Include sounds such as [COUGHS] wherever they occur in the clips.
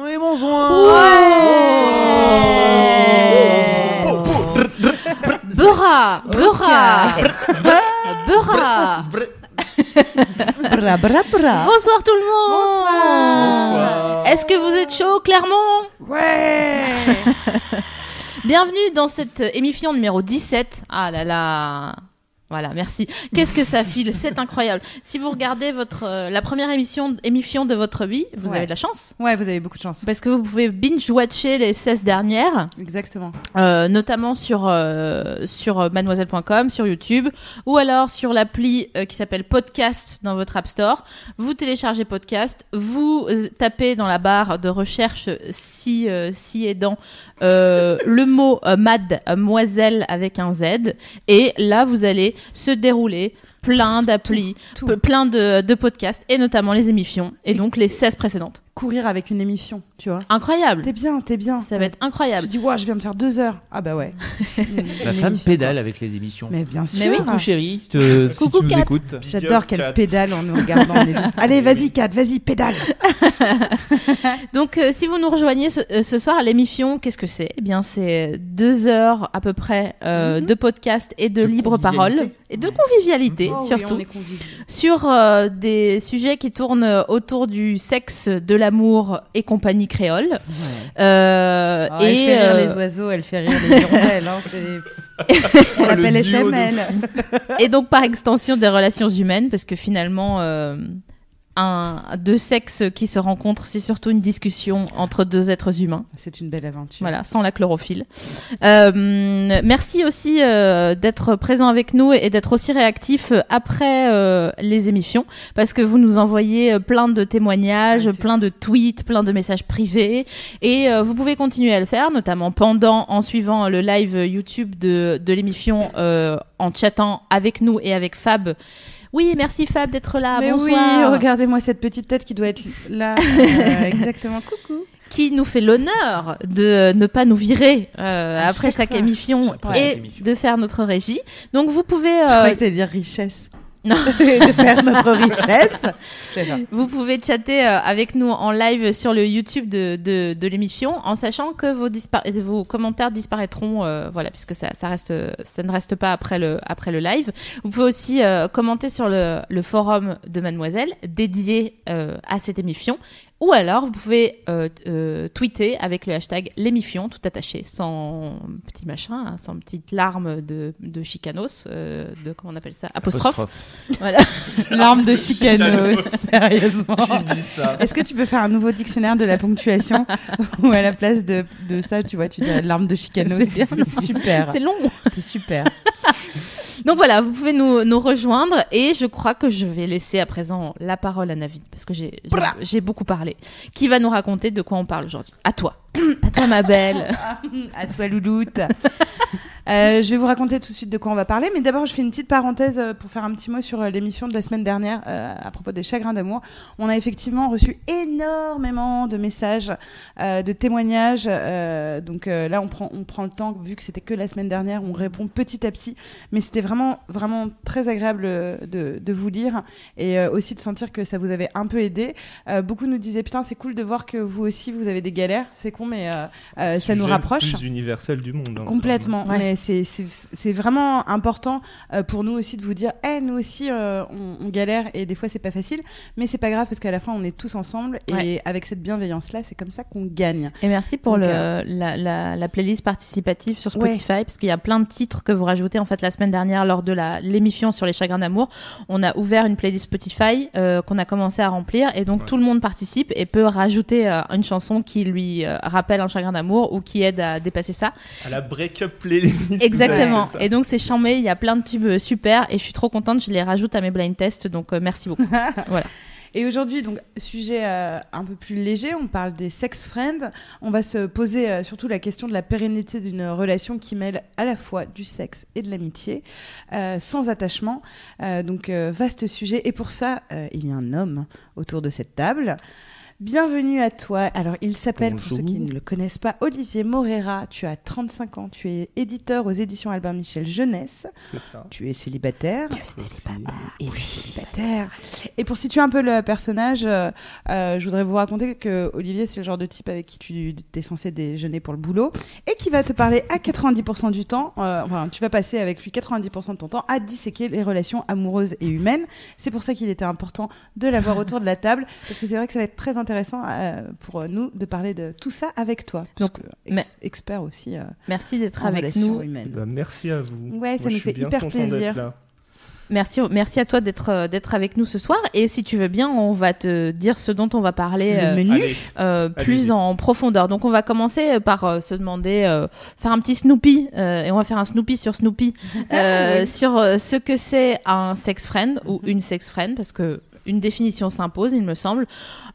Oui, bonsoir. Beurra Beurra Beurra Bra, bra, bra. Bonsoir tout le monde Bonsoir. Est-ce que vous êtes chaud, Clermont? Ouais. [LAUGHS] Bienvenue dans cette émission numéro 17. Ah là là voilà, merci. Qu'est-ce que ça file? C'est incroyable. Si vous regardez votre, euh, la première émission, émission de votre vie, vous Ouais. avez de la chance. Ouais, vous avez beaucoup de chance. Parce que vous pouvez binge-watcher les 16 dernières. Exactement. Euh, notamment sur euh, sur euh, mademoiselle.com, sur YouTube, ou alors sur l'appli euh, qui s'appelle Podcast dans votre App Store. Vous téléchargez Podcast, vous euh, tapez dans la barre de recherche si euh, si aidant euh, le mot euh, mademoiselle avec un Z, et là vous allez se dérouler plein d'applis, plein de, de podcasts, et notamment les émissions, et donc les 16 précédentes. Courir avec une émission, tu vois. Incroyable T'es bien, t'es bien. Ça va être Tu incroyable dis, ouais, je viens de faire deux heures. Ah bah ouais. [LAUGHS] La femme pédale avec les émissions. Mais bien sûr. Mais oui. Coucou chérie, te- [LAUGHS] si Coucou, tu nous Kat. écoutes. J'adore qu'elle pédale en nous regardant. les. [LAUGHS] Allez, vas-y, Kat, vas-y, pédale. Donc, euh, si vous nous rejoignez ce, euh, ce soir, l'émission, qu'est-ce que c'est? Eh bien, c'est deux heures à peu près euh, Mhm. de podcast et de, De libre parole et de convivialité Oh surtout sur euh, des sujets qui tournent autour du sexe, de l'amour et compagnie créole. Euh, Ah, elle et fait rire euh, les oiseaux, elle fait rire les hirondelles. Hein, c'est- [LAUGHS] [LAUGHS] on le l'appelle de SML. et donc par extension des relations humaines, parce que finalement, euh, un, deux sexes qui se rencontrent, c'est surtout une discussion entre deux êtres humains. C'est une belle aventure. Voilà, sans la chlorophylle. Euh, merci aussi euh, d'être présent avec nous et d'être aussi réactif euh, après euh, les émissions, parce que vous nous envoyez plein de témoignages, plein de tweets, plein de messages privés, et vous pouvez continuer à le faire, notamment pendant, en suivant le live YouTube de, de l'émission, en chattant avec nous et avec Fab. Oui, merci Fab d'être là. Mais oui, regardez-moi cette petite tête qui doit être là. [LAUGHS] Euh, exactement. Coucou. qui nous fait l'honneur de ne pas nous virer euh, après chaque émission et chaque de faire notre régie. Donc vous pouvez Je euh, croyais que t'allais dire richesse. Non. [LAUGHS] de faire notre richesse. Vous pouvez chatter euh, avec nous en live sur le YouTube de, de, de l'émission en sachant que vos, commentaires disparaîtront euh, voilà puisque ça, ça reste ça ne reste pas après le après le live. Vous pouvez aussi euh, commenter sur le, le forum de Mademoiselle dédié euh, à cette émission ou alors vous pouvez euh, euh, tweeter avec le hashtag l'émission tout attaché sans petit machin hein, sans petite larme de, de chicanos euh, de comment on appelle ça apostrophe. Voilà. [LAUGHS] L'arme de chicanos, sérieusement. Est-ce que tu peux faire un nouveau dictionnaire de la ponctuation [LAUGHS] où à la place de, de ça, tu vois, tu dirais l'arme de chicanos C'est super. C'est long. C'est super. [LAUGHS] Donc voilà, vous pouvez nous, nous rejoindre et je crois que je vais laisser à présent la parole à Navi parce que j'ai beaucoup parlé. Qui va nous raconter de quoi on parle aujourd'hui? À toi. À toi ma belle. [LAUGHS] À toi, Louloute. Euh, je vais vous raconter tout de suite de quoi on va parler, mais d'abord je fais une petite parenthèse euh, pour faire un petit mot sur euh, l'émission de la semaine dernière à propos des chagrins d'amour. On a effectivement reçu énormément de messages, de témoignages. donc là, on prend, on prend le temps, vu que c'était que la semaine dernière, on répond petit à petit. Mais c'était vraiment, vraiment très agréable de, de vous lire et aussi de sentir que ça vous avait un peu aidé. Beaucoup nous disaient putain, c'est cool de voir que vous aussi vous avez des galères. C'est con, mais euh, euh, ça nous rapproche. le plus universel du monde. hein, Complètement, Ouais. mais c'est- c'est c'est vraiment important euh, pour nous aussi de vous dire, Eh, nous aussi euh, on, on galère et des fois c'est pas facile, mais c'est pas grave parce qu'à la fin on est tous ensemble et Ouais. avec cette bienveillance là, c'est comme ça qu'on gagne. Et merci pour Donc, le, euh, la, la, la playlist participative sur Ouais. Spotify, parce qu'il y a plein de titres que vous rajoutez en fait la semaine dernière lors de la- l'émission sur les chagrins d'amour. On a ouvert une playlist Spotify euh, qu'on a commencé à remplir et donc Ouais. tout le monde participe et peut rajouter euh, une chanson qui lui euh, rappelle un chagrin d'amour ou qui aide à dépasser ça. À la break-up playlist. Exactement. Et donc c'est chambé, il y a plein de tubes euh, super et je suis trop contente, je les rajoute à mes blind tests, donc euh, merci beaucoup. [LAUGHS] voilà. Et aujourd'hui, donc, sujet euh, un peu plus léger, on parle des sex friends. On va se poser euh, surtout la question de la pérennité d'une relation qui mêle à la fois du sexe et de l'amitié, euh, sans attachement. Euh, donc, euh, vaste sujet. Et pour ça, euh, il y a un homme autour de cette table. Bienvenue à toi. Alors, il s'appelle, pour ceux qui ne le connaissent pas, Olivier Morera. Tu as 35 ans. Tu es éditeur aux éditions Albert Michel Jeunesse. C'est ça. Tu es célibataire. Aussi. Il est célibataire. Et pour situer un peu le personnage, euh, euh, je voudrais vous raconter que Olivier, c'est le genre de type avec qui tu es censé déjeuner pour le boulot et qui va te parler à 90% du temps. euh, enfin, tu vas passer avec lui 90% de ton temps à disséquer les relations amoureuses et humaines. C'est pour ça qu'il était important de l'avoir [LAUGHS] autour de la table parce que c'est vrai que ça va être très intéressant euh, pour nous de parler de tout ça avec toi. Donc, expert aussi euh, Merci d'être avec nous. humaines. Bah, merci à vous. Ouais, ça nous fait bien hyper plaisir. Merci, merci à toi d'être euh, d'être avec nous ce soir. Et si tu veux bien, on va te dire ce dont on va parler Le euh, menu. Allez, euh, plus en profondeur. Donc on va commencer par euh, se demander, euh, faire un petit Snoopy, euh, et on va faire un Snoopy sur Snoopy, [LAUGHS] euh, Oui. sur euh, ce que c'est un sex friend ou une sex friend, parce que une définition s'impose, il me semble.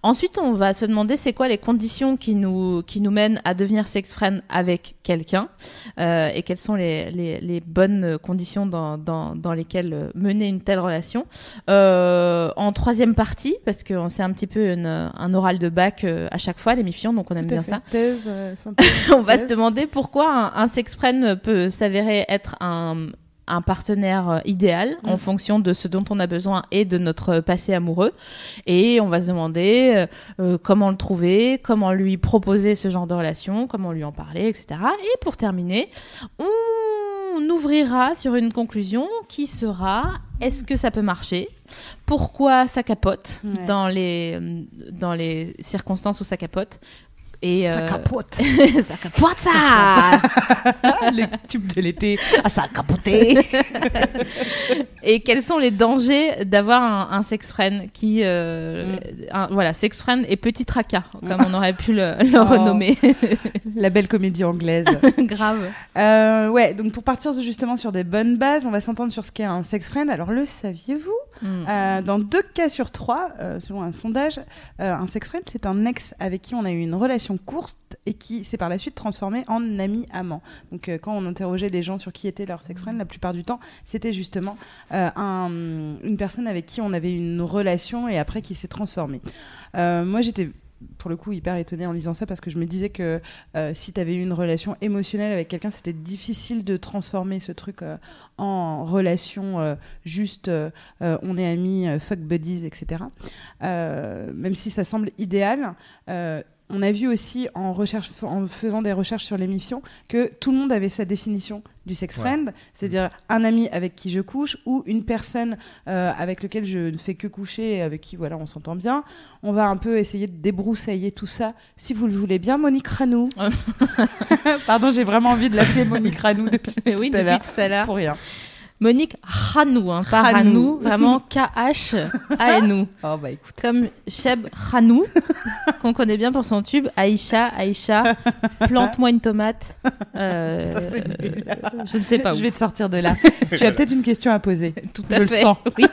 Ensuite, on va se demander c'est quoi les conditions qui nous, qui nous mènent à devenir sex friend avec quelqu'un euh, et quelles sont les, les, les bonnes conditions dans, dans, dans lesquelles euh, mener une telle relation. Euh, en troisième partie, parce que c'est un petit peu une- un oral de bac à chaque fois, l'émission, donc on aime bien fait. ça. Thèse, synthèse, [LAUGHS] On va se demander pourquoi un, un sex friend peut s'avérer être un, un partenaire euh, idéal en Mm. fonction de ce dont on a besoin et de notre passé amoureux. Et on va se demander euh, euh, comment le trouver, comment lui proposer ce genre de relation, comment lui en parler, etc. Et pour terminer, on ouvrira sur une conclusion qui sera est-ce que ça peut marcher? Pourquoi ça capote Ouais. dans, les, dans les circonstances où ça capote? Et, Ça euh, capote. [LAUGHS] ça capote ça [LAUGHS] le tube de l'été. Ah, ça a capoté. [LAUGHS] Et quels sont les dangers d'avoir un, un sex friend qui, euh, un- voilà, sex friend et petit tracas, comme on aurait pu le, le Oh. renommer. La belle comédie anglaise. Grave. Euh, ouais, donc pour partir justement sur des bonnes bases, on va s'entendre sur ce qu'est un sex friend. Alors, le saviez-vous? Mm. Euh, Dans deux cas sur trois, selon un sondage, un sex friend, c'est un ex avec qui on a eu une relation courte et qui s'est par la suite transformé en ami amant. Donc, euh, quand on interrogeait les gens sur qui était leur sex friend, la plupart du temps, c'était justement euh, un- une personne avec qui on avait une relation et après qui s'est transformée. Euh, moi, j'étais pour le coup hyper étonnée en lisant ça parce que je me disais que euh, si tu avais eu une relation émotionnelle avec quelqu'un, c'était difficile de transformer ce truc euh, en relation euh, juste on est amis, fuck buddies, etc. Même si ça semble idéal. On a vu aussi en, recherche, en faisant des recherches sur l'émission que tout le monde avait sa définition du sex Ouais. friend, c'est-à-dire un ami avec qui je couche ou une personne euh, avec lequel je ne fais que coucher et avec qui voilà on s'entend bien. On va un peu essayer de débroussailler tout ça, si vous le voulez bien. Monique Ranou. [LAUGHS] [LAUGHS] Pardon, j'ai vraiment envie de l'appeler Monique Ranou depuis oui, tout à depuis l'heure. tout à l'heure. Pour rien. Monique Ranou, hein, pas Ranou. Ranou, vraiment [LAUGHS] K-H-A-N-O. [LAUGHS] Oh bah écoute. Comme Cheb Ranou, [LAUGHS] qu'on connaît bien pour son tube Aïcha, Aïcha, plante-moi une tomate. Euh, je ne sais pas où. Je vais te sortir de là. tu as peut-être une question à poser. Tout Je à le fait. sens. Oui.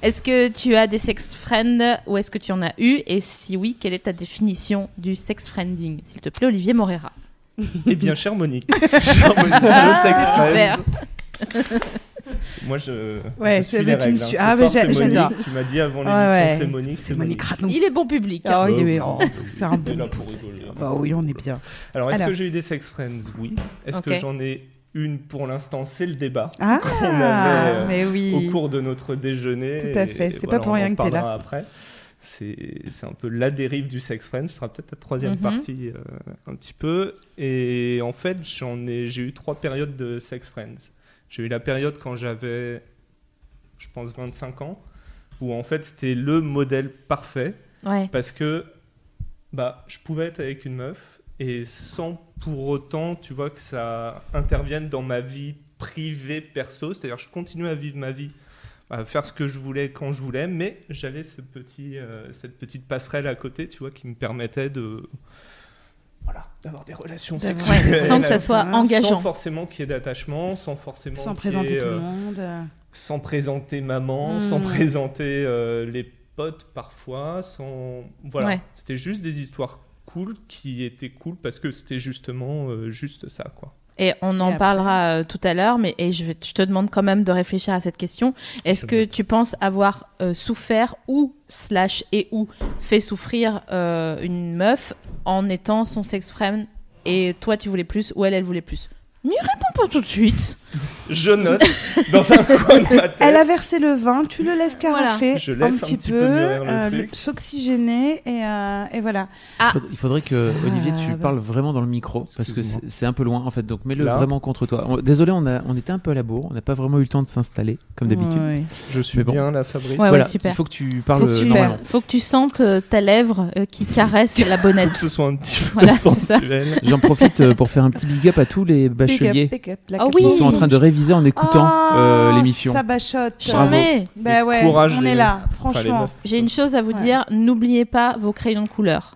Est-ce que tu as des sex friends ou est-ce que tu en as eu? Et si oui, quelle est ta définition du sex friending? S'il te plaît, Olivier Morera. Eh bien, chère Monique. chère Monique, le sex super. Moi, je. Ouais, je c'est- suis mais les tu me règles, hein. suis- ah, mais j'adore. Tu m'as dit avant l'émission, ouais. c'est Monique. C'est Monique Ranou. Il est bon public. Ah oui, Oh, oui, bon. oh, c'est un On est bon. là pour rigoler. Bah oui, on est bien. Alors, est-ce que j'ai eu des sex friends? Oui. Est-ce que j'en ai une pour l'instant? C'est le débat. Ah, qu'on avait, euh, mais Au oui. cours de notre déjeuner. Tout à fait. C'est voilà, pas pour rien en que t'es là. parlera Après. C'est c'est un peu la dérive du sex friend. Ce sera peut-être la troisième Mhm. partie euh, un petit peu. Et en fait, j'en ai, j'ai eu trois périodes de sex friends. J'ai eu la période quand j'avais, je pense, 25 ans, où en fait c'était le modèle parfait Ouais. parce que bah, je pouvais être avec une meuf et sans pour autant, tu vois, que ça intervienne dans ma vie privée, perso. C'est-à-dire, je continuais à vivre ma vie, à faire ce que je voulais quand je voulais, mais j'avais ce petit, euh, cette petite passerelle à côté, tu vois, qui me permettait de. Voilà, d'avoir des relations sexuelles. Ouais, sans que ça soit Sans Sans engageant. forcément qu'il y ait d'attachement, sans forcément Sans présenter ait, tout euh, le monde. euh. sans présenter maman, Mm. sans présenter euh, les potes parfois, sans. Voilà. Ouais. C'était juste des histoires cool qui étaient cool parce que c'était justement euh, juste ça, quoi. Et on en Et parlera euh, tout à l'heure, mais et je, vais- je te demande quand même de réfléchir à cette question. Est-ce que tu penses avoir euh, souffert ou slash et ou fait souffrir euh, une meuf en étant son sex friend et toi tu voulais plus ou elle elle voulait plus? Mais réponds pas tout de suite. Je note dans un coin de ma tête. Elle a versé le vin, tu le laisses carafer Je un, laisse un petit petit peu, euh, s'oxygéner et, euh, et voilà. Faudrait- Il faudrait que Olivier tu Ah, bah. parles vraiment dans le micro parce que c'est un peu loin en fait donc mets-le vraiment contre toi. On- Désolé on a on était un peu à la bourre, on n'a pas vraiment eu le temps de s'installer comme d'habitude. Ouais. Je suis bon. bien là, Fabrice. Ouais, voilà, super. il faut que tu parles Faut, euh, normalement. faut que tu sentes euh, ta lèvre euh, qui caresse la [LAUGHS] Faut bonnette. que ce soit un petit peu Voilà, sensuel. J'en profite pour faire un petit big up à tous les bacheliers la Ah qui sont en train de réviser en écoutant euh, Ah, l'émission. Ça bachote. Charmé. Bah ouais, courage, on les- est là, franchement. J'ai une chose à vous Ouais. dire, n'oubliez pas vos crayons de couleur.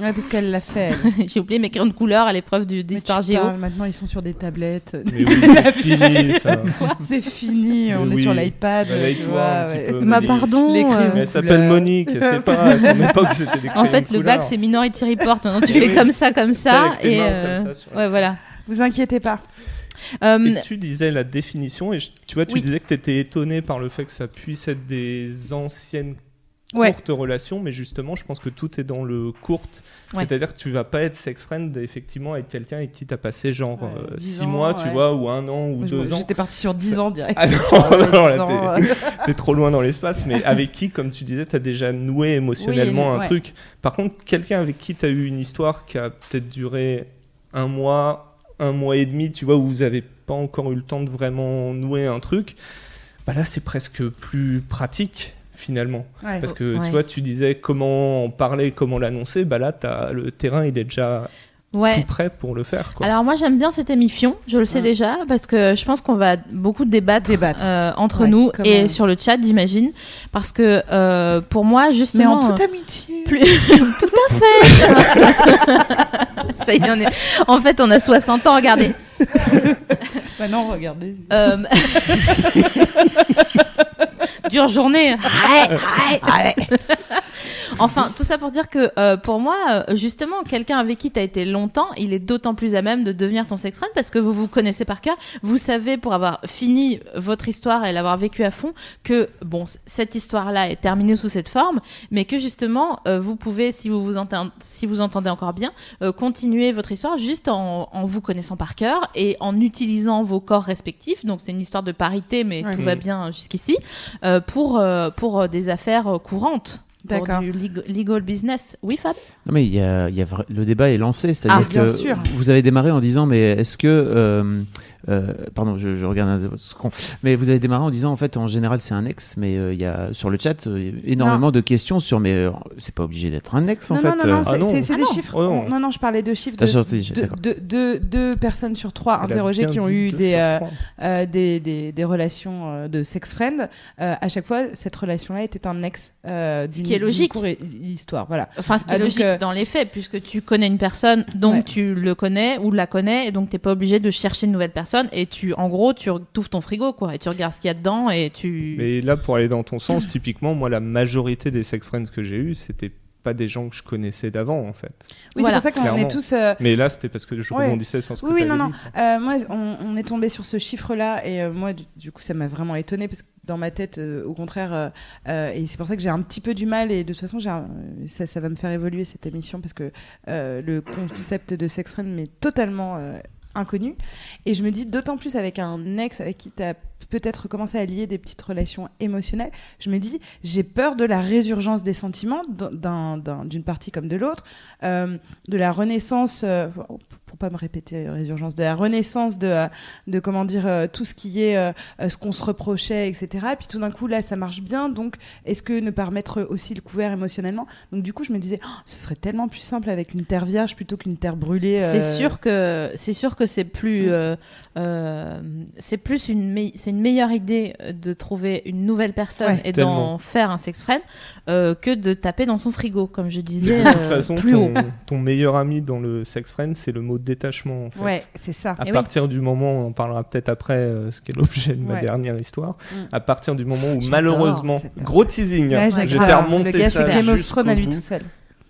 Ouais, parce qu'elle l'a fait. [LAUGHS] J'ai oublié mes crayons de couleur à l'épreuve du- d'histoire géo. Maintenant, ils sont sur des tablettes. [LAUGHS] Oui, c'est fini [LAUGHS] ça. C'est fini, Mais on est sur l'iPad. Bah, ouais. Ma Monique. pardon. Les crayons. euh, Mais elle s'appelle. Monique, c'est pas à son époque c'était des En fait, de le bac, c'est Minority Report. Maintenant, tu fais comme ça, comme ça. Et mains euh, comme ça ouais, voilà. Vous inquiétez pas. Euh, Et tu disais la définition, et je- tu vois, tu Oui. disais que tu étais étonné par le fait que ça puisse être des anciennes Ouais. courtes relations, mais justement, je pense que tout est dans le courte. Ouais. C'est-à-dire que tu vas pas être sex friend effectivement avec quelqu'un avec qui tu as passé genre Ouais, euh, 10 six ans, mois, tu vois, ou un an, ou Moi, je- deux ans. J'étais partie sur 10 ans direct. Ah non, [LAUGHS] Genre, ouais, non, là, 10 ans, t'es- [LAUGHS] euh, T'es trop loin dans l'espace, mais avec qui, comme tu disais, tu as déjà noué émotionnellement Oui, un truc. Par contre, quelqu'un avec qui tu as eu une histoire qui a peut-être duré un mois, un mois et demi, tu vois, où vous avez pas encore eu le temps de vraiment nouer un truc, bah là, c'est presque plus pratique finalement. ouais. Parce que Ouais. tu vois, tu disais comment en parler, comment l'annoncer, bah là, as, le terrain, il est déjà ouais. tout prêt pour le faire. Quoi. Alors moi j'aime bien cette émission, je le sais Ouais. déjà, parce que je pense qu'on va beaucoup débattre, Débattre. euh, entre Ouais, nous et on- sur le chat, j'imagine, parce que euh, pour moi Mais justement, en toute euh, amitié. plus... [LAUGHS] tout à fait. Ça y est, on est. En fait, on a 60 ans. Regardez. Bah non, regardez. Euh, [LAUGHS] Dure journée. [LAUGHS] Enfin, tout ça pour dire que euh, pour moi, euh, justement, quelqu'un avec qui tu as été longtemps, il est d'autant plus à même de devenir ton sex friend parce que vous vous connaissez par cœur. Vous savez, pour avoir fini votre histoire et l'avoir vécue à fond, que bon, cette histoire-là est terminée sous cette forme, mais que justement, euh, vous pouvez, si vous vous entendez, si vous entendez encore bien, euh, continuer votre histoire juste en, en vous connaissant par cœur et en utilisant vos corps respectifs. Donc, c'est une histoire de parité, mais Ouais. tout va bien jusqu'ici, euh, pour, euh, pour euh, des affaires courantes. D'accord. du leg- legal business. Oui, Fab? Non mais il y a, il y a le débat est lancé, c'est-à-dire Ah, bien que sûr. vous avez démarré en disant mais est-ce que euh, euh, pardon je, je regarde un second. mais vous avez démarré en disant en fait en général c'est un ex mais euh, il y a sur le chat euh, énormément de questions sur mais euh, c'est pas obligé d'être un ex en non, fait. non, non, non, euh. c'est Ah c'est- Ah des non. chiffres. Oh non. on- non, non, je parlais de chiffres de, de- d'accord. de- de- deux personnes sur trois Elle interrogées qui ont eu des, euh, euh, des, des, des relations euh, de sex friend. Euh, à chaque fois, cette relation-là était un ex euh, d'une qui est logique. histoire. Voilà. Enfin, ce qui est Ah, donc, logique euh, dans les faits, puisque tu connais une personne, donc Ouais. tu le connais ou la connais, et donc t'es pas obligé de chercher une nouvelle personne, et tu, en gros, tu ouvres ton frigo, quoi, et tu regardes ce qu'il y a dedans, et tu... Mais là, pour aller dans ton sens, typiquement, moi, la majorité des sex friends que j'ai eu, c'était pas des gens que je connaissais d'avant, en fait. Oui, Voilà. c'est pour ça qu'on est tous. euh, Mais là, c'était parce que je Ouais. rebondissais sur ce que Oui, oui, t'avais non, dit, non. Euh, moi, on, on est tombé sur ce chiffre-là et euh, moi, du, du coup, ça m'a vraiment étonné parce que dans ma tête, euh, au contraire, euh, euh, et c'est pour ça que j'ai un petit peu du mal et de toute façon, un- ça, ça va me faire évoluer cette émission parce que euh, le concept de sex friend m'est totalement euh, inconnu. Et je me dis d'autant plus avec un ex avec qui tu as peut-être commencé à lier des petites relations émotionnelles, je me dis j'ai peur de la résurgence des sentiments d'un- d'un- d'une partie comme de l'autre, euh, de la renaissance, euh, pour pas me répéter euh, résurgence, de la renaissance de, euh, de comment dire euh, tout ce qui est ce qu'on se reprochait, etc. Et puis tout d'un coup là ça marche bien, donc est-ce que ne pas remettre aussi le couvert émotionnellement? Donc du coup je me disais Oh, ce serait tellement plus simple avec une terre vierge plutôt qu'une terre brûlée. C'est sûr que c'est sûr que c'est plus Mm. c'est plus une c'est une meilleure idée euh, de trouver une nouvelle personne Ouais, et d'en faire un sex friend euh, que de taper dans son frigo comme je disais de toute euh, façon, plus haut. ton, ton meilleur ami dans le sex friend, c'est le mot détachement. En fait. Ouais, c'est ça. À Et oui. partir du moment, on en parlera peut-être après, euh, ce qui est l'objet de ma Ouais. dernière histoire, Mm. à partir du moment où malheureusement, gros teasing, Ouais, j'ai je vais grave. faire Le monter gars, ça c'est Game of jusqu'au Thrones à lui tout seul.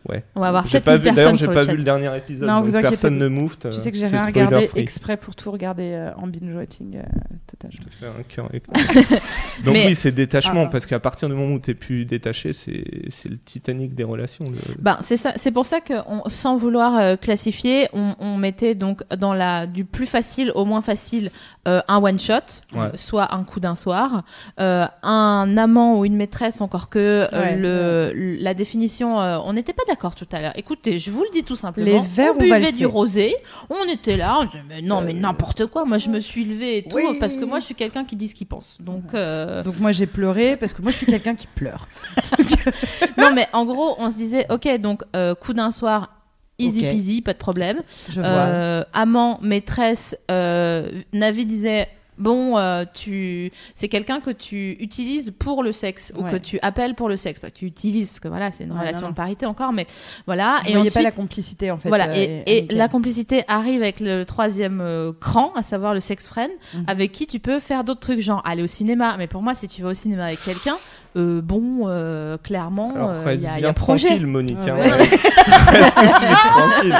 Ouais. On va avoir J'ai 7000 pas vu, d'ailleurs, j'ai pas chat. vu le dernier épisode. Non, donc vous inquiétez personne pas. ne move. Tu sais que j'ai c'est rien regardé free. exprès pour tout regarder euh, en binge-watching euh, total. Je te fais un cœur avec- [LAUGHS] Donc Mais- oui, c'est détachement, Ah. parce qu'à partir du moment où t'es plus détaché, c'est c'est le Titanic des relations. le- Ben, c'est ça, c'est pour ça que on- sans vouloir euh, classifier, on, on mettait donc dans la du plus facile au moins facile euh, un one shot, Ouais. euh, soit un coup d'un soir, euh, un amant ou une maîtresse encore que euh, Ouais, le la définition, euh, on n'était pas d'accord tout à l'heure. Écoutez, je vous le dis tout simplement. Les verres on buvait du rosé, on était là, on disait mais non mais n'importe quoi. Moi je me suis levée et tout Oui. parce que moi je suis quelqu'un qui dit ce qu'il pense. Donc euh, Donc moi j'ai pleuré parce que moi je suis quelqu'un qui pleure. [LAUGHS] non mais en gros on se disait ok donc euh, coup d'un soir. Easy Ok. peasy, pas de problème. Je vois. Euh, amant, maîtresse, euh, Navi disait bon, euh, tu, c'est quelqu'un que tu utilises pour le sexe ou que tu appelles pour le sexe, que tu utilises parce que voilà, c'est une Ouais, relation non, non. de parité encore, mais voilà. Je et ensuite, pas la complicité en fait. voilà, euh, et, et amicale. la complicité arrive avec le troisième euh, cran, à savoir le sex friend, Mhm. avec qui tu peux faire d'autres trucs, genre aller au cinéma. Mais pour moi, si tu vas au cinéma avec quelqu'un, euh, bon, euh, clairement, Alors euh, il reste y a, il y bien a projet. tranquille, Monique. Ouais, hein, ouais. ouais. [LAUGHS] reste tout de suite tranquille.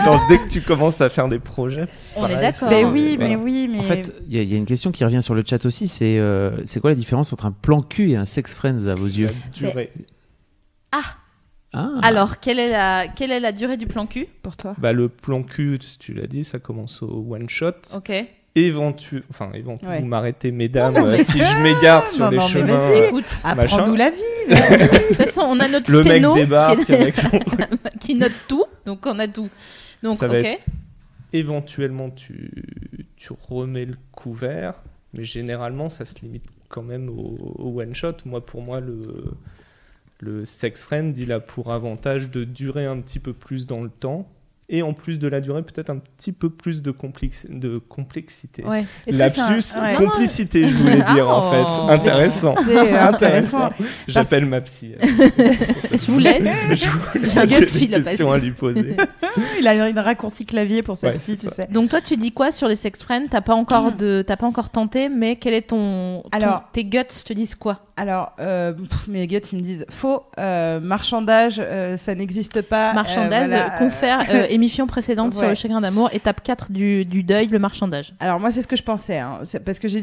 [LAUGHS] Donc, dès que tu commences à faire des projets, On est d'accord. Mais oui, voilà. mais oui, mais. En fait, il y, a- il y a une question qui revient sur le chat aussi, c'est euh, c'est quoi la différence entre un plan cul et un sex friends à vos yeux la durée. Ah. Alors, quelle est la quelle est la durée du plan cul? Pour toi. Bah, le plan cul, tu l'as dit, ça commence au one shot. Ok. Éventu... Enfin, éventu... Ouais. vous m'arrêtez, mesdames, Non, non, mais- euh, si je m'égare [LAUGHS] sur Non, les chemins. euh, Écoute, Apprends-nous machin. la vie. [LAUGHS] de toute façon, on a notre Le mec sténo débarque qui, avec son [LAUGHS] qui note tout, donc on a tout. Donc, Ça va être- éventuellement tu, tu remets le couvert, mais généralement ça se limite quand même au, au one shot. Moi, pour moi, le, le sex friend, il a pour avantage de durer un petit peu plus dans le temps. Et en plus de la durée, peut-être un petit peu plus de, de complexité. Ouais. Un- Lapsus, ouais. complicité, je voulais dire en Oh. fait. Intéressant. C'est euh, intéressant. J'appelle ma psy. [LAUGHS] Je vous laisse. [LAUGHS] J'ai un fil des à passer. à lui poser. [LAUGHS] Il a une raccourci clavier pour Ouais, celle-ci, c'est tu sais. Donc toi, tu dis quoi sur les sex friends? T'as pas encore [CLEARS THROAT] de, t'as pas encore tenté, mais quel est ton, ton- Alors- tes guts te disent quoi? Alors, euh, pff, mes gars, ils me disent faux, euh, marchandage, euh, ça n'existe pas. euh, Marchandage, voilà, confère euh, émission précédente sur le chagrin d'amour, étape 4 du, du deuil, le marchandage. Alors moi c'est ce que je pensais, hein. Parce que j'ai-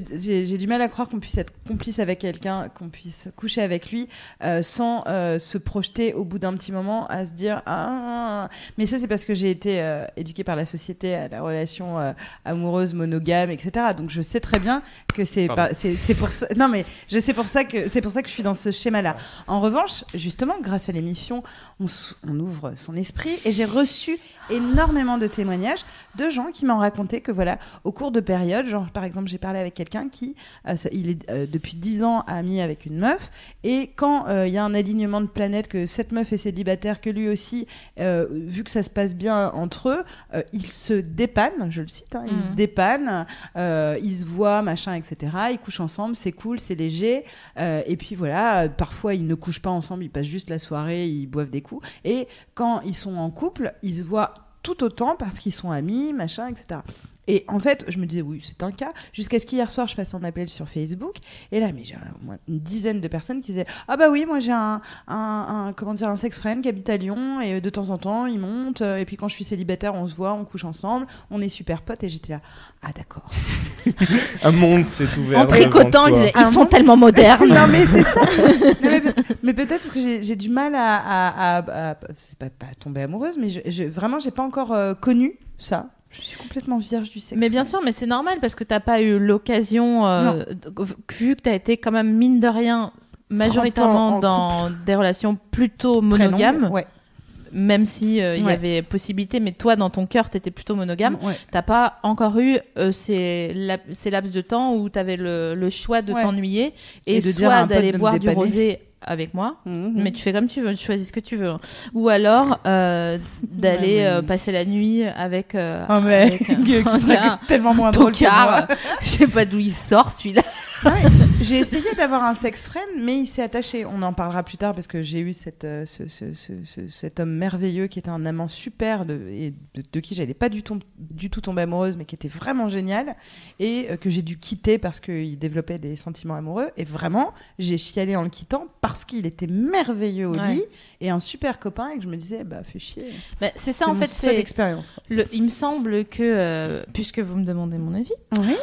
du mal à croire qu'on puisse être complice avec quelqu'un, qu'on puisse coucher avec lui euh, sans euh, se projeter au bout d'un petit moment à se dire ah mais ça c'est parce que j'ai été euh, éduquée par la société à la relation euh, amoureuse monogame etc. Donc je sais très bien que c'est c'est pour ça non mais je sais pour ça que c'est pour ça que je suis dans ce schéma là. En revanche justement grâce à l'émission on ouvre son esprit et j'ai reçu énormément de témoignages de gens qui m'ont raconté que voilà au cours de périodes genre par exemple j'ai parlé avec quelqu'un qui euh, il est euh, depuis 10 ans ami avec une meuf et quand euh, il y a un alignement de planètes que cette meuf est célibataire que lui aussi vu que ça se passe bien entre eux ils se dépannent je le cite hein, ils se Mhm. dépannent ils se voient machin etc ils couchent ensemble c'est cool c'est léger et puis voilà parfois ils ne couchent pas ensemble ils passent juste la soirée ils boivent des coups et quand ils sont en couple ils se voient tout autant parce qu'ils sont amis, machin, etc. Et en fait, je me disais, oui, c'est un cas, jusqu'à ce qu'hier soir, je fasse un appel sur Facebook. Et là, mais j'ai au moins une dizaine de personnes qui disaient, ah bah oui, moi j'ai un, un, un- comment dire, un sex friend qui habite à Lyon, et de temps en temps, il monte, euh, et puis quand je suis célibataire, on se voit, on couche ensemble, on est super potes, et j'étais là, ah d'accord. [LAUGHS] Un monde s'est ouvert. En tricotant, ils sont monde- tellement modernes. [LAUGHS] non mais c'est ça. Non, mais, peut-être que j'ai j'ai du mal à, à, à- à- c'est pas, pas tomber amoureuse, mais je, je- vraiment j'ai pas encore euh, connu ça. Je suis complètement vierge du sexe. Mais bien sûr, mais c'est normal parce que t'as pas eu l'occasion, euh, vu que t'as été quand même mine de rien majoritairement en dans des relations plutôt longue. monogames, Ouais. même si euh, il y avait possibilité, mais toi dans ton cœur t'étais plutôt monogame. Ouais. T'as pas encore eu euh, ces, ces laps de temps où t'avais le, le choix de t'ennuyer et, Et de soit d'aller boire du rosé avec moi. Mhm. Mais tu fais comme tu veux, tu choisis ce que tu veux. Ou alors euh, [LAUGHS] d'aller euh, passer la nuit avec euh, Un mec avec un- [LAUGHS] qui un serait tellement moins drôle que tocard. moi. [LAUGHS] Je sais pas d'où il sort celui-là. [LAUGHS] J'ai essayé d'avoir un sex friend, mais il s'est attaché. On en parlera plus tard parce que j'ai eu cette, euh, ce- ce- ce- ce- cet homme merveilleux qui était un amant super de, et de, de qui j'allais pas du tout, du tout tomber amoureuse, mais qui était vraiment génial et euh, que j'ai dû quitter parce qu'il développait des sentiments amoureux. Et vraiment, j'ai chialé en le quittant parce qu'il était merveilleux au Ouais. lit et un super copain et que je me disais, bah fais chier. Bah, c'est ça en fait. C'est expérience. quoi. le. Il me semble que euh, puisque vous me demandez mon avis, Oui,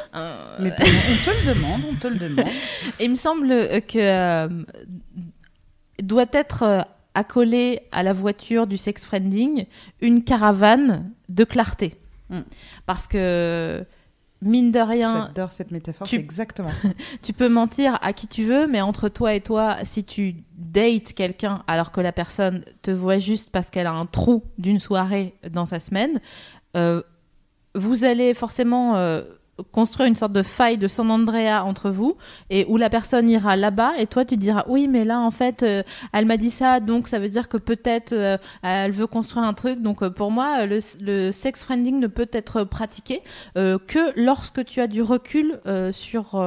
mais on te le demande, on te le demande. [LAUGHS] il me semble euh, que euh, doit être euh, accolé à la voiture du sex friending une caravane de clarté, Mm. parce que mine de rien, J'adore cette métaphore, tu- c'est exactement ça. [LAUGHS] Tu peux mentir à qui tu veux, mais entre toi et toi, si tu dates quelqu'un alors que la personne te voit juste parce qu'elle a un trou d'une soirée dans sa semaine, euh, vous allez forcément euh, construire une sorte de faille de San Andrea entre vous et où la personne ira là-bas et toi tu diras oui mais là en fait euh, elle m'a dit ça donc ça veut dire que peut-être euh, elle veut construire un truc donc euh, pour moi le, le sex friending ne peut être pratiqué que lorsque tu as du recul sur,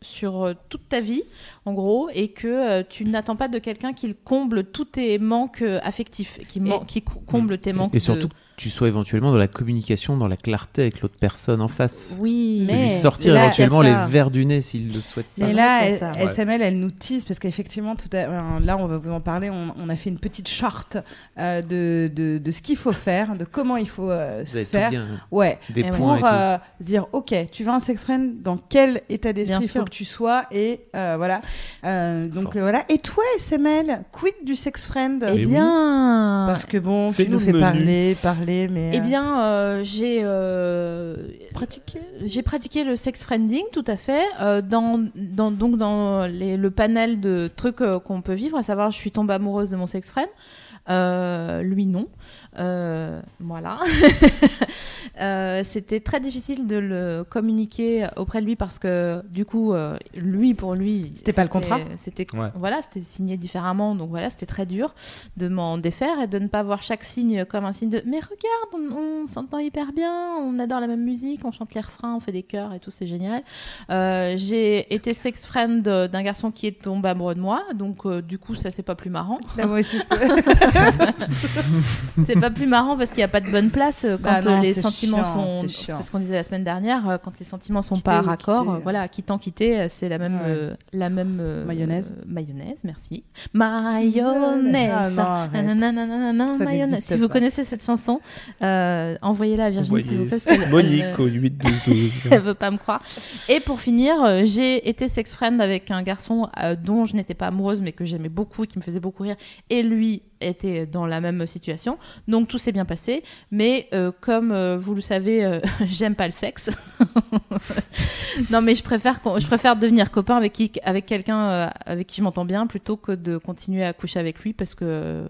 sur toute ta vie, en gros, et que tu n'attends pas de quelqu'un qui comble tous tes manques affectifs, qui, man- qui co- comble tes manques. Et surtout de- tu sois éventuellement dans la communication, dans la clarté avec l'autre personne en face. Oui, De lui Mais sortir là, éventuellement les verres du nez s'il le souhaite pas. Mais là, SML, elle nous tease parce qu'effectivement, tout à- là, on va vous en parler. On, on a fait une petite charte euh, de, de, de ce qu'il faut faire, de comment il faut euh, se faire. bien. Ouais, Des Et points pour euh, se dire, ok, tu veux un sex friend, dans quel état d'esprit il faut que tu sois et euh, voilà. Euh, donc euh, voilà. Et toi, SML, quid du sex friend? Eh oui. bien, Parce que bon, tu nous fais menu. parler, parler, mais eh euh, bien, euh, j'ai euh, pratiquer. J'ai pratiqué le sex friending, tout à fait, euh, dans, dans, donc dans les- le panel de trucs euh, qu'on peut vivre, à savoir je suis tombée amoureuse de mon sex friend, Euh, lui non. Euh, voilà. [LAUGHS] Euh, C'était très difficile de le communiquer auprès de lui parce que du coup, euh, lui pour lui, C'était pas le contrat C'était Ouais. voilà, c'était signé différemment, donc voilà, c'était très dur de m'en défaire et de ne pas voir chaque signe comme un signe de mais regarde, on, on s'entend hyper bien, on adore la même musique, on chante les refrains, on fait des chœurs et tout, c'est génial. Euh, j'ai été sex friend d'un garçon qui est tombé amoureux de moi, donc euh, du coup ça c'est pas plus marrant. Là, moi aussi, je peux. [LAUGHS] c'est pas plus marrant parce qu'il n'y a pas de bonne place euh, quand Bah non, euh, les sentiments chiant, sont. c'est ce qu'on disait la semaine dernière, euh, quand les sentiments sont Quitter pas raccord, quitter, voilà, quittant quitter, c'est la même, Ouais. euh, la même euh, Mayonnaise. euh, mayonnaise, merci. Mayonnaise. Ah, non, mayonnaise. Si vous pas. connaissez cette chanson, euh, envoyez-la à Virginie, s'il vous plaît. elle, Monique au 8 12 12. elle veut pas me croire. Et pour finir, j'ai été sex friend avec un garçon euh, dont je n'étais pas amoureuse, mais que j'aimais beaucoup et qui me faisait beaucoup rire. Et lui était dans la même situation. Donc tout s'est bien passé. Mais euh, comme euh, vous le savez, euh, [LAUGHS] j'aime pas le sexe. [LAUGHS] non, mais je préfère, je préfère devenir copain avec, qui, avec quelqu'un euh, avec qui je m'entends bien plutôt que de continuer à coucher avec lui parce que euh,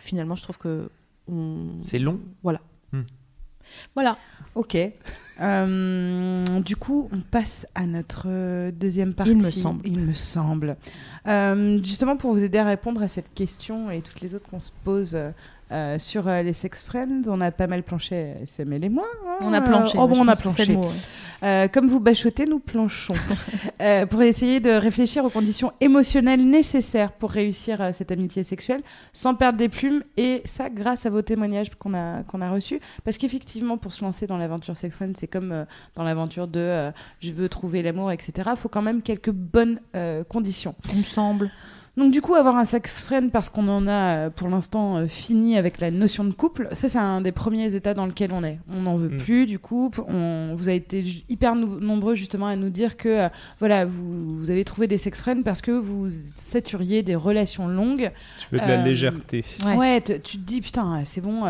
finalement, je trouve que. on- C'est long? Voilà. Hmm. Voilà. Ok. Euh, du coup, on passe à notre euh, deuxième partie. Il me semble. Il me semble. Euh, justement, pour vous aider à répondre à cette question et toutes les autres qu'on se pose euh, sur les sex friends, on a pas mal planché, SML et moi. hein, On a planché. oh bon, on a planché. le mot, ouais. Comme vous bachotez, nous planchons. [LAUGHS] Pour essayer de réfléchir aux conditions émotionnelles nécessaires pour réussir cette amitié sexuelle sans perdre des plumes. Et ça, grâce à vos témoignages qu'on a, qu'on a reçus. Parce qu'effectivement, pour se lancer dans l'aventure sex friend, c'est comme euh, dans l'aventure de euh, je veux trouver l'amour, etc. Il faut quand même quelques bonnes euh, conditions. Il me semble. Donc du coup, avoir un sex friend parce qu'on en a euh, pour l'instant euh, fini avec la notion de couple, ça c'est un des premiers états dans lequel on est. On n'en veut Mm. plus du couple. On, vous avez été hyper nombreux justement à nous dire que euh, voilà, vous, vous avez trouvé des sex friends parce que vous saturiez des relations longues. Tu veux de la légèreté. Ouais. Tu te dis putain, c'est bon,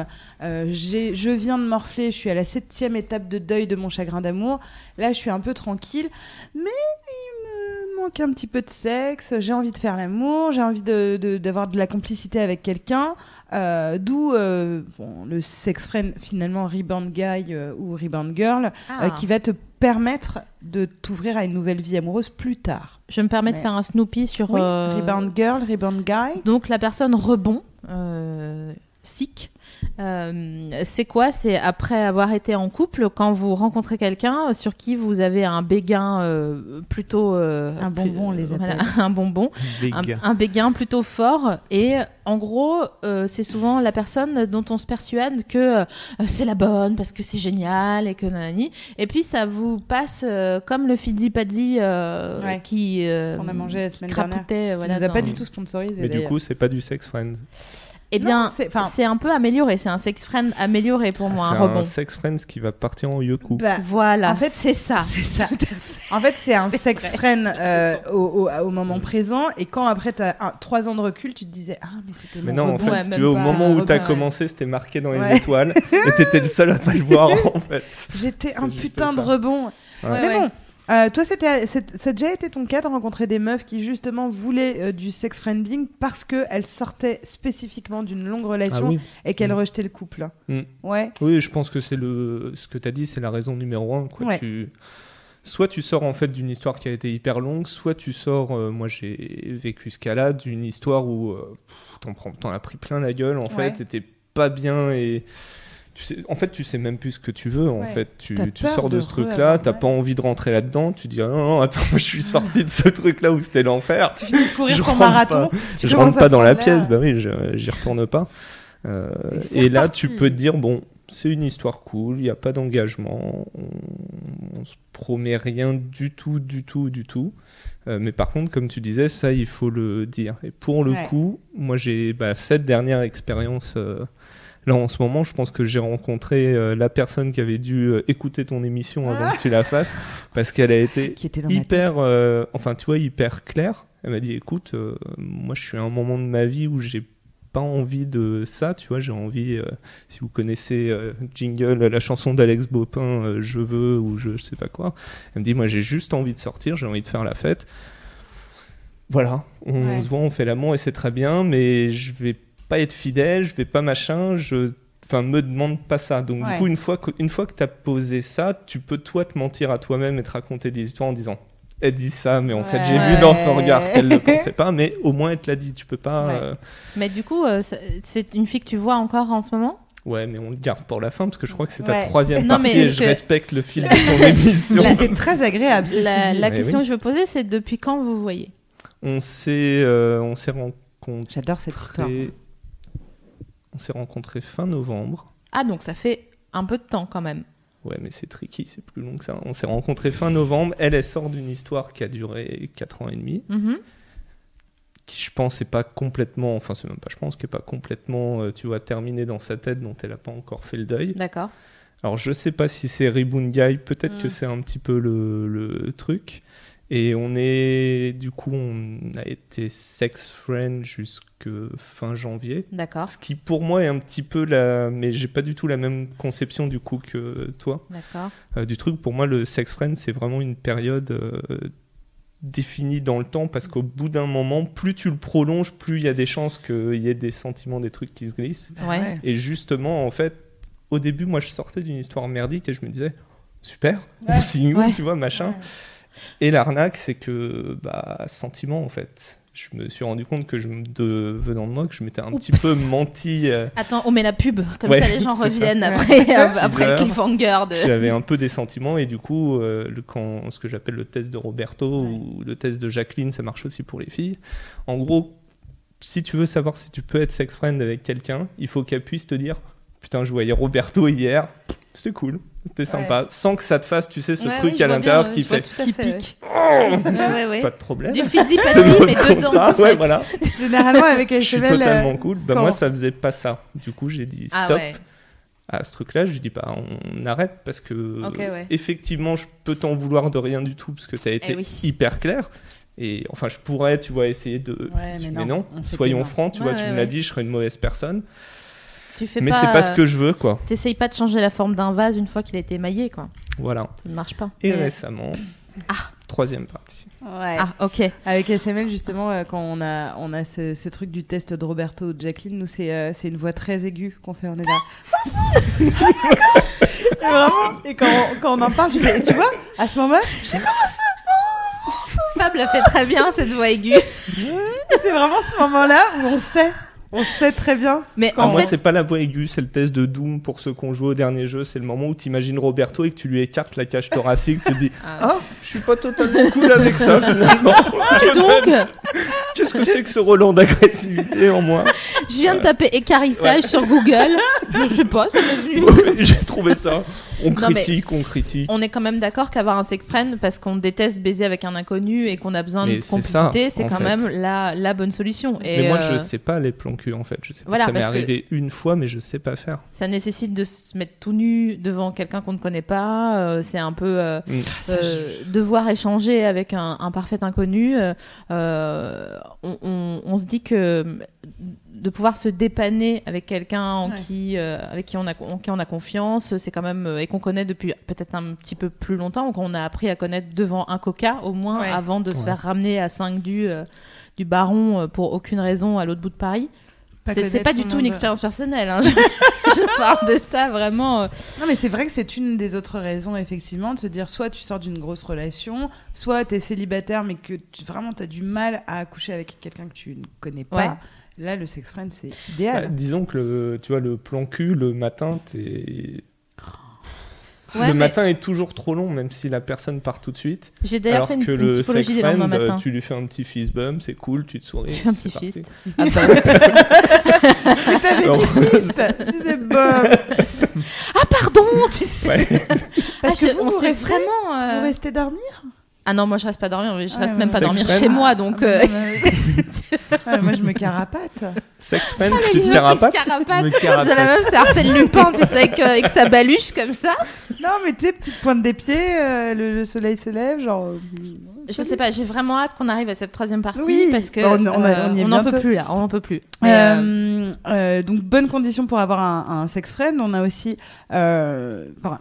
euh, j'ai- je viens de morfler, je suis à la septième étape de deuil de mon chagrin d'amour. Là, je suis un peu tranquille, mais manque un petit peu de sexe. J'ai envie de faire l'amour, j'ai envie de- de- d'avoir de, la complicité avec quelqu'un. euh, D'où euh, bon, le sex friend finalement rebound guy euh, ou rebound girl Ah. qui va te permettre de t'ouvrir à une nouvelle vie amoureuse plus tard. Je me permets de faire un Snoopy sur. Oui, rebound girl, rebound guy. Donc la personne rebond. sick. Euh, c'est quoi? C'est après avoir été en couple, quand vous rencontrez quelqu'un sur qui vous avez un béguin euh, plutôt euh, Un bonbon, on les voilà, appelle. [LAUGHS] un bonbon, un, Béguin. un béguin plutôt fort et en gros euh, c'est souvent la personne dont on se persuade que euh, c'est la bonne parce que c'est génial et que nanani et puis ça vous passe euh, comme le fidzi padzi euh, Ouais. qui euh, On a mangé la semaine dernière. Qui voilà, nous a pas du tout sponsorisé. Mais du coup, c'est pas du sex friend. Eh bien c'est- enfin- c'est un peu amélioré c'est un sex friend amélioré pour moi c'est un un sex friend qui va partir en yoku. Bah, voilà En fait, c'est ça [LAUGHS] C'est ça. En fait, c'est un sex friend euh, au, au- au moment présent. Et quand après, tu as trois ans de recul, tu te disais Ah, mais c'était Mais non, en rebond. fait, Ouais, si tu veux, au moment où t'as ouais. commencé, c'était marqué dans les Ouais. étoiles. et t'étais le seul à pas le voir, en fait. [LAUGHS] J'étais un putain de rebond. Mais ouais. bon, euh, toi, c'était, ça a déjà été ton cas de rencontrer des meufs qui justement voulaient euh, du sex friending parce qu'elles sortaient spécifiquement d'une longue Ah relation oui. et qu'elles Mm. rejetaient le couple. Mm. Ouais. Oui, je pense que c'est le ce que tu as dit, c'est la raison numéro un. Quoi. Ouais. Tu... Soit tu sors en fait d'une histoire qui a été hyper longue, soit tu sors. euh, moi, j'ai vécu ce cas-là d'une histoire où t'en prends, t'en as pris plein la gueule en Ouais. fait, t'étais pas bien et tu sais, en fait, tu sais même plus ce que tu veux. En Ouais. fait, tu, tu sors de, de ce truc-là, t'as ouais. pas envie de rentrer là-dedans. Tu dis ah non, non, attends, [LAUGHS] je suis sorti de ce truc-là où c'était l'enfer. Tu finis de courir Je ton marathon. tu je rentre pas dans la pièce, bah oui, j'y retourne pas. Euh, Et là, tu peux te dire, bon, c'est une histoire cool, il n'y a pas d'engagement, on, on se promet rien du tout, du tout, du tout. Euh, mais par contre, comme tu disais, ça, il faut le dire. Et pour le Ouais. coup, moi, j'ai bah, cette dernière expérience. euh, Là, en ce moment, je pense que j'ai rencontré euh, la personne qui avait dû euh, écouter ton émission avant que tu la fasses, parce qu'elle a été Qui était hyper, euh, enfin tu vois, hyper clair. Elle m'a dit, écoute, moi je suis à un moment de ma vie où j'ai pas envie de ça, tu vois, j'ai envie, si vous connaissez Jingle, la chanson d'Alex Bopin, Je veux ou je, je sais pas quoi. Elle me dit, moi j'ai juste envie de sortir, j'ai envie de faire la fête. Voilà, on Ouais. se voit, on fait l'amour et c'est très bien, mais je vais pas être fidèle, je vais pas machin, je enfin me demande pas ça. Donc Ouais. du coup une fois que une fois que tu as posé ça, tu peux toi te mentir à toi-même et te raconter des histoires en disant elle dit ça mais en fait j'ai vu dans son regard qu'elle ne [LAUGHS] pensait pas mais au moins elle te l'a dit, tu peux pas Ouais. euh, mais du coup euh, c'est- une fille que tu vois encore en ce moment? Ouais mais on le garde pour la fin parce que je crois que c'est ta Ouais. troisième Non, mais partie et je que- respecte le fil de ton [LAUGHS] émission. C'est très agréable. ceci la, dit. la question oui. que je veux poser c'est depuis quand vous vous voyez? On s'est euh, on s'est rencontrés J'adore cette histoire. On s'est rencontrés fin novembre. ah donc ça fait un peu de temps quand même Ouais, mais c'est tricky, c'est plus long que ça. On s'est rencontrés fin novembre. Elle, elle sort d'une histoire qui a duré 4 ans et demi, Mhm. qui je pense est pas complètement, enfin c'est même pas je pense, qui est pas complètement, euh, tu vois, terminée dans sa tête, dont elle a pas encore fait le deuil. d'accord Alors je sais pas si c'est Ribungai, peut-être Mm. que c'est un petit peu le, le truc. Et on est, du coup, on a été sex friend jusque fin janvier. d'accord Ce qui pour moi est un petit peu la, mais j'ai pas du tout la même conception du coup que toi. d'accord Euh, du truc. Pour moi, le sex friend, c'est vraiment une période euh, définie dans le temps parce qu'au bout d'un moment, plus tu le prolonges, plus il y a des chances qu'il y ait des sentiments, des trucs qui se glissent. ouais, Et justement, en fait, au début, moi, je sortais d'une histoire merdique et je me disais, super, Ouais. [LAUGHS] signe où, Ouais. tu vois, machin. Et l'arnaque, c'est que, bah, sentiment, en fait. Je me suis rendu compte que je me, de venant de moi, que je m'étais un petit peu menti. euh, attends on met la pub comme Ouais, ça les gens [LAUGHS] c'est ça. reviennent après euh, Six après le heures. cliffhanger de... J'avais un peu des sentiments et du coup, euh, le, quand, ce que j'appelle le test de Roberto ou le test de Jacqueline, ça marche aussi pour les filles. En gros, si tu veux savoir si tu peux être sex friend avec quelqu'un, il faut qu'elle puisse te dire Putain, je voyais Roberto hier, c'était cool, c'était sympa, sans que ça te fasse, tu sais, ce Ouais, truc oui, à l'intérieur qui fait tout à qui pique. Ouais, ouais, ouais. Pas de problème. du fizzy [LAUGHS] mais dedans en ouais, voilà. Généralement, avec Je suis euh, totalement cool. Bah, Moi, ça faisait pas ça. Du coup, j'ai dit ah stop. ouais à ce truc-là, je lui dis bah on arrête parce que ouais. effectivement je peux t'en vouloir de rien du tout parce que tu as été Eh oui. hyper clair et enfin je pourrais tu vois essayer de Ouais, mais non, soyons non. francs tu Ouais, vois tu ouais, me l'as dit je serais une mauvaise personne tu fais mais pas c'est pas ce que je veux quoi T'essayes pas de changer la forme d'un vase une fois qu'il a été émaillé, quoi. voilà Ça ne marche pas. et Mais- récemment Ah. troisième partie Ouais. Ah, ok. Avec SML, justement, euh, quand on a, on a ce, ce truc du test de Roberto ou de Jacqueline, nous, c'est euh, c'est une voix très aiguë qu'on fait. On est là. Et [LAUGHS] vraiment. Et quand on, quand on en parle, je fais, et tu vois, à ce moment-là, Fab l'a fait très bien, cette voix aiguë. c'est vraiment ce moment-là où on sait On sait très bien. Mais Ah, en moi, fait, c'est pas la voix aiguë, c'est le test de Doom pour ceux qui ont joué au dernier jeu. C'est le moment où tu imagines Roberto et que tu lui écartes la cage thoracique. tu te dis Ah. Ah, je suis pas totalement cool avec ça [LAUGHS] finalement. donc, [LAUGHS] Qu'est-ce que c'est que ce Roland d'agressivité en moi je viens de taper écarissage sur Google. Je sais pas, ça m'est venu. [LAUGHS] J'ai trouvé ça. On Non, critique, on critique. On est quand même d'accord qu'avoir un sex friend parce qu'on déteste baiser avec un inconnu et qu'on a besoin Mais de complicité, c'est quand fait. même la, la bonne solution. Et mais moi, euh, je sais pas les plans cul en fait. Je sais pas. voilà, ça m'est arrivé une fois, mais je sais pas faire. ça nécessite de se mettre tout nu devant quelqu'un qu'on ne connaît pas. euh, c'est un peu euh, Mm. euh, devoir échanger avec un, un parfait inconnu. on, on- on se dit que de pouvoir se dépanner avec quelqu'un en Ouais. qui, euh, avec qui on a, en qui on a confiance, c'est quand même euh, et qu'on connaît depuis peut-être un petit peu plus longtemps, ou qu'on a appris à connaître devant un coca au moins Ouais. avant de se faire ramener à 5 du euh, du baron pour aucune raison à l'autre bout de Paris. C'est pas du tout une expérience personnelle. hein. [LAUGHS] Je, je parle de ça vraiment. Non, mais c'est vrai que c'est une des autres raisons, effectivement, de se dire soit tu sors d'une grosse relation, soit tu es célibataire, mais que tu, vraiment tu as du mal à accoucher avec quelqu'un que tu ne connais pas. Là, le sex friend, c'est Bah, idéal. disons que le, tu vois, le plan cul, le matin, t'es. Ouais, le mais matin est toujours trop long, même si la personne part tout de suite. J'ai d'ailleurs fait une, que une le sex typologie des lendemains friend, matin. tu lui fais un petit fist bump, c'est cool, tu te souris. Tu fais un petit parti. fist. Ah bah, [LAUGHS] Mais t'avais dit fils Tu bon ah, pardon, tu sais. ouais. Parce Ah, que je- vous, on vous restez, vraiment. euh, vous restez dormir? Ah non, moi je reste pas dormir, je Ah, reste même pas sex dormir chez moi, donc. Ah, euh, [LAUGHS] Ouais, Moi, je me carapate. Sex friend, Ah, tu te carapates J'ai carapate. la même, c'est Arsène Lupin, tu sais, avec, euh, avec sa baluche comme ça. Non, mais tu sais, petite pointe des pieds, euh, le, le soleil se lève, genre. Je sais pas, j'ai vraiment hâte qu'on arrive à cette troisième partie Oui, parce que on- on a- on y est n'en bientôt. peut plus là, on n'en peut plus. Euh, Euh, euh, donc bonne condition pour avoir un, un sex friend. On a aussi, euh, enfin,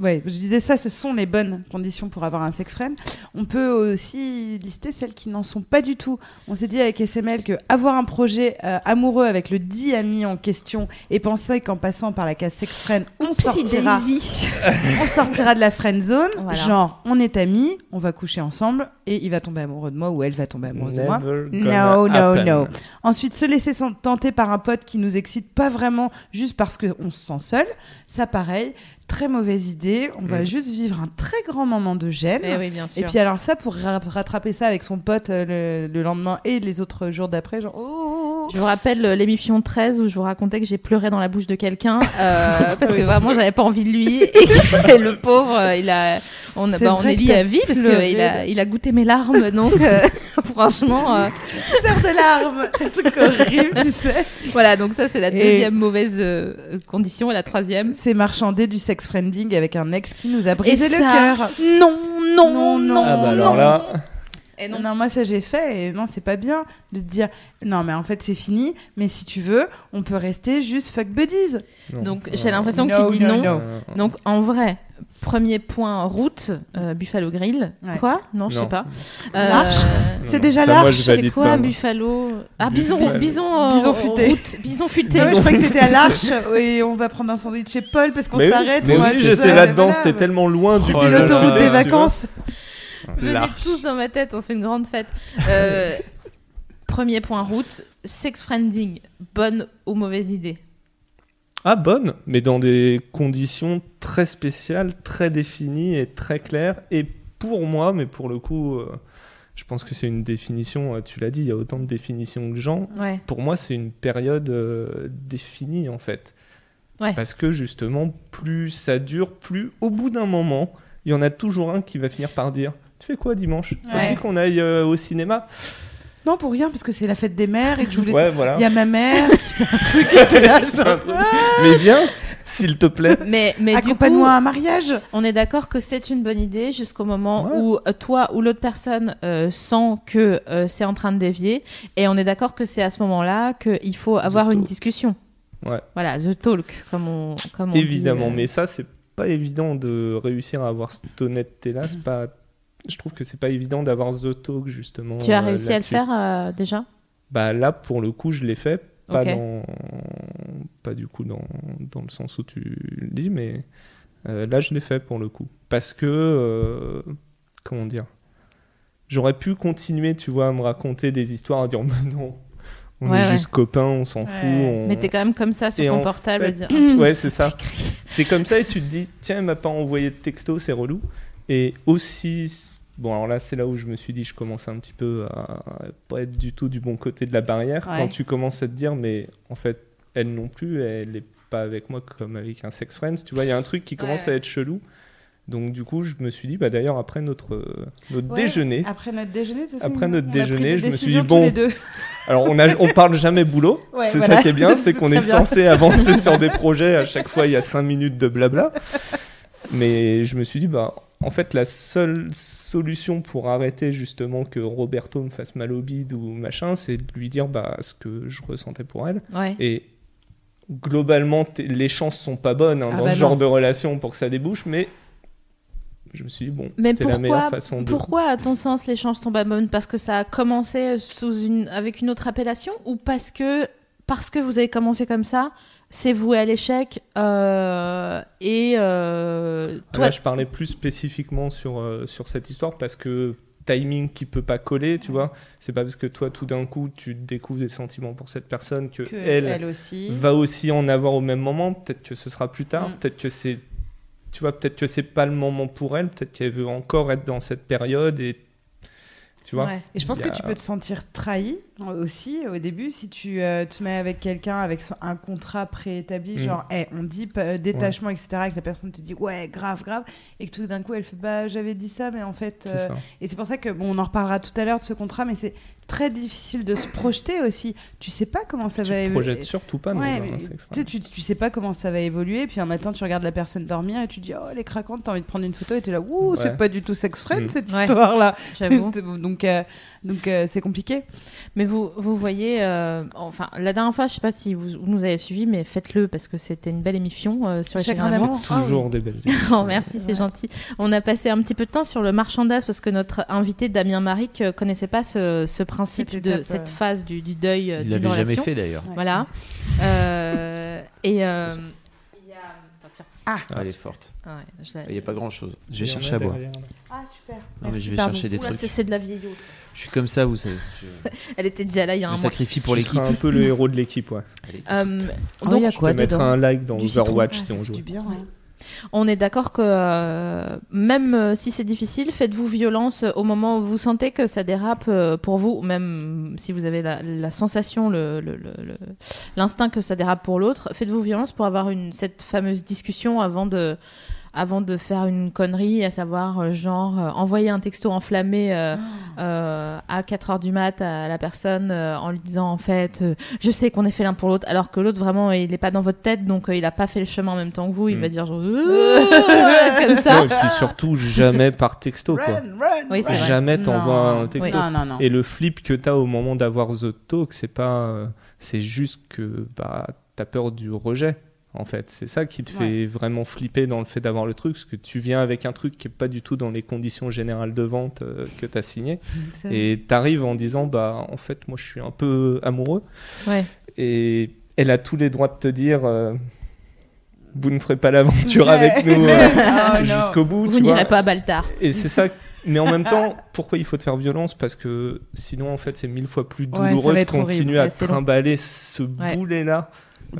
ouais, je disais ça, ce sont les bonnes conditions pour avoir un sex friend. On peut aussi lister celles qui n'en sont pas du tout. On s'est dit avec SML que avoir un projet euh, amoureux avec le dit ami en question et penser qu'en passant par la case sex friend, on sortira, [LAUGHS] on sortira de la friend zone. Voilà. Genre, on est amis, on va coucher ensemble et il va tomber amoureux de moi ou elle va tomber amoureuse de moi. No, gonna no, happen. no. Ensuite, se laisser tenter par un pote qui nous excite pas vraiment juste parce qu'on se sent seul, ça pareil, très mauvaise idée. On va Mm. juste vivre un très grand moment de gêne. eh oui, bien sûr. Et puis alors ça, pour ra- rattraper ça avec son pote euh, le, le lendemain et les autres jours d'après, genre... oh, Je vous rappelle euh, l'émission 13 où je vous racontais que j'ai pleuré dans la bouche de quelqu'un euh, [LAUGHS] parce que vraiment j'avais pas envie de lui [LAUGHS] et [LAUGHS] le pauvre il a on, a- C'est bah, on est lié à vie parce qu'il a il a goûté mes larmes donc euh, franchement euh, Serre de larmes Un truc horrible, tu sais. voilà donc ça c'est la Et- deuxième mauvaise euh, condition et la troisième C'est marchander du sex friending avec un ex qui nous a brisé Et le ça, cœur. non non Non, non. Ah bah alors non. là, et Non. non moi ça j'ai fait et non c'est pas bien de te dire non mais en fait c'est fini mais si tu veux on peut rester juste fuck buddies. non. donc j'ai l'impression No, qu'il dit no, non no. euh, donc en vrai premier point route euh, Buffalo Grill Ouais. quoi? Non je sais pas L'arche non, C'est déjà moi, je C'est quoi pas. Buffalo? Ah bison Buffalo. bison euh, Bison en- futé. route, bison futé. Non, mais je croyais que t'étais à l'arche [LAUGHS] et on va prendre un sandwich chez Paul parce qu'on Mais, oui, s'arrête. mais on va aussi j'étais là-dedans, voilà. c'était tellement loin du Oh là là. l'autoroute là, des vacances. Venez L'arche. tous dans ma tête, on fait une grande fête. Euh, [LAUGHS] premier point route, sex friending, bonne ou mauvaise idée? Ah, bonne, mais dans des conditions très spéciales, très définies et très claires. Et pour moi, mais pour le coup, euh, je pense que c'est une définition, euh, tu l'as dit, il y a autant de définitions que gens. Ouais. Pour moi, c'est une période euh, définie, en fait. Ouais. Parce que justement, plus ça dure, plus au bout d'un moment, il y en a toujours un qui va finir par dire Tu fais quoi dimanche? Tu Ouais. dit qu'on aille euh, au cinéma? Non, pour rien, parce que c'est la fête des mères et que je voulais. Ouais, voilà. Il y a ma mère [LAUGHS] qui fait un truc qui était là, genre, Mais viens, s'il te plaît. Mais, mais Accompagne-moi à un mariage. on est d'accord que c'est une bonne idée jusqu'au moment Ouais. où euh, toi ou l'autre personne euh, sent que euh, c'est en train de dévier. Et on est d'accord que c'est à ce moment-là qu'il faut avoir une discussion. Ouais. Voilà, the talk, comme on, comme on Évidemment, dit, euh. mais ça, c'est pas évident de réussir à avoir cette honnêteté-là. C'est pas... Je trouve que c'est pas évident d'avoir The Talk, justement. Tu as euh, réussi à le faire euh, déjà? Bah là, pour le coup, je l'ai fait. Pas, dans... pas du coup dans... dans le sens où tu le dis, mais euh, là, je l'ai fait pour le coup. Parce que. euh, Comment dire? J'aurais pu continuer, tu vois, à me raconter des histoires, à dire, [LAUGHS] mais non, On Ouais, est ouais. juste copains, on s'en Ouais. fout. on- Mais t'es quand même comme ça sur Et ton portable à fait- dire. Putain, Ouais, c'est ça. T'es comme ça et tu te dis, tiens, elle m'a pas envoyé de texto, c'est relou. Et aussi, bon, alors là, c'est là où je me suis dit, je commence un petit peu à pas être du tout du bon côté de la barrière. Ouais. Quand tu commences à te dire, mais en fait, elle non plus, elle est pas avec moi comme avec un sex friends. Tu vois, il y a un truc qui commence Ouais. à être chelou. Donc, du coup, je me suis dit, bah d'ailleurs, après notre, euh, notre Ouais, déjeuner, Après notre déjeuner, ça, Après notre déjeuner, je me suis dit, bon. [LAUGHS] Alors, on, a, on parle jamais boulot. [LAUGHS] Ouais, c'est voilà. ça qui est bien, [LAUGHS] c'est qu'on est bien. censé avancer sur des projets. À chaque fois, il y a 5 minutes de blabla. Mais je me suis dit, bah, en fait, la seule solution pour arrêter justement que Roberto me fasse mal au bide ou machin, c'est de lui dire bah, ce que je ressentais pour elle. Ouais. Et globalement, les chances sont pas bonnes hein, Ah dans bah ce genre non. de relation pour que ça débouche, mais je me suis dit, bon, c'était la meilleure pourquoi, façon de. pourquoi, à ton sens, les chances sont pas bonnes? Parce que ça a commencé sous une, avec une autre appellation ou parce que, parce que vous avez commencé comme ça, c'est voué à l'échec euh, et euh, Ah, toi, Là, je parlais plus spécifiquement sur, euh, sur cette histoire parce que timing qui peut pas coller, tu vois. C'est pas parce que toi, tout d'un coup, tu découvres des sentiments pour cette personne que, Que elle, elle aussi. va aussi en avoir au même moment. Peut-être que ce sera plus tard. Mm. Peut-être que c'est, tu vois, peut-être que c'est pas le moment pour elle. Peut-être qu'elle veut encore être dans cette période et, tu vois. Ouais. Et je pense que tu peux te sentir trahi aussi au début si tu euh, te mets avec quelqu'un avec un contrat préétabli, Mm. genre hey, on dit euh, détachement, etc., et que la personne te dit ouais, grave, grave, et que tout d'un coup elle fait bah j'avais dit ça, mais en fait. Euh. Et c'est pour ça que, bon, on en reparlera tout à l'heure de ce contrat, mais c'est très difficile de se projeter aussi. Tu sais pas comment ça Tu va évoluer. projettes surtout pas dans Ouais, un mais sexe. Tu, sais, tu, tu sais pas comment ça va évoluer, puis un matin tu regardes la personne dormir et tu dis oh elle est craquante, t'as envie de prendre une photo et t'es là ouh Ouais. c'est pas du tout sex friend Mm. cette Ouais. histoire là. [LAUGHS] donc euh, donc euh, c'est compliqué. Mais vous, vous voyez, euh, enfin, la dernière fois, je sais pas si vous, vous nous avez suivis, mais faites-le parce que c'était une belle émission euh, sur les Chacun chagrins d'amour. toujours des belles [LAUGHS] Oh, merci, c'est gentil. On a passé un petit peu de temps sur le marchandage parce que notre invité Damien Maric euh, connaissait pas ce, ce principe Cette de étape, cette euh. phase du, du deuil Il d'une l'avait jamais fait d'ailleurs. Ouais. Voilà. Euh, et euh, il y a... Attends, tiens. Ah, Ah, elle est forte. Ah ouais, je l'ai- Il n'y a pas grand chose. Je vais chercher à boire. ah super. Non, mais Merci, je vais pardon. chercher des Oula, trucs. c'est- c'est de la vieillotte. Je suis comme ça, vous savez. Je, [LAUGHS] Elle était déjà là il y a un mois. sacrifie pour Tu l'équipe. un peu le héros de l'équipe, ouais. Euh, Oh, donc, il y a Je quoi te mettrai dedans un like dans Du citron. Overwatch Ah, si on joue. du bien. ouais. On est d'accord que euh, même euh, si c'est difficile, faites-vous violence euh, au moment où vous sentez que ça dérape pour vous, même si vous avez la, sensation, l'instinct que ça dérape pour l'autre. Faites-vous violence pour avoir cette fameuse discussion avant de, avant de faire une connerie, à savoir euh, genre euh, envoyer un texto enflammé euh, euh, à 4 heures du mat à la personne euh, en lui disant en fait euh, je sais qu'on est fait l'un pour l'autre alors que l'autre vraiment il n'est pas dans votre tête donc euh, il a pas fait le chemin en même temps que vous il Mm. va dire genre [LAUGHS] comme ça Ouais, et puis surtout, jamais par texto, quoi. Run, run, Oui, run. Jamais t'envoies un texto. Non, non, non. Et le flip que t'as au moment d'avoir The Talk, c'est pas. euh, c'est juste que bah, t'as peur du rejet, en fait. C'est ça qui te fait vraiment flipper dans le fait d'avoir le truc, parce que tu viens avec un truc qui est pas du tout dans les conditions générales de vente euh, que t'as signé. C'est- Et t'arrives en disant, bah, en fait, moi, je suis un peu amoureux. ouais Et elle a tous les droits de te dire. euh, vous ne ferez pas l'aventure Ouais. avec nous euh, [LAUGHS] Oh, jusqu'au bout. vous tu n'irez pas à Baltar Et c'est ça. Mais en même temps, pourquoi il faut te faire violence? Parce que sinon, en fait, c'est mille fois plus douloureux de horrible. continuer à Ouais, c'est long. trimballer ce Ouais. boulet-là.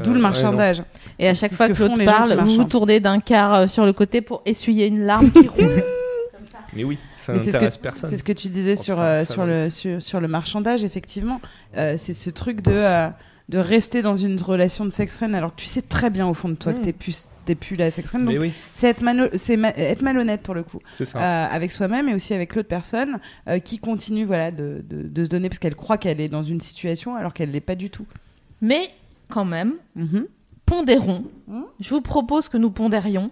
D'où Euh, le marchandage. et à chaque fois que l'autre parle vous vous tournez d'un quart euh, sur le côté pour essuyer une larme qui [LAUGHS] roule. Mais oui, ça Mais c'est ce n'intéresse que- personne. C'est ce que tu disais Oh, sur, putain, euh, sur, le, sur, sur le marchandage, effectivement. Euh, c'est ce truc de, euh, de rester dans une relation de sex friend alors que tu sais très bien au fond de toi que t'es plus, t'es plus la sex friend. Donc, oui, c'est être, ma- être malhonnête pour le coup. c'est ça. Euh, avec soi-même et aussi avec l'autre personne euh, qui continue voilà, de, de, de se donner parce qu'elle croit qu'elle est dans une situation alors qu'elle l'est pas du tout. mais quand même Mhm. pondérons. Hmm. Je vous propose que nous pondérions.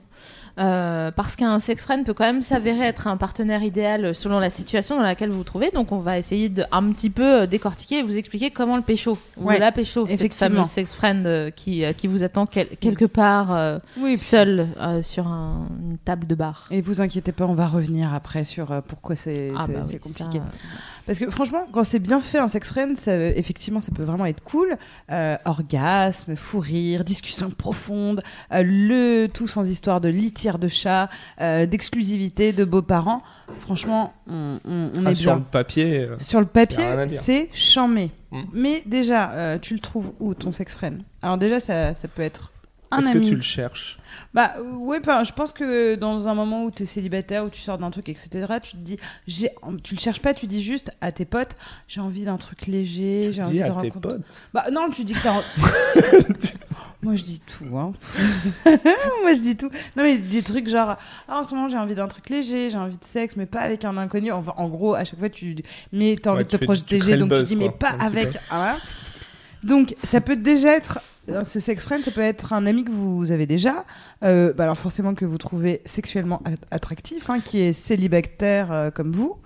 Euh, parce qu'un sex friend peut quand même s'avérer être un partenaire idéal selon la situation dans laquelle vous vous trouvez. Donc on va essayer de un petit peu euh, décortiquer et vous expliquer comment le pécho. Ou Ouais, la pécho, cette fameuse sex friend euh, qui, qui vous attend quel- quelque part euh, Oui. seul euh, sur un- une table de bar. Et vous inquiétez pas, on va revenir après sur pourquoi c'est Ah bah oui, compliqué. ça, Parce que franchement, quand c'est bien fait un sex friend, ça, effectivement, ça peut vraiment être cool. Orgasme, fou rire, discussion profonde, le tout sans histoire de de chat, euh, d'exclusivité, de beaux-parents. Franchement, on, on- on Ah, est sur bien. le papier. euh, Sur le papier, c'est chamé. Mm. Mais déjà, euh, tu le trouves où ton sex friend? Alors déjà, ça, ça peut être un Est-ce que tu le cherches? Bah euh, enfin, je pense que dans un moment où tu es célibataire, où tu sors d'un truc, etc., tu te dis, j'ai, tu le cherches pas, tu dis juste à tes potes, j'ai envie d'un truc léger, j'ai envie de à tes rencontrer. potes? Bah non, tu dis que t'as. [LAUGHS] Moi je dis tout, hein. [LAUGHS] Moi je dis tout. Non mais des trucs genre, ah, en ce moment j'ai envie d'un truc léger, j'ai envie de sexe, mais pas avec un inconnu. Enfin, en gros, à chaque fois tu. Mais t'as envie Ouais, de tu te fais- tu protéger, donc tu buzz, dis, mais pas avec. voilà. Donc ça peut déjà être. euh, Ce sex friend, ça peut être un ami que vous avez déjà, euh, bah alors forcément que vous trouvez sexuellement attractif, hein, qui est célibataire euh, comme vous.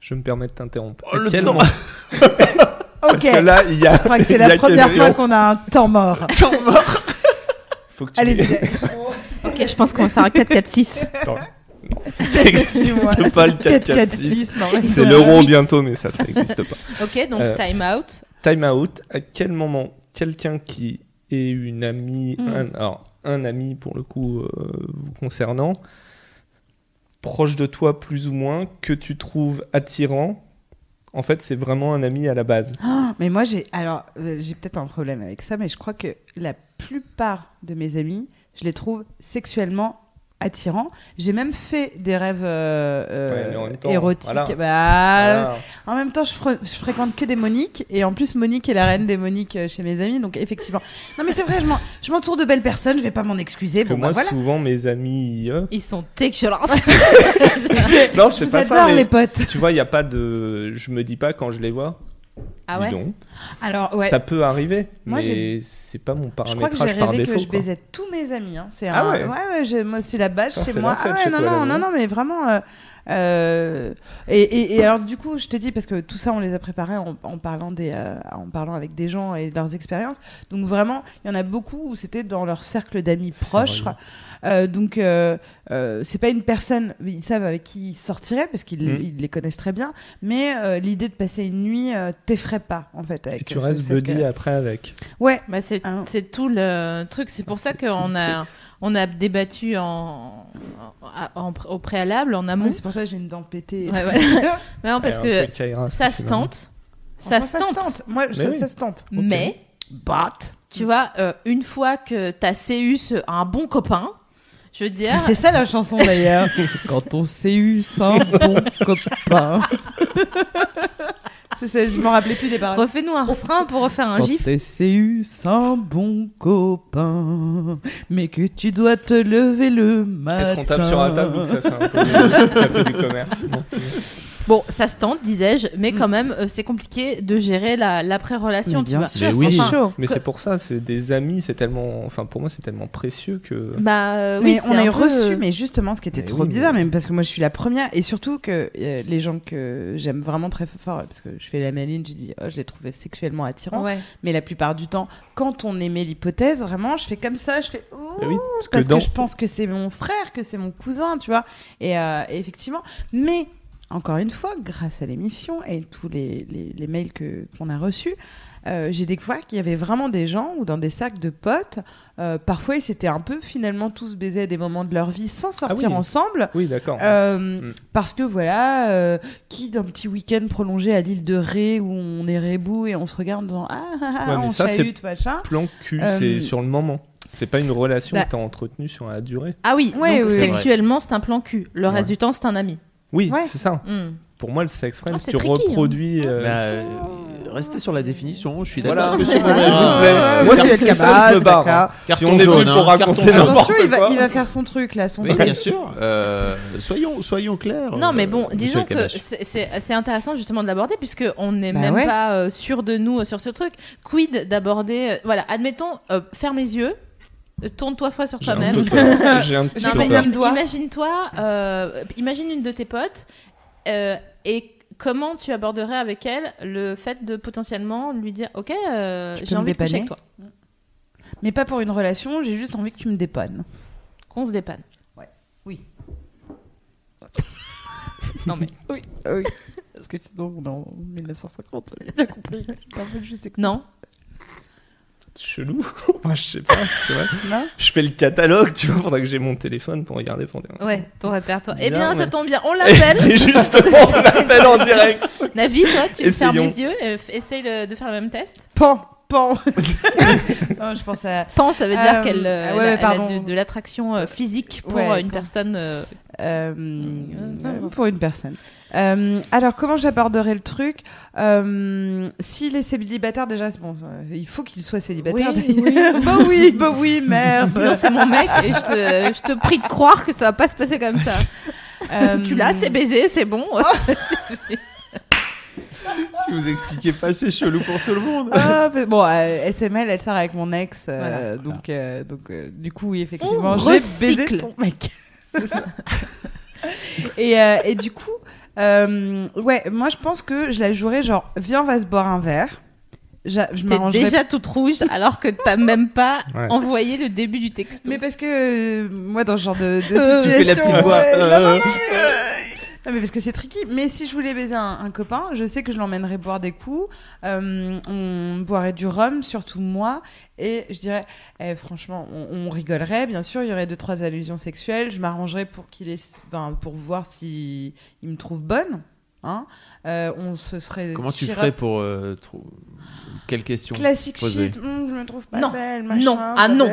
Je me permets de t'interrompre. Oh, le quel temps. [LAUGHS] Parce Ok. que là, il y a. Je crois que c'est [LAUGHS] la première fois qu'on a un temps mort. [LAUGHS] [LAUGHS] Faut que tu Allez-y. Ok, je pense qu'on va faire un 4-4-6. Attends. Ça n'existe pas le 4-4-6. non, mais C'est l'euro bientôt, mais ça, ça n'existe pas. Ok, donc Euh, time out. Time out. À quel moment quelqu'un qui est une amie, Mm. un, alors un ami pour le coup euh, concernant, proche de toi plus ou moins, que tu trouves attirant, en fait, c'est vraiment un ami à la base. Ah, [GASPS] mais moi, j'ai alors euh, j'ai peut-être un problème avec ça, mais je crois que la plupart de mes amis, je les trouve sexuellement attirants. J'ai même fait des rêves euh, euh, Ouais, temps, érotiques. voilà. Bah, Voilà. En même temps, je, fre- je fréquente que des Moniques, et en plus, Monique est la reine des Moniques euh, chez mes amis, donc effectivement. Non, mais c'est vrai, je m'en- je m'entoure de belles personnes, je vais pas m'en excuser. Bon, moi, bah voilà. souvent, mes amis. euh, Ils sont dégueulasses. [LAUGHS] Non, c'est pas ça. adore, les Mais potes. tu vois, il y a pas de. Je me dis pas quand je les vois. Ah ouais donc. Alors, ouais. Ça peut arriver, Moi, mais c'est pas mon Je crois que j'ai paramétrage par rêvé défaut. que je quoi. baisais tous mes amis. Hein. C'est Ah un- ouais ouais, j'ai- moi c'est la base chez moi. ah ouais, non, toi, non, non, non mais vraiment. euh, euh, et, et- et alors du coup, je te dis parce que tout ça, on les a préparés en, en parlant des, euh, en parlant avec des gens et de leurs expériences. Donc vraiment, il y en a beaucoup où c'était dans leur cercle d'amis proches. Euh, donc euh, euh, c'est pas une personne, ils savent avec qui ils sortiraient parce qu'ils Mm. les connaissent très bien. Mais euh, l'idée de passer une nuit euh, t'effraie pas en fait. Et Avec tu ce- restes buddy après avec. Ouais. Bah, c'est Ah. c'est tout le truc. C'est pour ça qu'on a, on a débattu en, en- en- au préalable, en amont. Ouais, c'est pour ça que j'ai une dent pétée. Ouais, ouais. Mais [LAUGHS] non, parce que ça se tente. Ça se Franchement, tente. Moi, Mais ça, oui. ça se tente. Mais, But. tu vois, euh, une fois que t'as CU un bon copain, je veux dire. C'est ça la chanson d'ailleurs. [LAUGHS] Quand on s'est eu un bon copain. c'est ça, je m'en rappelais plus des paroles. Refais-nous un refrain pour refaire un Quand gif. t'es eu un bon copain, mais que tu dois te lever le matin. Est-ce qu'on tape sur la table ou que ça fait un peu du café du commerce Non, c'est bon. Ça se tente, disais-je, mais quand même, euh, c'est compliqué de gérer la- l'après-relation. Mais tu bien vois. sûr, Mais oui. c'est Enfin, chaud. Mais Que- c'est pour ça, c'est des amis, c'est tellement. Enfin, pour moi, c'est tellement précieux que. Bah, euh, mais oui, on c'est a peu, reçu, euh, mais justement, ce qui était Mais trop oui, bizarre, mais- même parce que moi je suis la première, et surtout que euh, les gens que j'aime vraiment très fort, parce que je fais la maline, j'ai dit, oh, je les trouvais sexuellement attirants, Ouais. mais la plupart du temps, quand on émet l'hypothèse, vraiment, je fais comme ça, je fais, ouh, oui, parce que parce que, dans. je pense que c'est mon frère, que c'est mon cousin, tu vois, et, euh, et effectivement, mais encore une fois, grâce à l'émission et tous les, les, les mails que qu'on a reçus, euh, j'ai découvert qu'il y avait vraiment des gens ou dans des cercles de potes, euh, parfois ils s'étaient un peu finalement tous baisés à des moments de leur vie sans sortir oui. ensemble. Oui, d'accord. Euh, Mm. Parce que voilà, euh, qui d'un petit week-end prolongé à l'île de Ré où on est rebou et on se regarde en disant ah, ah, ah, Ouais, on ça, c'est- chahute, machin. Plan cul, Euh, c'est sur le moment. C'est pas une relation bah- que t'as entretenue sur la durée. Ah oui, Ouais, donc oui, oui. sexuellement, c'est un plan cul. Le reste Ouais. du temps, c'est un ami. Oui, Ouais. c'est ça. Hmm. Pour moi, le sex friend, Ah, tu tricky, hein. reproduis. euh, Bah, euh, restez sur la définition, je suis d'accord. Voilà, [LAUGHS] monsieur s'il vous Morin. plaît. ouais, Moi, c'est ça, je me barre. hein. Si on est venu hein, pour raconter carton jaune. n'importe Attention, il va, quoi. il va faire son truc là, son Oui, bien sûr. Euh, soyons, soyons clairs. Non, mais bon, disons que c'est- intéressant justement de l'aborder puisque on n'est Bah même ouais. pas euh, sûr de nous euh, sur ce truc. Quid d'aborder, euh, voilà, admettons, euh, ferme les yeux, tourne-toi fois sur toi-même. [LAUGHS] J'ai un petit Non, peu mais peur. im- Doigt. imagine-toi, euh, imagine une de tes potes euh, et comment tu aborderais avec elle le fait de potentiellement lui dire Ok, euh, j'ai envie de coucher dépanner avec toi, Mais pas pour une relation, j'ai juste envie que tu me dépannes. qu'on se dépanne. Oui. [LAUGHS] Non, mais Oui, oui. Parce que sinon, on est en 1950, j'ai bien compris. Non, chelou. [LAUGHS] Enfin, je sais pas, tu vois. [LAUGHS] Non Je fais le catalogue, tu vois, pendant que j'ai mon téléphone pour regarder. Pour... Ouais, ton répertoire. Eh Bien, bien, ça tombe bien. On [LAUGHS] l'appelle. Et justement, on l'appelle en direct. Navi, toi, tu fermes les yeux. euh, essaye le- de faire le même test. Pan, pan. non, je pense à. Pense, ça veut dire Euh, qu'elle euh, ouais, a- de, de l'attraction euh, physique pour Ouais, une quand- personne. Euh, Euh, pour une personne. Euh, alors, comment j'aborderai le truc? Euh, S'il est célibataire, déjà, bon, il faut qu'il soit célibataire. Oui, oui. [LAUGHS] bah oui, bah oui, merde. Sinon, c'est mon mec et je te, je te prie de croire que ça va pas se passer comme ça. Euh, Tu l'as, c'est baisé, c'est bon. [LAUGHS] Si vous expliquez pas, c'est chelou pour tout le monde. Ah, bon, euh, SML, elle sort avec mon ex, euh, Voilà. donc, euh, donc euh, du coup, oui, effectivement, On j'ai baisé ton mec. C'est ça. [LAUGHS] et, euh, et du coup, euh, ouais, moi je pense que je la jouerais genre, viens, on va se boire un verre. J'a- Je T'es m'arrangerais. déjà toute rouge alors que t'as même pas [LAUGHS] Ouais. envoyé le début du texto. Mais parce que euh, moi, dans ce genre de, de situation, tu fais la petite voix. non, Euh, non, non, euh, non, mais parce que c'est tricky. Mais si je voulais baiser un, copain, je sais que je l'emmènerais boire des coups. Euh, on boirait du rhum, surtout moi. Et je dirais, eh, franchement, on, rigolerait. Bien sûr, il y aurait deux trois allusions sexuelles. Je m'arrangerais pour qu'il pour voir si il me trouve bonne. Hein. Euh, on se serait. Comment tu ferais pour euh, trou- quelle question Classique shit, hum, je me trouve pas Non. belle, machin. Non. Ah, [LAUGHS] non.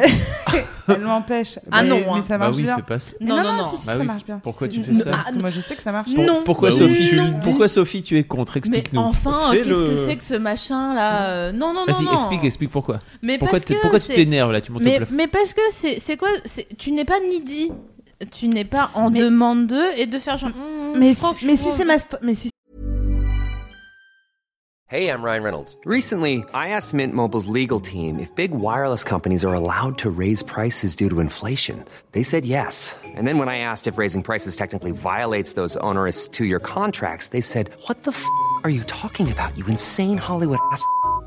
Elle m'empêche. Ah, Mais- non, Mais hein. ça Bah marche oui, bien. fais pas ça. Mais Non, non, non. si, si, Bah ça oui. marche bien. Pourquoi Si, tu fais ça Parce que moi, je sais que ça marche. Pour- Non. Pourquoi Bah oui, Sophie tu non. Pourquoi Sophie tu es contre Mais Explique-nous. enfin, Fais-le. qu'est-ce que c'est que ce machin là euh, Non, non, non, Vas-y, non. explique, explique pourquoi. Mais Pourquoi, tu t'énerves là Tu montes mais, mais parce que c'est quoi Tu n'es pas needy. Tu n'es pas en Mais- demande d'eux et de faire genre. Hum, Mais si, mais si c'est ma st- mais si Hey, I'm Ryan Reynolds. Recently, I asked Mint Mobile's legal team if big wireless companies are allowed to raise prices due to inflation. They said yes. And then when I asked if raising prices technically violates those onerous two year contracts, they said, What the f are you talking about, you insane Hollywood ass?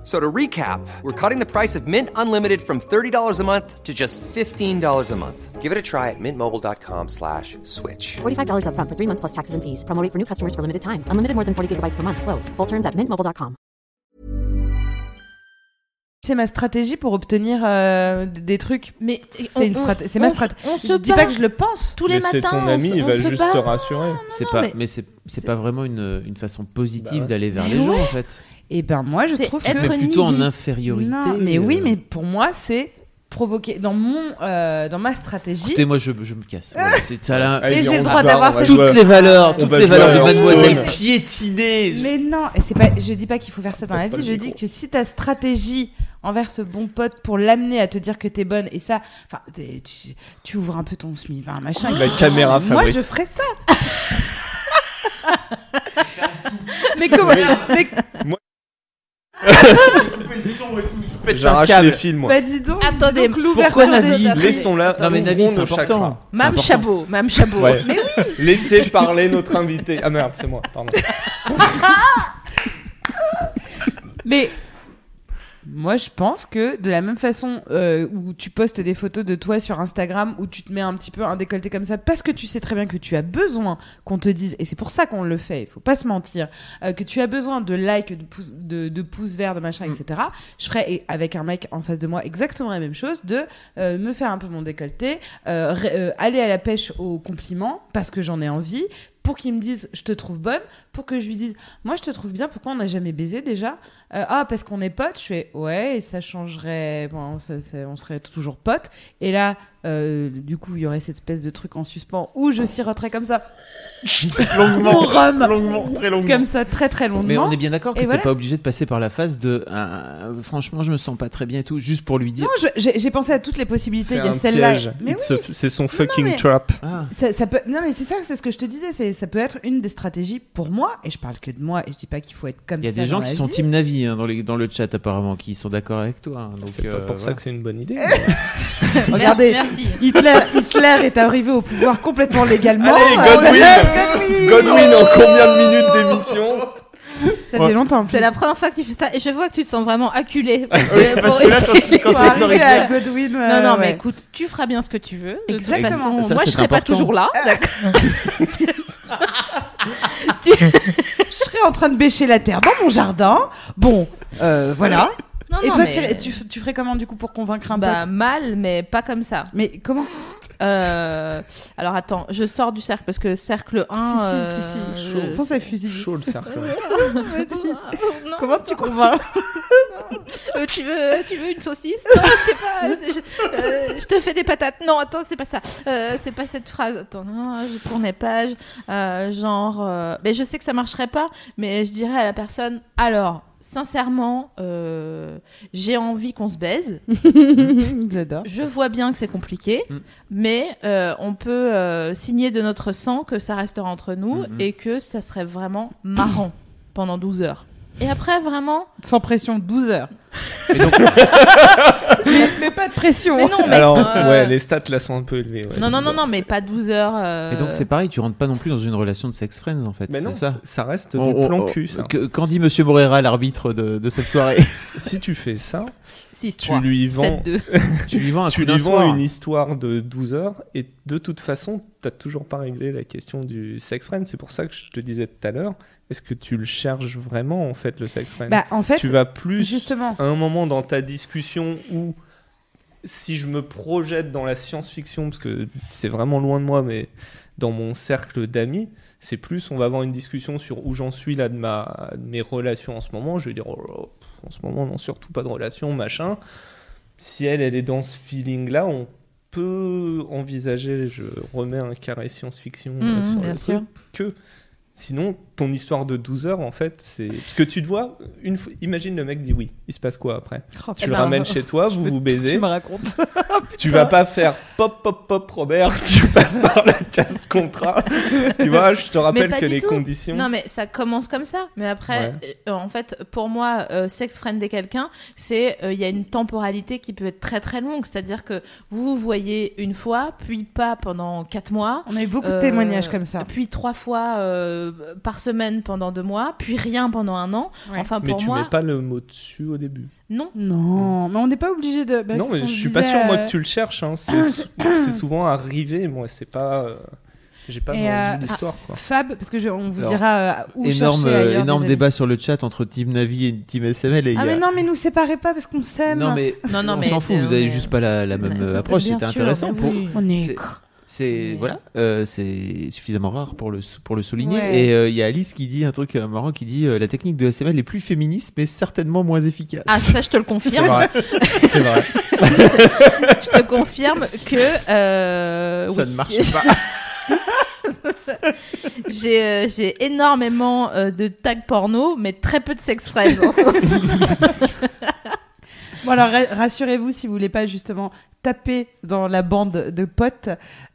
So to recap, we're cutting the price of Mint Unlimited from $30 a month to just $15 a month. Give it a try at mintmobile.com slash switch. $45 upfront for three months plus taxes and fees. Promo rate for new customers for limited time. Unlimited more than 40 gigabytes per month. Slows. Full terms at mintmobile.com. c'est ma stratégie pour obtenir euh, des trucs. Mais C'est une on- straté- c'est on ma se- stratégie. On Je se dis pas que je le pense. tous les Mais c'est ton on ami, se- il on va juste bat. te rassurer. C'est non, pas, mais- mais, c'est c'est pas vraiment une, une façon positive Bah ouais. d'aller vers Mais les gens en fait. Et ben moi, je trouve être que Mais plutôt en infériorité. non, mais oui, euh. mais pour moi, c'est provoquer dans mon euh, dans ma stratégie. Écoutez, moi je, je me casse. Voilà, [LAUGHS] c'est ça là. Allez, Mais viens, j'ai le droit va- d'avoir cette- Toutes les valeurs, toutes va les jouer valeurs de mademoiselle piétinées. Mais non, et c'est pas. Je dis pas qu'il faut faire ça dans la vie. Je dis que si ta stratégie envers ce bon pote pour l'amener à te dire que t'es bonne et ça, enfin, tu, tu ouvres un peu ton smi, enfin, machin. La caméra, Moi, Fabrice. je ferais ça. [LAUGHS] mais comment Mais J'arrache les fils, moi. bah dis donc. Attendez, dis donc l'ouverture pourquoi des Navi. Laissons-la. Non mais Navi, ouvrons c'est nos important. chakras. C'est Mam important. Chabot, Mam Chabot. Ouais. Mais oui, Laissez parler notre invité. Ah merde, c'est moi, pardon. [LAUGHS] Mais moi, je pense que de la même façon euh, où tu postes des photos de toi sur Instagram, où tu te mets un petit peu un décolleté comme ça, parce que tu sais très bien que tu as besoin qu'on te dise, et c'est pour ça qu'on le fait, il faut pas se mentir, euh, que tu as besoin de likes, de, pouces- de, de pouces verts, de machin, etc. Je ferais avec un mec en face de moi exactement la même chose, de euh, me faire un peu mon décolleté, aller à la pêche aux compliments, parce que j'en ai envie, pour qu'il me dise je te trouve bonne, pour que je lui dise moi je te trouve bien, pourquoi on n'a jamais baisé déjà Euh, Ah parce qu'on est potes, je fais ouais et ça changerait, bon, on serait toujours potes. Et là euh, du coup il y aurait cette espèce de truc en suspens où je siroterais comme ça [LAUGHS] longuement. rhum, longuement, très longuement. comme ça très très longuement. Mais on est bien d'accord que t'es voilà. pas obligé de passer par la phase de euh, franchement je me sens pas très bien et tout juste pour lui dire Non, j'ai pensé à toutes les possibilités. Il y a celle-là. oui, C'est son fucking mais- trap. ah Ça, ça peut... Non, mais c'est ça, c'est ce que je te disais. c'est- Ça peut être une des stratégies pour moi, et je parle que de moi, et je dis pas qu'il faut être comme il y a ça. des gens qui sont vie. team Navi hein, dans, les, dans le chat apparemment qui sont d'accord avec toi hein, donc C'est pas euh, pour ça que c'est une bonne idée. [LAUGHS] Regardez, merci. Hitler, Hitler est arrivé au pouvoir complètement légalement. Allez, Euh, Godwin Godwin en combien de minutes d'émission Ça fait longtemps. en C'est la première fois que tu fais ça et je vois que tu te sens vraiment acculé. Parce Oui, que parce pour- que là, quand, quand Faut c'est sorti. arriver à Godwin. euh, Non, non, mais écoute, tu feras bien ce que tu veux. De Exactement. toute façon, Ça, moi, je serai pas toujours là. D'accord. [LAUGHS] Je serais en train de bêcher la terre dans mon jardin. Bon, euh, voilà. Non, Et non, toi, mais- tu, tu ferais comment du coup pour convaincre un bah, pote mal, mais pas comme ça. Mais comment Euh, alors attends, je sors du cercle parce que cercle 1. Si, si, si, si. euh, Je pense à fusille. Chaud le cercle. [LAUGHS] Non. Comment tu convaincs [LAUGHS] Euh, tu veux, tu veux une saucisse? Non, je sais pas. Je, euh, je te fais des patates. Non, attends, c'est pas ça. Euh, c'est pas cette phrase. Attends, non, je tournais page. Euh, genre, euh, mais je sais que ça marcherait pas, mais je dirais à la personne. Alors, sincèrement, euh, j'ai envie qu'on se baise. [LAUGHS] J'adore. Je vois bien que c'est compliqué, Mm. mais euh, on peut euh, signer de notre sang que ça restera entre nous Mhm. et que ça serait vraiment marrant pendant 12 heures. Et après, vraiment. Sans pression, 12 heures. Et donc, [LAUGHS] pas de pression. Mais non, mais. Alors, euh, ouais, les stats là sont un peu élevées. ouais. Non, non, non, non, mais pas 12 heures. euh, et donc c'est pareil, tu rentres pas non plus dans une relation de sex friends en fait. Mais non, ça. ça. reste On- du plan on- cul, ça. que- Qu'en dit Monsieur Morera, l'arbitre de, de cette soirée [LAUGHS] Si tu fais ça, 6, tu 3, lui vends, 7, 2. [LAUGHS] Tu lui vends un tu lui vends soir. une histoire de 12 heures et de toute façon, t'as toujours pas réglé la question du sex friend. C'est pour ça que je te disais tout à l'heure, est-ce que tu le cherches vraiment en fait le sex friend Bah, en fait, Tu vas plus justement. à un moment dans ta discussion où si je me projette dans la science-fiction, parce que c'est vraiment loin de moi, mais dans mon cercle d'amis, c'est plus on va avoir une discussion sur où j'en suis là de, ma, de mes relations en ce moment. Je vais dire, oh là là, en ce moment, non, surtout pas de relation, machin. Si elle, elle est dans ce feeling-là, on peut envisager, je remets un carré science-fiction euh, Mhm, sur le truc, que sinon, ton histoire de 12 heures, en fait, c'est. Parce que tu te vois, une fois... imagine le mec dit oui, il se passe quoi après? Oh, Tu le ben, ramènes chez toi, vous vous baisez. Tu me racontes. [LAUGHS] Tu vas pas faire pop, pop, pop, Robert, [LAUGHS] tu passes par la case contrat. tu vois, je te rappelle que les tout. conditions. Non, mais ça commence comme ça. Mais après, euh, en fait, pour moi, euh, sex friender quelqu'un, c'est euh, il y a une temporalité qui peut être très très longue. C'est-à-dire que vous vous voyez une fois, puis pas pendant quatre mois. On a eu beaucoup de euh, témoignages comme ça. Puis trois fois euh, par semaine pendant deux mois, puis rien pendant un an. Ouais. Enfin, mais pour tu moi, mets pas le mot dessus au début. non. Non, mais on n'est pas obligé de. bah, non, mais je suis disait, pas sûr, moi, que tu le cherches. hein. C'est sou- [COUGHS] c'est souvent arrivé. Moi, c'est pas. euh, J'ai pas euh, l'histoire, quoi. Fab, parce que je- on vous Alors, dira euh, où Énorme, chercher ailleurs énorme débat sur le chat entre Team Navi et Team SML. Et. Ah a- mais non, mais nous séparez pas parce qu'on s'aime. Non, mais Non, non, on mais s'en fout, c'est- vous avez mais- juste pas la, la même approche, c'était intéressant mais pour. oui. On est. C'est voilà, euh, c'est suffisamment rare pour le pour le souligner. Ouais. Et euh, il y a Alice qui dit un truc euh, marrant qui dit euh, la technique de SML est plus féministe mais certainement moins efficace. Ah, ça, je te le [LAUGHS] confirme. C'est vrai. [LAUGHS] je te confirme que. Ça oui. ne marche [LAUGHS] pas. J'ai énormément de tags porno, mais très peu de sex friends. Bon alors ra- rassurez-vous si vous voulez pas justement taper dans la bande de potes,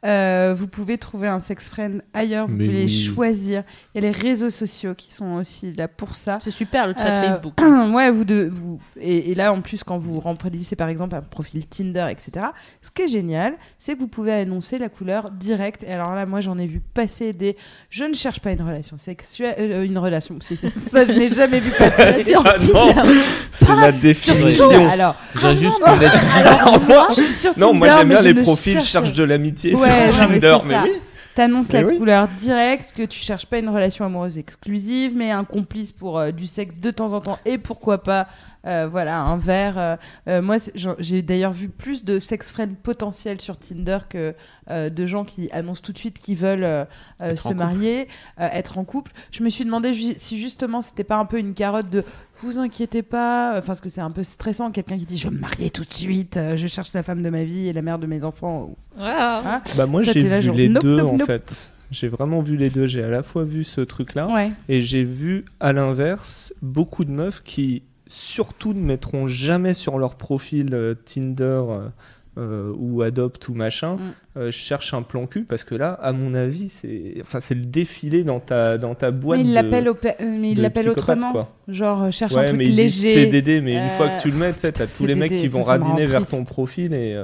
euh, vous pouvez trouver un sex friend ailleurs, vous Mais pouvez oui. choisir. Il y a les réseaux sociaux qui sont aussi là pour ça. C'est super le chat Euh, Facebook. [CLEARS THROAT] ouais, vous de vous et, et là en plus quand vous remplissez par exemple un profil Tinder, etc. Ce qui est génial, c'est que vous pouvez annoncer la couleur directe. Et alors là, moi j'en ai vu passer des. Je ne cherche pas une relation sexuelle, euh, une relation. Ça, je n'ai jamais vu passer. [LAUGHS] Sur Ah Tinder. c'est la Surtout, définition. Alors, J'ai juste non, alors moi, Non, moi j'aime mais bien les profils cherche- cherche de l'amitié Ouais, sur non, mais Tinder. Mais ça. oui. T'annonces Mais la oui. couleur directe, que tu cherches pas une relation amoureuse exclusive, mais un complice pour euh, du sexe de temps en temps et pourquoi pas, euh, voilà, un verre. euh, euh, moi, j'ai d'ailleurs vu plus de sex friends potentiels sur Tinder que euh, de gens qui annoncent tout de suite qu'ils veulent se couple. marier, euh, être en couple. Je me suis demandé ju- si justement c'était pas un peu une carotte de vous inquiétez pas, enfin parce que c'est un peu stressant, quelqu'un qui dit je veux me marier tout de suite, euh, je cherche la femme de ma vie et la mère de mes enfants. Ah. Bah moi j'ai vu genre, les nope, deux nope, en nope. fait. J'ai vraiment vu les deux. J'ai à la fois vu ce truc-là Ouais. et j'ai vu à l'inverse beaucoup de meufs qui surtout ne mettront jamais sur leur profil euh, Tinder euh, euh, ou Adopt ou machin Mm. euh, cherchent un plan cul parce que là à mon avis c'est enfin c'est le défilé dans ta dans ta boîte Mais il l'appelle mais il l'appelle autrement. quoi. Genre cherche un truc mais léger. CDD, mais une fois que tu le mets, tu t'as [LAUGHS] tous les mecs qui vont radiner vers ton profil et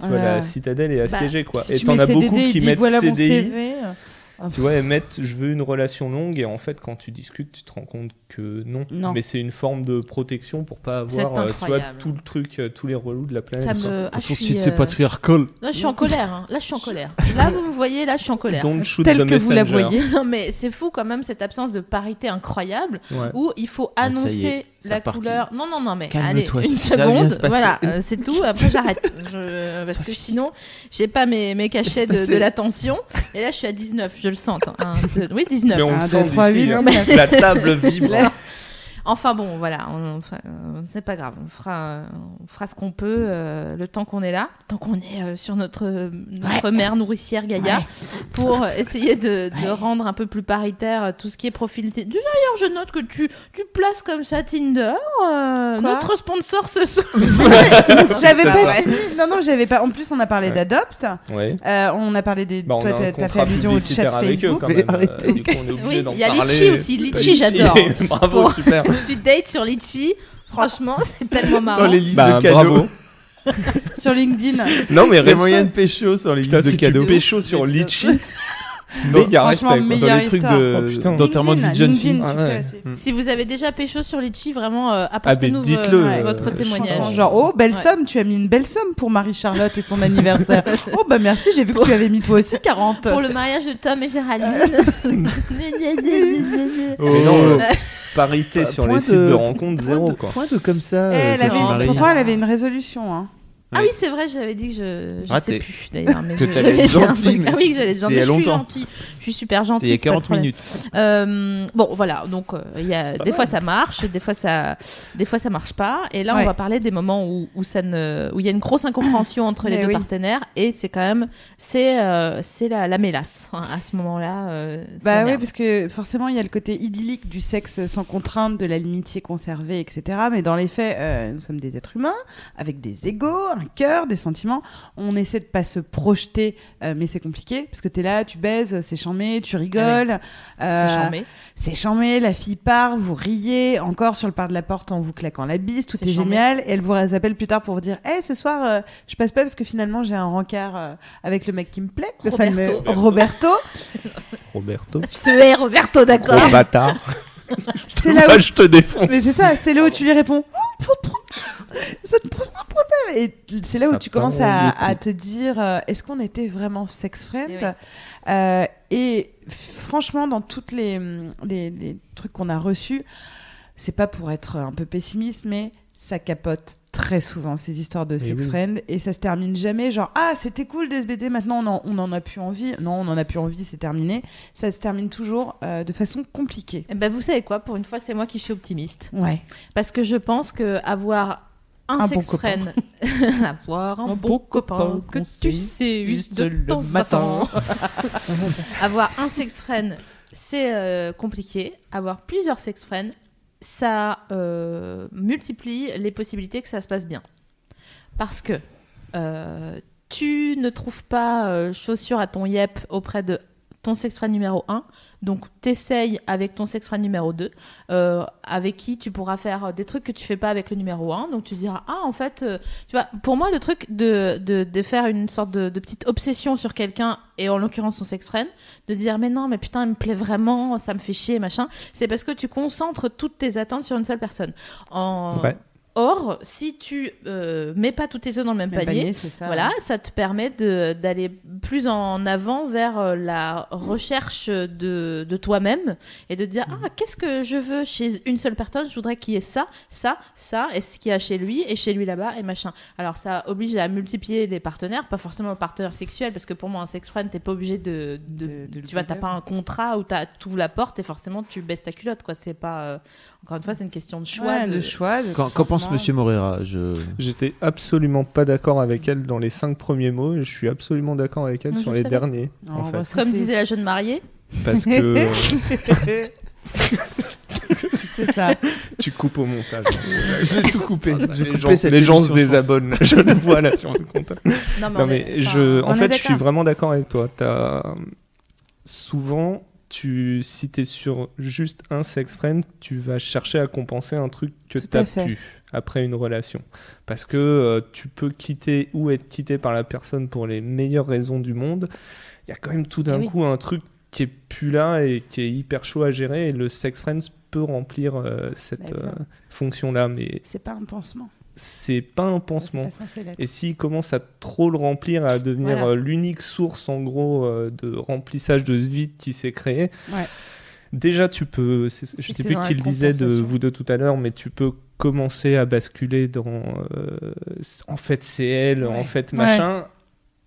tu vois, la citadelle est Bah, assiégée, quoi. Si et t'en as beaucoup qui mettent voilà mon CDI. CV. tu vois, émettre je veux une relation longue et en fait quand tu discutes, tu te rends compte que non. Non. Mais c'est une forme de protection pour pas avoir euh, tu vois incroyable. tout le truc, euh, tous les relous de la Ça planète. me. Ah, je suis, Société euh, patriarcale. Là, je suis en colère. hein. Là, je suis en colère. Là, vous me voyez, là, je suis en colère. Don't shoot Tel the que vous la voyez. Non, mais c'est fou quand même cette absence de parité incroyable Ouais. où il faut Ah, ça annoncer est, la couleur. Non, non, non, mais allez, une ça va bien seconde. se. Voilà, euh, c'est tout. Après, j'arrête. Je- [LAUGHS] Parce que sinon, j'ai pas mes, mes cachets de, de l'attention. Et là, je suis à 19. Je le sens. Attends, un, deux- oui, 19. Mais on Un, le deux, sent trois, d'ici, huit, hein. neuf. La table vibre. [LAUGHS] Enfin bon, voilà, on- euh, c'est pas grave, on fera, on fera ce qu'on peut euh, le temps qu'on est là, tant qu'on est euh, sur notre, notre mère nourricière Gaïa, pour essayer de, de rendre un peu plus paritaire tout ce qui est profil. D'ailleurs, je note que tu, tu places comme ça Tinder, euh, notre sponsor ce soir. [LAUGHS] J'avais pas fini. Non, non, j'avais pas. En plus, on a parlé Ouais. d'Adopt. Ouais. Euh, on a parlé des. Bah, on Toi, t'as- fait allusion au chat eux Facebook. quand Mais même. arrêtez. Du coup, on est obligé Oui, d'en il y a. Litchi aussi, Litchi, j'adore. [LAUGHS] Bravo, super. Tu dates sur Litchi, franchement, c'est tellement marrant. Dans les listes Bah, de cadeaux. bravo. [LAUGHS] Sur LinkedIn. Non, mais Les respect. moyens de pécho sur les Putain, listes de cadeaux. tu pécho sur [LAUGHS] Litchi, méga franchement, respect. quoi. méga Dans les trucs de... Oh. D'enterrement de jeune LinkedIn, fille. Ah ouais. Si vous avez déjà pécho sur Litchi, vraiment, euh, apportez-nous Ah, mais vo- euh, votre témoignage. Genre, oh, belle somme, tu as mis une belle somme pour Marie-Charlotte et son anniversaire. [LAUGHS] oh, bah merci, j'ai vu que tu avais mis toi aussi 40. Pour le mariage de Tom et Géraldine. Mais non, euh, parité Euh, sur les sites de- rencontres, zéro de, quoi. point de comme ça. Eh, euh, elle avait pourtant, elle avait une résolution. Hein. Ah oui, c'est vrai, j'avais dit que je. Je Raté. sais plus d'ailleurs. Mais Que je- j'avais gentil, mais Ah oui, que j'allais gentil. Je suis longtemps. gentille. Je suis super gentille. C'était il y a c'est pas le 40 problème. minutes. Euh, bon, voilà. Donc, euh, il y a des fois ça marche, des fois ça, des fois ça marche pas. Et là, Ouais. on va parler des moments où, où ça ne, où il y a une grosse incompréhension [COUGHS] entre les Mais deux oui. partenaires. Et c'est quand même, c'est, euh, c'est la, la mélasse hein, à ce moment-là. euh, Bah oui, parce que forcément, il y a le côté idyllique du sexe sans contrainte, de l'amitié conservée, etc. Mais dans les faits, euh, nous sommes des êtres humains avec des égaux, un cœur, des sentiments. On essaie de pas se projeter, euh, mais c'est compliqué parce que tu es là, tu baises, c'est charmé, tu rigoles. euh, c'est charmé. C'est charmé, la fille part, vous riez, encore sur le pas de la porte en vous claquant la bise, tout est, génial. Et elle vous appelle plus tard pour vous dire Hey, ce soir, euh, je passe pas parce que finalement j'ai un rencard euh, avec le mec qui me plaît, le Roberto. fameux Roberto. Roberto. Je te hais, Roberto, d'accord. [LAUGHS] [LAUGHS] C'est là où je te défonce. Mais c'est ça, c'est là où tu lui réponds Oh, Ça te pose pas de problème. Et c'est là où Ça tu commences en à, te dire euh, est-ce qu'on était vraiment sex friend Eh oui. Euh, Et franchement, dans toutes les, les, les trucs qu'on a reçus, c'est pas pour être un peu pessimiste, mais ça capote très souvent ces histoires de sex oui. friend et ça se termine jamais genre ah c'était cool d'SBT maintenant on en, on en a plus envie non on en a plus envie c'est terminé ça se termine toujours euh, de façon compliquée Eh ben, vous savez quoi Pour une fois, c'est moi qui suis optimiste. ouais Parce que je pense que avoir un, Un sex bon friend, [LAUGHS] avoir un, bon copain que tu sais de temps en temps. [LAUGHS] avoir un sex friend, c'est euh, compliqué. Avoir plusieurs sex friends, ça euh, multiplie les possibilités que ça se passe bien. Parce que euh, tu ne trouves pas euh, chaussure à ton yep auprès de ton sex numéro 1, donc t'essayes avec ton sex friend numéro 2, euh, avec qui tu pourras faire des trucs que tu fais pas avec le numéro 1, donc tu diras, ah en fait, euh, tu vois, pour moi le truc de, faire une sorte de, petite obsession sur quelqu'un, et en l'occurrence son sex friend, de dire, mais non, mais putain, il me plaît vraiment, ça me fait chier, machin, c'est parce que tu concentres toutes tes attentes sur une seule personne. Vrai. Or, si tu euh, mets pas tous tes œufs dans le même Le panier, ça voilà, ça te permet de- d'aller plus en avant vers euh, la recherche de, de toi-même et de dire Mhm. ah qu'est-ce que je veux chez une seule personne? Je voudrais qu'il y ait ça ça ça et ce qu'il y a chez lui et chez lui là-bas et machin alors ça oblige à multiplier les partenaires pas forcément un partenaire sexuel parce que pour moi un sex friend t'es pas obligé de, de, De- de le tu vois t'as pas un contrat où t'as- t'ouvres la porte et forcément tu baisses ta culotte quoi c'est pas euh, encore une fois c'est une question de choix Ouais, de- de choix. qu'en pense Monsieur Moreira je... J'étais absolument pas d'accord avec elle dans les cinq premiers mots. et Je suis absolument d'accord avec elle Non, sur les savais. derniers. Non, en bah, fait. comme disait la jeune mariée Parce que [LAUGHS] c'est ça. tu coupes au montage. [LAUGHS] J'ai tout coupé. J'ai coupé gens, cette les gens se désabonnent. [LAUGHS] Je le vois là sur le compte. non Non on mais est- je, en fait, je suis vraiment d'accord avec toi. T'as souvent, tu, si t'es sur juste un sex friend, tu vas chercher à compenser un truc que t'as fait. pu après une relation, parce que euh, tu peux quitter ou être quitté par la personne pour les meilleures raisons du monde. Il y a quand même tout d'un Eh oui. coup un truc qui est plus là et qui est hyper chaud à gérer. Et le Sex Friends peut remplir euh, cette Bah, euh, fonction-là, mais C'est pas un pansement. C'est pas un pansement. pas censé l'être. Et s'il commence à trop le remplir, à devenir Voilà. euh, l'unique source en gros euh, de remplissage de ce vide qui s'est créé, Ouais. déjà tu peux, je sais plus qui le disait de vous deux tout à l'heure, mais tu peux commencer à basculer dans euh, en fait c'est elle, Ouais. en fait Ouais. machin.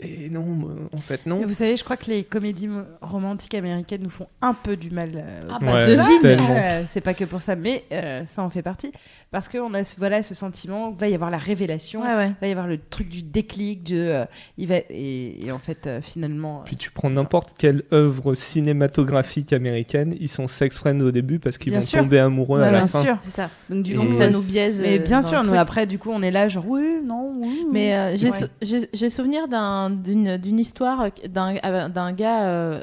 Et non, en fait non. Vous savez, je crois que les comédies romantiques américaines nous font un peu du mal. euh, Ah bah, Ouais. Euh, c'est pas que pour ça, mais euh, ça en fait partie. Parce qu'on a ce, voilà, ce sentiment qu'il va y avoir la révélation, Ouais, ouais. il va y avoir le truc du déclic, de, euh, il va, et, et en fait, euh, finalement. Puis tu prends n'importe quelle œuvre cinématographique américaine, ils sont sex friends au début parce qu'ils Bien vont sûr. tomber amoureux Ouais, à la bien fin. sûr. C'est ça. Donc, du coup, ça euh, nous biaise. Mais euh, bien sûr, nous après, du coup, on est là, genre, oui, non, oui. Mais euh, j'ai Ouais. sou- souvenir d'un- d'une d'une histoire euh, d'un euh, d'un gars euh,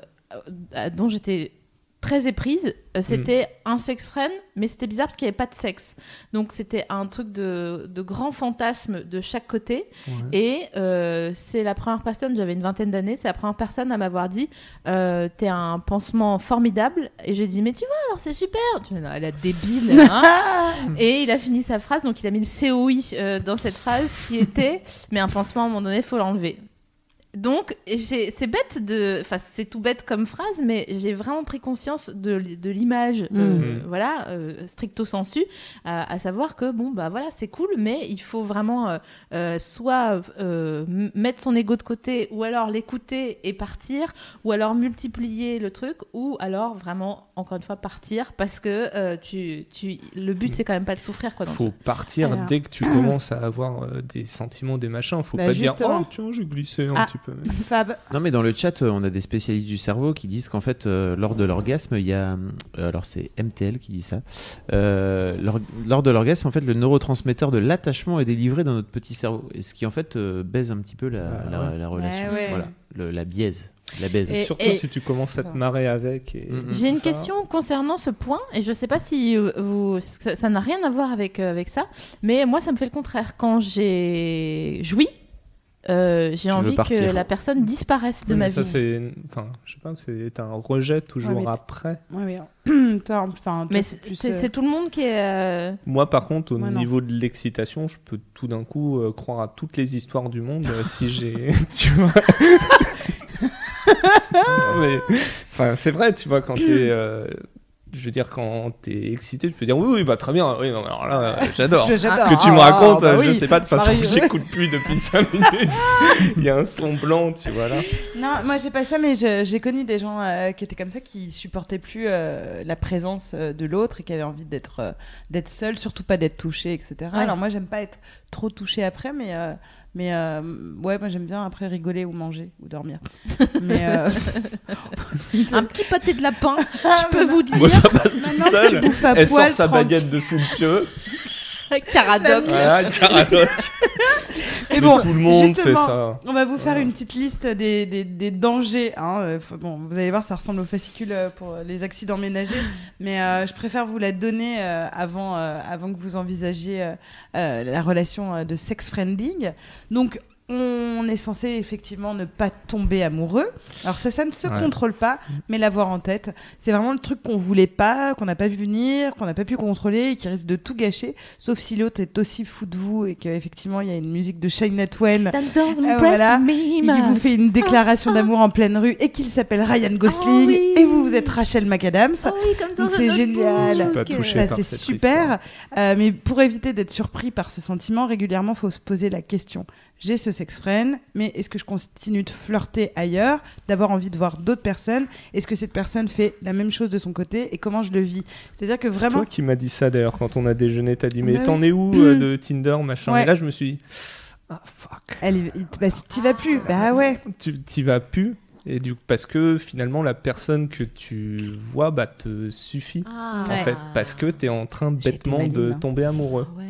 euh, dont j'étais très éprise. Euh, C'était un sex friend, mais c'était bizarre parce qu'il n'y avait pas de sexe. Donc c'était un truc de, de grand fantasme de chaque côté. Et euh, c'est la première personne, j'avais une vingtaine d'années, c'est la première personne à m'avoir dit euh, T'es un pansement formidable. Et j'ai dit Mais tu vois, alors c'est super. Tu vois, non, elle a débile. hein. [LAUGHS] Et il a fini sa phrase, donc il a mis le COI euh, dans cette phrase qui était Mais un pansement, à un moment donné, faut l'enlever. Donc, c'est bête de. Enfin, c'est tout bête comme phrase, mais j'ai vraiment pris conscience de, de l'image, euh, Mhm. voilà, euh, stricto sensu, à, à savoir que, bon, bah voilà, c'est cool, mais il faut vraiment euh, euh, soit euh, mettre son ego de côté, ou alors l'écouter et partir, ou alors multiplier le truc, ou alors vraiment, encore une fois, partir, parce que euh, tu, tu, le but, c'est quand même pas de souffrir, quoi. le Faut partir Alors. dès que tu commences à avoir euh, des sentiments, des machins. Faut Bah, pas dire oh tiens j'ai glissé un Ah. petit peu. [LAUGHS] Fab, Non, mais dans le chat, euh, on a des spécialistes du cerveau qui disent qu'en fait, euh, lors de l'orgasme, il y a. alors, c'est MTL qui dit ça. Euh, lors, lors de l'orgasme, en fait, le neurotransmetteur de l'attachement est délivré dans notre petit cerveau. Et ce qui, en fait, euh, baise un petit peu la, Ah, la- ouais. la relation. Ouais, ouais. Voilà, le- la biaise. La baise. Et- Surtout et- si tu commences à te marrer avec. et Mhm. J'ai une ça. question concernant ce point, et je sais pas si euh, vous, ça n'a rien à voir avec, euh, avec ça, mais moi ça me fait le contraire. Quand j'ai joui, euh, j'ai envie que la personne disparaisse de Oui, ma ça, vie. c'est, enfin, je sais pas, c'est un rejet toujours Ouais, après. ouais, mais, [CLEARS THROAT] toi, enfin, Mais c'est euh, tout le monde qui est. euh, Moi, par contre, au non. niveau de l'excitation, je peux tout d'un coup euh, croire à toutes les histoires du monde euh, si j'ai, [LAUGHS] tu vois. Non, [LAUGHS] mais, enfin, c'est vrai, tu vois, quand t'es, euh, je veux dire, quand t'es excité, tu peux dire oui, oui, bah très bien, oui, non, mais alors là, [LAUGHS] j'adore. Ce que tu me Ah, racontes, bah je oui. sais pas, de toute façon, ouais. j'écoute plus depuis 5 [LAUGHS] minutes. Il y a un son blanc, tu vois là. Non, moi j'ai pas ça, mais je- j'ai connu des gens euh, qui étaient comme ça, qui supportaient plus euh, la présence euh, de l'autre et qui avaient envie d'être euh, d'être seul, surtout pas d'être touché, etc. Ouais. Alors moi j'aime pas être trop touché après, mais euh, mais euh, ouais, moi j'aime bien après rigoler ou manger ou dormir. [LAUGHS] mais euh, Un petit pâté de lapin, Ah, [LAUGHS] je peux vous dire. Moi, ça passe tout seul. Elle sort sa tranquille. baguette de pieu. [LAUGHS] Caradoc. Voilà, caradoc. [LAUGHS] Et Mais bon, tout le monde fait justement, ça. On va vous faire une petite liste des, des, des dangers. Hein. euh, bon, vous allez voir, ça ressemble au fascicule euh, pour les accidents ménagers, [LAUGHS] mais euh, je préfère vous la donner euh, avant, euh, avant que vous envisagiez la relation de sex friending. Donc, on est censé effectivement ne pas tomber amoureux. Alors ça, ça ne se Ouais. contrôle pas, mais l'avoir en tête, c'est vraiment le truc qu'on voulait pas, qu'on n'a pas vu venir, qu'on n'a pas pu contrôler et qui risque de tout gâcher. Sauf si l'autre est aussi fou de vous et qu'effectivement il y a une musique de That doesn't Euh, voilà. et qui vous fait une déclaration d'amour en pleine rue et qu'il s'appelle Ryan Gosling Oh oui. et vous vous êtes Rachel McAdams. Oh oui, comme Donc c'est génial. Ça c'est super, Euh, mais pour éviter d'être surpris par ce sentiment, régulièrement faut se poser la question j'ai ce sex friend, mais est-ce que je continue de flirter ailleurs, d'avoir envie de voir d'autres personnes? Est-ce que cette personne fait la même chose de son côté et comment je le vis? C'est-à-dire que C'est vraiment, toi qui m'as dit ça d'ailleurs quand on a déjeuné. T'as dit mais Bah t'en oui. es où euh, [CLEARS THROAT] de Tinder machin? Ouais. Et là je me suis dit ah fuck. elle, est- bah, si t'y vas plus, bah ouais. Tu t'y vas plus et du parce que finalement la personne que tu vois bah te suffit Ah. en fait parce que t'es en train bêtement de hein. tomber amoureux. Ouais.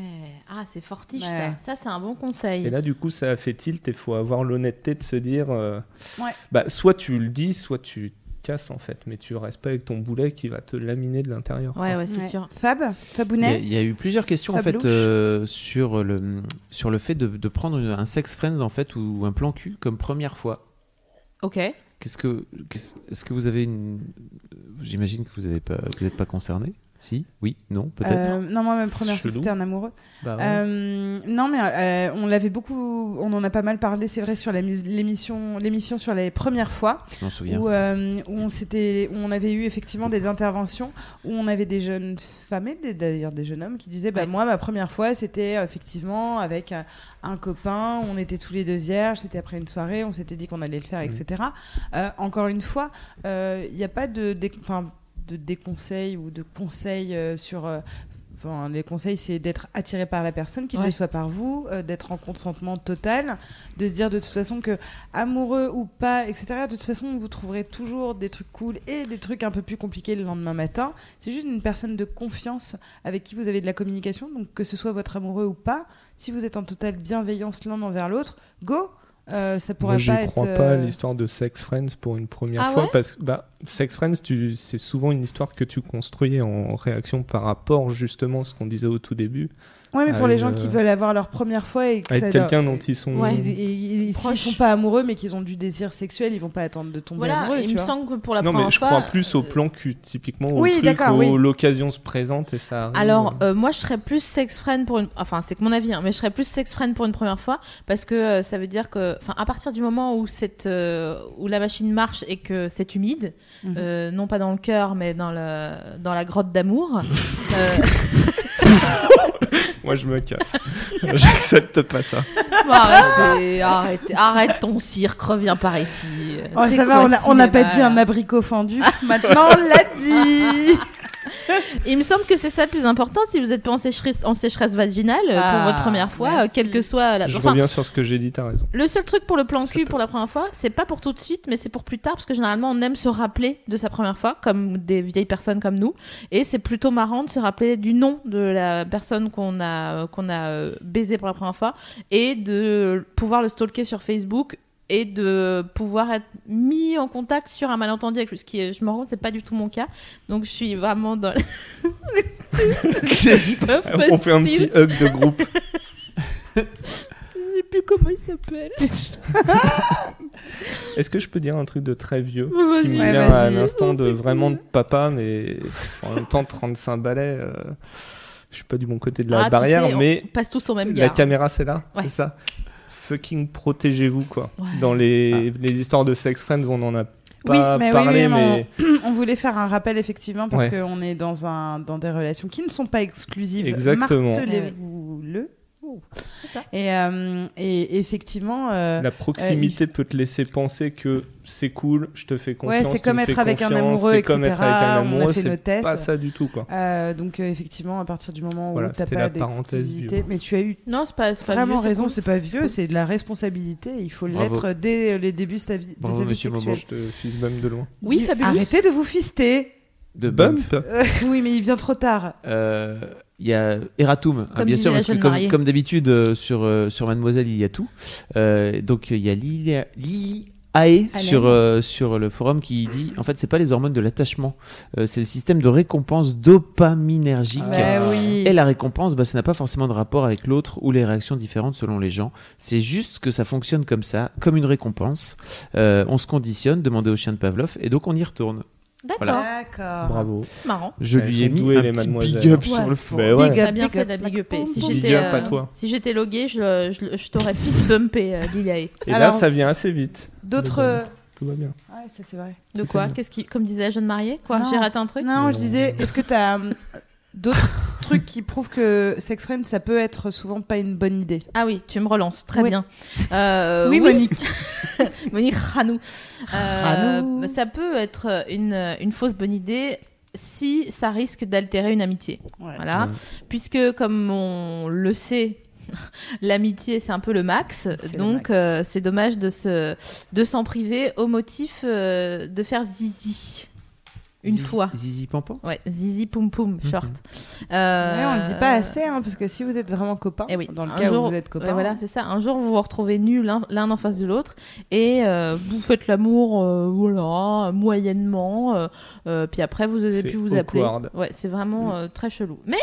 Ah, c'est fortiche Ouais. ça. Ça, c'est un bon conseil. Et là, du coup, ça a fait tilt et faut avoir l'honnêteté de se dire euh, Ouais. bah, soit tu le dis, soit tu casses en fait, mais tu restes pas avec ton boulet qui va te laminer de l'intérieur. quoi. Ouais, ouais, c'est Ouais. sûr. Fab, Il y, a, Fabounet, il y a eu plusieurs questions en fait euh, sur le sur le fait de, de prendre une- un sex friends en fait ou un plan cul comme première fois. Ok. Qu'est-ce que, qu'est-ce- est-ce que vous avez une, j'imagine que vous avez pas, que vous n'êtes pas concerné. Si, oui, non, peut-être. Euh, non, moi, ma première fois, c'était un amoureux. Bah ouais. Euh, non, mais euh, on l'avait beaucoup, on en a pas mal parlé, c'est vrai, sur l'émission, l'émission sur les premières fois, Je m'en souviens. où, euh, où on s'était, où on avait eu effectivement des interventions où on avait des jeunes femmes et d'ailleurs des jeunes hommes qui disaient, bah Ouais. moi, ma première fois, c'était effectivement avec un copain, on était tous les deux vierges, c'était après une soirée, on s'était dit qu'on allait le faire, etc. Euh, encore une fois, il n'y a pas de, enfin, de déconseils ou de conseils euh, sur euh, Enfin, les conseils, c'est d'être attiré par la personne, qu'il Ouais. le soit par vous, euh, d'être en consentement total, de se dire de toute façon que amoureux ou pas, etc. De toute façon, vous trouverez toujours des trucs cool et des trucs un peu plus compliqués le lendemain matin. C'est juste une personne de confiance avec qui vous avez de la communication, donc que ce soit votre amoureux ou pas. Si vous êtes en totale bienveillance l'un envers l'autre, go. Euh, ça pourrait Moi, j'y pas être. crois pas à euh, l'histoire de Sex Friends pour une première Ah fois ouais parce que bah, Sex Friends, tu... c'est souvent une histoire que tu construis en réaction par rapport justement à ce qu'on disait au tout début, Ouais, mais pour les gens euh, qui veulent avoir leur première fois et que avec quelqu'un leur- dont ils sont. Ouais. Et, et- et Proche. s'ils sont pas amoureux mais qu'ils ont du désir sexuel, ils vont pas attendre de tomber Voilà, amoureux. il tu me vois. semble que pour la non, première mais je fois. crois plus au plan cul, typiquement au Oui, truc où oui. l'occasion se présente et ça arrive. Alors, euh, moi, je serais plus sex friend pour une. Enfin, c'est que mon avis, hein, mais je serais plus sex friend pour une première fois parce que euh, ça veut dire que, enfin, à partir du moment où cette, euh, où la machine marche et que c'est humide, Mhm. euh, non pas dans le cœur, mais dans le dans la grotte d'amour. [LAUGHS] [LAUGHS] Moi, je me casse. [LAUGHS] J'accepte pas ça. bon, arrêtez, arrêtez, arrête ton cirque, reviens par ici. Oh, ça va, quoi on n'a pas dit un abricot fendu. Maintenant, on l'a dit. [LAUGHS] [LAUGHS] Il me semble que c'est ça le plus important si vous êtes pas en sécheresse, en sécheresse vaginale euh, Ah, pour votre première fois, euh, merci. quelle que soit la. Je enfin, reviens sur ce que j'ai dit, t'as raison. Le seul truc pour le plan cul pour la première fois, c'est pas pour tout de suite, mais c'est pour plus tard, parce que généralement on aime se rappeler de sa première fois, comme des vieilles personnes comme nous, et c'est plutôt marrant de se rappeler du nom de la personne qu'on a qu'on a euh, baisé pour la première fois, et de pouvoir le stalker sur Facebook et de pouvoir être mis en contact sur un malentendu avec lui, ce qui est, je me rends compte c'est pas du tout mon cas, donc je suis vraiment dans [LAUGHS] On fait un petit hug de groupe. je sais plus comment il s'appelle. [LAUGHS] Est-ce que je peux dire un truc de très vieux qui me Ouais, vient à l'instant de vraiment cool. de papa, mais en même temps 35 balais. euh, je suis pas du bon côté de la Ah, tu barrière, sais, on mais passe tous au même la gars. caméra c'est là, Ouais. c'est ça? Fucking protégez-vous quoi. Ouais. Dans les, les histoires de sex friends, on en a Oui, mais oui, parlé, oui, mais [CLEARS THROAT] On voulait faire un rappel effectivement parce Ouais. qu'on est dans un dans des relations qui ne sont pas exclusives. Exactement. Martelez-vous le. C'est ça. Et, euh, et effectivement, euh, la proximité peut te laisser penser que c'est cool, je te fais confiance. Ouais, c'est tu comme me être avec un confiance, amoureux, c'est comme etc. être avec un On a amoureux, fait nos c'est tests. pas ça du tout quoi. euh, donc euh, effectivement, à partir du moment où Voilà, t'as c'était pas la parenthèse d'exclusivité, vieux. mais tu as eu Non, c'est pas, vraiment vieux, raison, c'est pas vieux, c'est de la responsabilité. Il faut l'être dès les débuts de sa vie, de Bravo, sa vie monsieur sexuelle. Je te fils bum de loin. Oui, Dis-. Arrêtez de vous fister. De Bump Euh, [LAUGHS] oui, mais il vient trop tard. Euh, Il y a Eratum, Ah, Comme bien sûr, parce que comme, d'habitude euh, sur, euh, sur Mademoiselle, il y a tout. Euh, donc il y a Ae Allen. sur, euh, sur le forum qui dit en fait, c'est pas les hormones de l'attachement, euh, c'est le système de récompense dopaminergique. Bah oui. Et la récompense, bah, ça n'a pas forcément de rapport avec l'autre ou les réactions différentes selon les gens. C'est juste que ça fonctionne comme ça, comme une récompense. Euh, on se conditionne, demandez au chien de Pavlov, et donc on y retourne. D'accord, Voilà. D'accord. Bravo. c'est marrant. Je lui ai mis douées, un les petit mademoiselles. big up Ouais. sur le forum. Ben ouais. Big Ça up, a bien big fait up, de la big like upée. Si j'étais Big up euh, à toi. si j'étais logué, je, t'aurais fist bumpé, euh, Lilae. Et Alors- là, ça vient assez vite. D'autres. Tout va bien. Ouais, ça c'est vrai. De quoi Qu'est-ce qui, comme disait la jeune mariée, quoi. J'ai raté un truc Non, je disais, est-ce que tu as d'autres [LAUGHS] trucs qui prouvent que sex friend, ça peut être souvent pas une bonne idée Ah oui, tu me relances, très Oui. bien. Euh, Oui, Monique. [LAUGHS] Monique Ranou. Euh, ça peut être une, une fausse bonne idée si ça risque d'altérer une amitié. Voilà. Ouais. Puisque, comme on le sait, [LAUGHS] l'amitié, c'est un peu le max. Donc, euh, c'est dommage de se de s'en priver au motif euh, de faire zizi. Une Zizi- fois. Zizi Pampan Ouais, zizi poum poum, Mhm. short. Ouais, Euh, on le dit pas assez, hein, parce que si vous êtes vraiment copains, eh oui, dans le un cas jour- où vous êtes copains, ouais, voilà, c'est ça. Un jour, vous vous retrouvez nus l'un l'un en face de l'autre et euh, vous faites l'amour, euh, voilà, moyennement. euh, euh, puis après, vous C'est plus vous appeler. Ouais, c'est vraiment euh, très chelou. Mais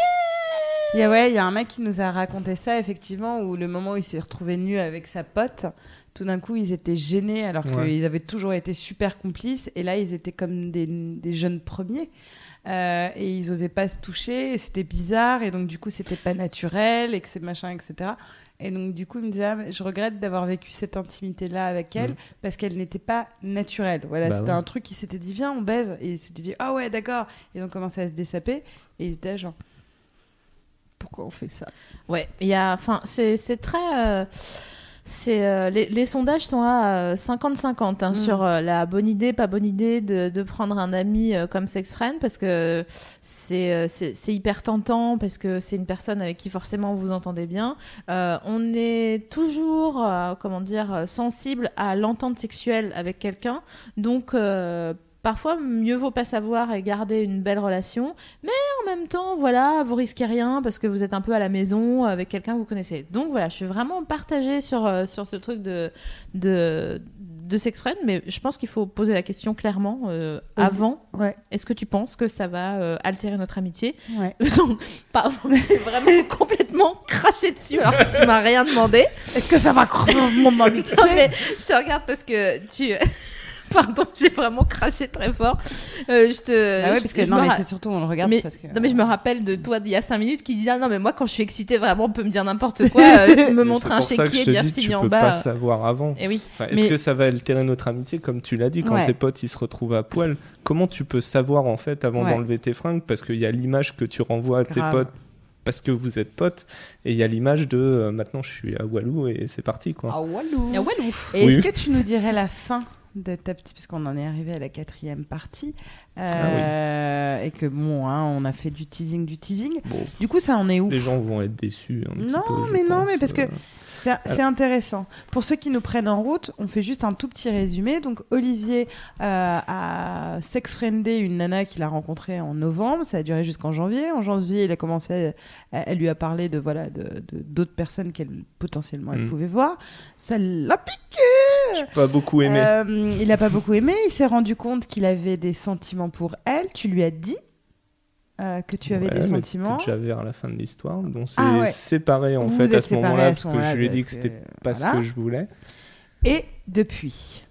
Il y a, ouais, il y a un mec qui nous a raconté ça, effectivement, où le moment où il s'est retrouvé nu avec sa pote, tout d'un coup, ils étaient gênés alors Ouais. qu'ils avaient toujours été super complices. Et là, ils étaient comme des, des jeunes premiers. Euh, et ils osaient pas se toucher. Et c'était bizarre. Et donc, du coup, c'était pas naturel. Et que c'est machin, etc. Et donc, du coup, il me disait, Ah, mais je regrette d'avoir vécu cette intimité-là avec elle Mm. parce qu'elle n'était pas naturelle. Voilà, Bah c'était ouais. un truc qui s'était dit, viens, on baise. Et ils s'étaient dit, ah ouais, d'accord. Ils ont commencé à se dessaper. Et ils étaient genre, pourquoi on fait ça? Ouais, il y a, enfin, c'est c'est très. euh, c'est euh, les, les sondages sont à euh, 50-50 hein, Mm. sur euh, la bonne idée, pas bonne idée de, de prendre un ami euh, comme sex friend parce que c'est euh, hyper tentant parce que c'est une personne avec qui forcément vous entendez bien. Euh, on est toujours, euh, comment dire, euh, sensible à l'entente sexuelle avec quelqu'un, donc. euh, Parfois, mieux vaut pas savoir et garder une belle relation, mais en même temps, voilà, vous risquez rien parce que vous êtes un peu à la maison avec quelqu'un que vous connaissez. Donc voilà, je suis vraiment partagée sur, euh, sur ce truc de, de, de sex friend, mais je pense qu'il faut poser la question clairement euh, avant. Ouais, Est-ce que tu penses que ça va euh, altérer notre amitié? Ouais. [LAUGHS] Donc, pardon, vraiment [LAUGHS] complètement craché dessus alors que tu m'as rien demandé. Est-ce que ça va mon [LAUGHS] amitié? Non, je te regarde parce que tu. Pardon, [LAUGHS] j'ai vraiment craché très fort. Euh, je te. Ah ouais, je- parce que non, me mais c'est surtout on le regarde mais, parce que. non mais je me rappelle de toi d'il y a 5 minutes qui disait ah, non mais moi quand je suis excitée vraiment on peut me dire n'importe [LAUGHS] quoi euh, me montrer un chéquier bien signé tu en peux bas pas savoir avant. et oui Enfin, Est-ce Mais- que ça va altérer notre amitié Comme tu l'as dit, quand Ouais. tes potes ils se retrouvent à poil, comment tu peux savoir en fait avant Ouais. d'enlever tes fringues? Parce qu'il y a l'image que tu renvoies à tes potes parce que vous êtes potes, et il y a l'image de euh, maintenant je suis à Walou et c'est parti quoi. Ah walou. Walou. Et Oui. est-ce que tu nous dirais la fin de ta petite, puisqu'on en est arrivé à la quatrième partie, euh, et que bon, hein, on a fait du teasing, du teasing. Bon, Du coup, ça en est où? Les gens vont être déçus. Un petit Non, peu, mais non, pense, mais parce que euh. C'est c'est intéressant. Pour ceux qui nous prennent en route, on fait juste un tout petit résumé. Donc, Olivier euh, a sex-friendé une nana qu'il a rencontrée en novembre. Ça a duré jusqu'en janvier. En janvier, il a commencé, à- elle lui a parlé de voilà de d'autres personnes qu'elle potentiellement elle Mm. pouvait voir. Ça l'a piqué. Pas beaucoup aimé. Euh, il a pas beaucoup aimé. Il s'est rendu compte qu'il avait des sentiments pour elle. Tu lui as dit euh, que tu avais Ouais, des sentiments. déjà vers la fin de l'histoire. Donc on s'est Ah ouais. séparés en Vous fait à ce moment-là parce ce que je lui ai dit que c'était pas ce que je voulais. Et depuis?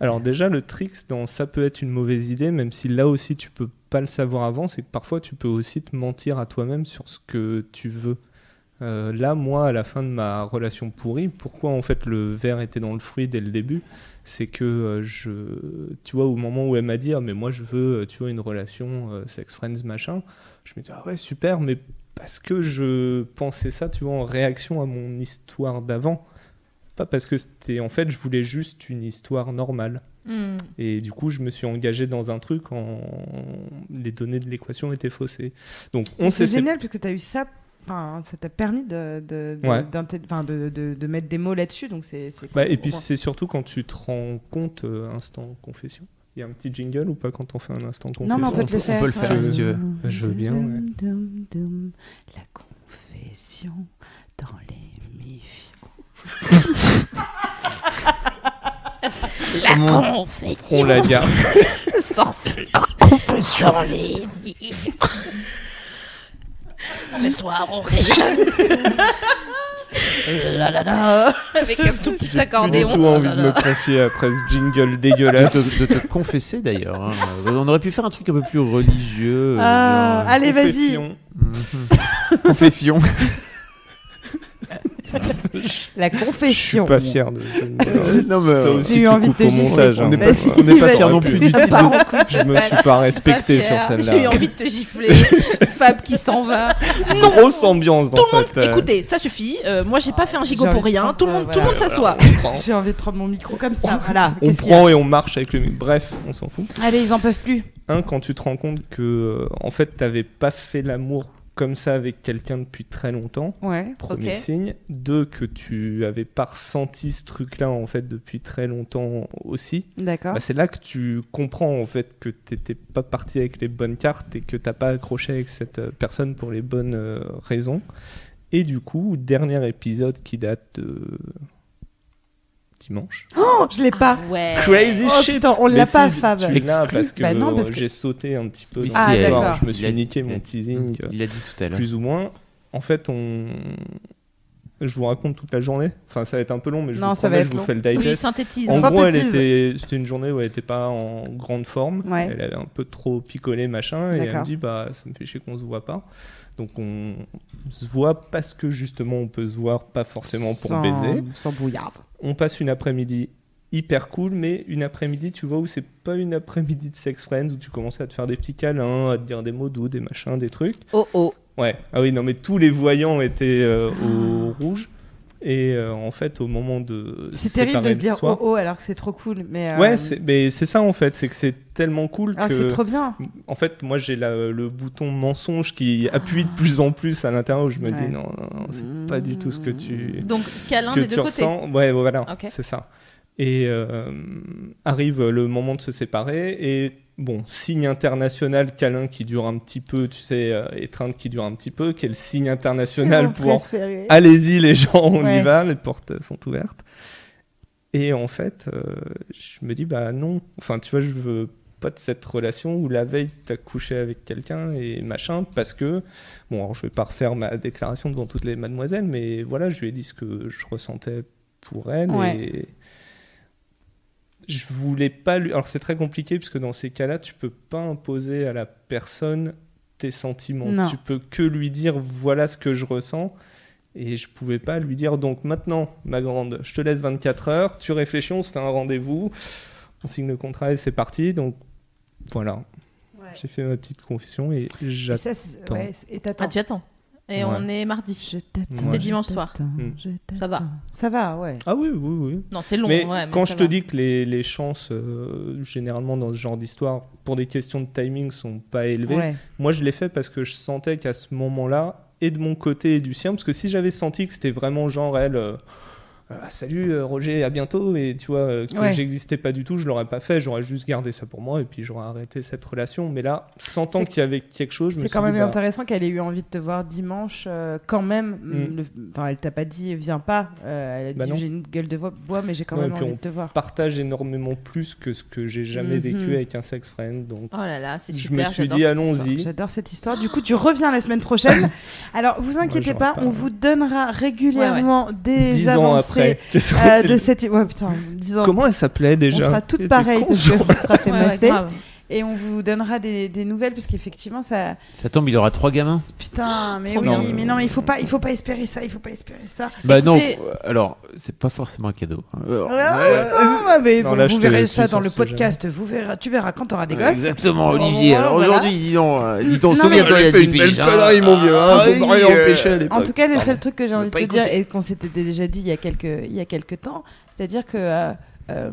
Alors déjà le trick dans ça peut être une mauvaise idée, même si là aussi tu peux pas le savoir avant, c'est que parfois tu peux aussi te mentir à toi-même sur ce que tu veux. Euh, là, moi, à la fin de ma relation pourrie, pourquoi en fait le verre était dans le fruit dès le début C'est que euh, je, tu vois, au moment où elle m'a dit, ah, mais moi je veux, euh, tu vois, une relation euh, sex friends machin, je me dis ah ouais super, mais parce que je pensais ça, tu vois, en réaction à mon histoire d'avant, pas parce que c'était, en fait, je voulais juste une histoire normale. Hmm. Et du coup, je me suis engagé dans un truc en les données de l'équation étaient faussées. Donc on C'est génial parce que tu as eu ça. Enfin, ça t'a permis de, de, de, Ouais. d'inté- enfin, de, de, de mettre des mots là-dessus. Donc c'est. Bah, cool et puis c'est surtout quand tu te rends compte, euh, instant confession. Il y a un petit jingle ou pas quand on fait un instant confession Non, mais on peut le on faire. peut le faire, si tu veux. Je veux bien, ouais. Dum, dum, La confession dans l'émission. La Comment- confession. On la garde. [LAUGHS] Sorcière confession les mifs. Ce soir, on. La la la. avec un tout petit J'ai accordéon. tout envie de me confier après ce jingle [LAUGHS] De dégueulasse. te, de te confesser d'ailleurs. hein. On aurait pu faire un truc un peu plus religieux. euh, Ah, genre- allez, vas-y. Confession. [LAUGHS] Confession. [LAUGHS] La Je suis confession. pas fier de [LAUGHS] non, mais, Ça euh, aussi, J'ai eu envie de te montage. on hein. n'est pas, Vas-y, on n'est pas [LAUGHS] vas-y. fiers non plus du titre. Je me suis pas respecté sur J'ai eu celle-là. envie de te gifler. Fab qui s'en va. Non. Grosse ambiance dans Tout le monde, euh, écoutez, ça suffit. Euh, moi, j'ai pas fait un gigot pour rien. Tout le monde, tout le monde s'assoit. on. J'ai envie de prendre mon micro comme ça. Voilà. On prend et on marche avec le micro. Bref, on s'en fout. Allez, ils en peuvent plus. Un, quand tu te rends compte que, en fait, t'avais pas fait l'amour comme ça avec quelqu'un depuis très longtemps. Ouais. Premier signe. Deux, que tu avais pas ressenti ce truc-là, en fait, depuis très longtemps aussi. D'accord. Bah, c'est là que tu comprends, en fait, que t'étais pas parti avec les bonnes cartes et que t'as pas accroché avec cette euh, personne pour les bonnes euh, raisons. Et du coup, dernier épisode qui date de dimanche. Oh, je l'ai pas. Ouais. Crazy Oh, shit putain, on l'a pas, si, Fab. Tu l'as parce que, Bah non, parce que- j'ai sauté un petit peu Oui, dans Ah, d'accord. Je me suis a- niqué mon teasing Il a dit tout à l'heure. plus ou moins. en fait, on. Je vous raconte toute la journée. Enfin, ça va être un peu long, mais je Non, vous ça promets, va je vous fais le Oui, digest. synthétise. En gros, elle Synthétise. était, c'était une journée où elle n'était pas en grande forme. Ouais. Elle avait un peu trop picolé, machin. Et elle me dit, bah, ça me fait chier qu'on se voit pas. Donc, on se voit parce que justement, on peut se voir pas forcément pour sans, baiser. Sans brouillard. On passe une après-midi hyper cool, mais une après-midi, tu vois, où c'est pas une après-midi de sex friends, où tu commences à te faire des petits câlins, à te dire des mots doux, des machins, des trucs. Oh oh. Ouais, ah oui, non, mais tous les voyants étaient euh, au rouge. Et euh, en fait, au moment de. C'est terrible de se dire soir- oh oh alors que c'est trop cool. Mais, euh, Ouais, c'est- mais c'est ça en fait, c'est que c'est tellement cool alors que que. c'est trop bien. En fait, moi j'ai la- le bouton mensonge qui appuie de plus en plus à l'intérieur où je me Ouais. dis non, non, non, c'est pas du tout ce que tu. Donc ce câlin que des tu deux côtés. ressens. Ouais, voilà, c'est ça. Et euh, arrive le moment de se séparer et bon, signe international câlin qui dure un petit peu, tu sais, euh, étreinte qui dure un petit peu, quel signe international pour allez-y les gens, on Ouais. y va, les portes sont ouvertes. Et en fait, euh, je me dis bah non, enfin tu vois, je veux pas de cette relation où la veille t'as couché avec quelqu'un et machin parce que bon, alors je vais pas refaire ma déclaration devant toutes les mademoiselles, mais voilà, je lui ai dit ce que je ressentais pour elle Ouais. et je voulais pas lui. Alors c'est très compliqué puisque dans ces cas-là, tu peux pas imposer à la personne tes sentiments. Non. Tu peux que lui dire voilà ce que je ressens. Et je pouvais pas lui dire donc maintenant, ma grande, je te laisse 24 heures, tu réfléchis, on se fait un rendez-vous, on signe le contrat et c'est parti. Donc voilà, Ouais. j'ai fait ma petite confession et Et j'attends. ça, c'est- ouais, et t'attends. Ah, tu attends. Et Ouais. on est mardi. C'était dimanche soir. Mm. je Ça va. Ça va, ouais. Ah oui, oui, oui. Non, c'est long. mais ouais, mais quand je te va. dis que les, les chances, euh, généralement dans ce genre d'histoire, pour des questions de timing, sont pas élevées, Ouais. Moi, je l'ai fait parce que je sentais qu'à ce moment-là, et de mon côté et du sien, parce que si j'avais senti que c'était vraiment genre elle, euh, euh, salut euh, Roger, à bientôt, et tu vois, euh, que Ouais. j'existais pas du tout, je l'aurais pas fait, j'aurais juste gardé ça pour moi, et puis j'aurais arrêté cette relation. Mais là, sentant qu'il y avait quelque chose, je C'est suis quand dit, même bah, intéressant qu'elle ait eu envie de te voir dimanche, euh, quand même. Mm. Le- Enfin, elle t'a pas dit viens pas. euh, elle a Bah dit j'ai une gueule de bois, mais j'ai quand même envie de te voir. partage énormément plus que ce que j'ai jamais Mhm. vécu avec un sex friend. Donc, Oh là là, c'est je super. me suis j'adore dit, cette histoire. allons-y. J'adore cette histoire. Du coup, tu reviens la semaine prochaine. [LAUGHS] Alors, vous inquiétez pas, pas- on vous donnera régulièrement des avancées euh, de cette. Ouais, putain, ans. Comment elle s'appelait déjà on sera Elle toutes pareilles con, parce ce jour. qu'on sera fait Ouais, ouais, masser grave. Et on vous donnera des, des nouvelles parce qu'effectivement ça. Ça tombe, il aura trois gamins. Putain, mais oui, mais non, mais il faut pas, il faut pas espérer ça, il faut pas espérer ça. Bah non, Écoutez- euh, alors, c'est pas forcément un cadeau. hein. Alors, ouais, mais Non, bon, là, je vous verrez ça dans le podcast. Vous verras, tu verras quand t'auras des gosses. Exactement, Olivier. Alors voilà. aujourd'hui, dis donc, euh, dis donc, Non, mais- souviens-toi, il y a J'avais fait 10 une belle hein. connerie, mon vieux. hein. Ah, euh. En tout cas, le seul truc que j'ai envie de pas te dire et qu'on s'était déjà dit il y a quelques, il y a quelques temps, c'est-à-dire que euh,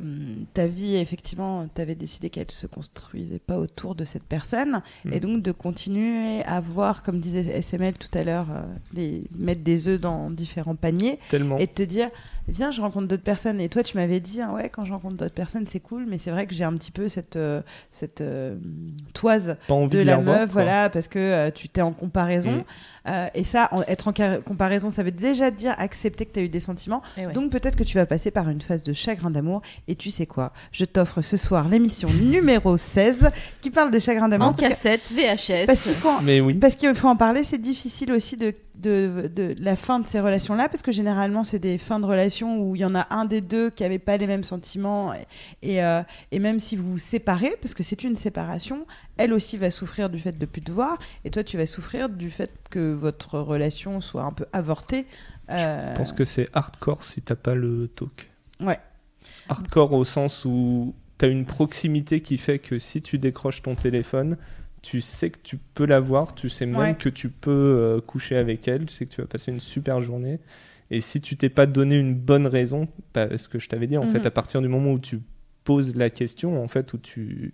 ta vie, effectivement, tu avais décidé qu'elle se construisait pas autour de cette personne Mm. et donc de continuer à voir, comme disait SML tout à l'heure, euh, les mettre des œufs dans différents paniers Tellement. et de te dire viens je rencontre d'autres personnes et toi tu m'avais dit ah ouais quand je rencontre d'autres personnes c'est cool mais c'est vrai que j'ai un petit peu cette euh, cette toise de la meuf quoi. voilà parce que tu t'es en comparaison Mm. Euh, et ça en- être en comparaison ça veut déjà dire accepter que tu as eu des sentiments Eh ouais. donc peut-être que tu vas passer par une phase de chagrin d'amour et tu sais quoi? Je t'offre ce soir l'émission [LAUGHS] numéro 16 qui parle de chagrin d'amour en cassette, VHS. parce qu'il faut oui. faut en parler, c'est difficile aussi de, de, de la fin de ces relations-là, parce que généralement, c'est des fins de relations où il y en a un des deux qui n'avait pas les mêmes sentiments, et, et, euh, et même si vous vous séparez, parce que c'est une séparation, elle aussi va souffrir du fait de plus te voir, et toi, tu vas souffrir du fait que votre relation soit un peu avortée. Euh, Je pense que c'est hardcore si t'as pas le talk. Ouais. Hardcore au sens où t'as une proximité qui fait que si tu décroches ton téléphone, tu sais que tu peux la voir, tu sais même Ouais. que tu peux euh, coucher avec elle, tu sais que tu vas passer une super journée. Et si tu t'es pas donné une bonne raison, bah, ce que je t'avais dit, en Mhm. fait, à partir du moment où tu poses la question, en fait, où tu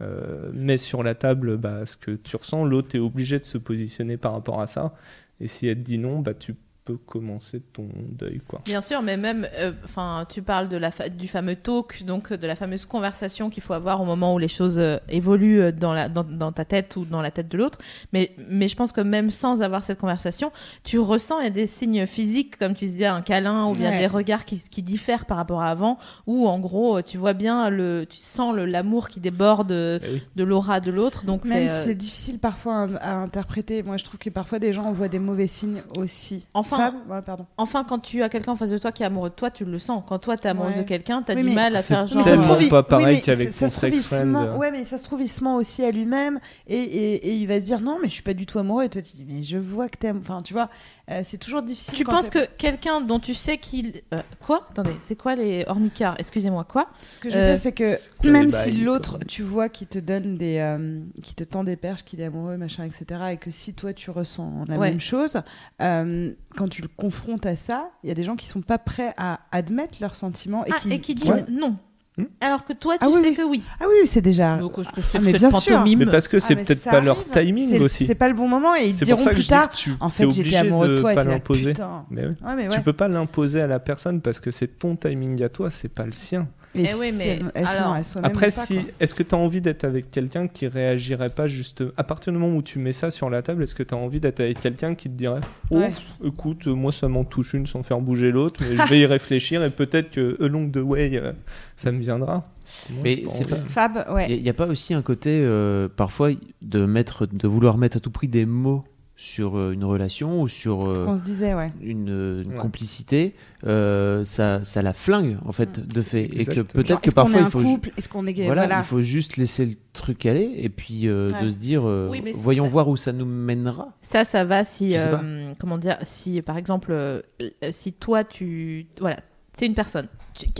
euh, mets sur la table bah, ce que tu ressens, l'autre est obligé de se positionner par rapport à ça. Et si elle te dit non, bah, tu peut commencer ton deuil, quoi. Bien sûr, mais même, euh, enfin, tu parles de la fa- du fameux talk, donc de la fameuse conversation qu'il faut avoir au moment où les choses euh, évoluent euh, dans, la, dans, dans ta tête ou dans la tête de l'autre. Mais, mais je pense que même sans avoir cette conversation, tu ressens il y a des signes physiques, comme tu disais, un câlin ou bien Ouais. des regards qui, qui diffèrent par rapport à avant, où en gros, tu vois bien le, tu sens le- l'amour qui déborde Eh oui. de l'aura de l'autre. Donc Même c'est si euh, c'est difficile parfois à, à interpréter, moi je trouve que parfois des gens envoient des mauvais signes aussi. Enfin- Fab Ouais, pardon. Enfin, quand tu as quelqu'un en face de toi qui est amoureux de toi, tu le sens. Quand toi, t'es amoureuse Ouais. de quelqu'un, t'as Oui, du mal à C'est faire genre. Se tellement trouve, il- pas pareil oui, qu'avec ton sex se friend. Ouais, mais ça se trouve, il se ment aussi à lui-même et, et, et il va se dire non, mais je suis pas du tout amoureux. Et toi, tu dis, mais je vois que t'aimes. Enfin, tu vois, euh, c'est toujours difficile. Tu quand penses que quelqu'un dont tu sais qu'il. euh, quoi? Attendez, c'est quoi les ornicards? Excusez-moi, quoi? Ce que je veux Euh, dire, c'est que quoi même si l'autre, tu vois, qui te donne des. euh, qui te tend des perches, qu'il est amoureux, machin, etc., et que si toi, tu ressens la Ouais. même chose, euh, quand tu le confrontes à ça, il y a des gens qui sont pas prêts à admettre leurs sentiments et Ah, qui. et qui disent Ouais. non. Hmm. Alors que toi, tu Ah oui, sais oui. que oui. Ah oui, c'est déjà. Donc, que Ah, mais cette bien sûr. pantomime Mais parce que c'est Ah, peut-être pas leur timing aussi. C'est pas le bon moment et ils diront plus tard. tu En fait, j'étais obligé amoureux de de toi et pas là, l'imposer. Mais oui. Ouais, mais Tu peux pas l'imposer à la personne parce que c'est ton timing à toi, c'est pas le sien. Et Eh si- oui, si mais elle- elle se alors, ment à soi-même Après, pas, si, est-ce que tu as envie d'être avec quelqu'un qui réagirait pas juste à partir du moment où tu mets ça sur la table Est-ce que tu as envie d'être avec quelqu'un qui te dirait Oh, Ouais. écoute, euh, moi ça m'en touche une sans faire bouger l'autre, mais je vais y [LAUGHS] réfléchir et peut-être que along the way, euh, ça me viendra. Moi, Mais c'est pas- Fab, ouais. Il n'y a, pas aussi un côté, euh, parfois, de, mettre, de vouloir mettre à tout prix des mots sur euh, une relation ou sur Ce euh, qu'on se disait, ouais. une, euh, une Ouais. complicité, euh, ça, ça la flingue, en fait, de fait. Et que peut-être que parfois, il un faut, couple? Qu'on est voilà, Voilà. il faut juste laisser le truc aller et puis euh, Ouais. de se dire, euh, Oui, voyons ça- voir où ça nous mènera. Ça, ça va si, euh, comment dire, si par exemple, si toi tu, voilà, t'es une personne,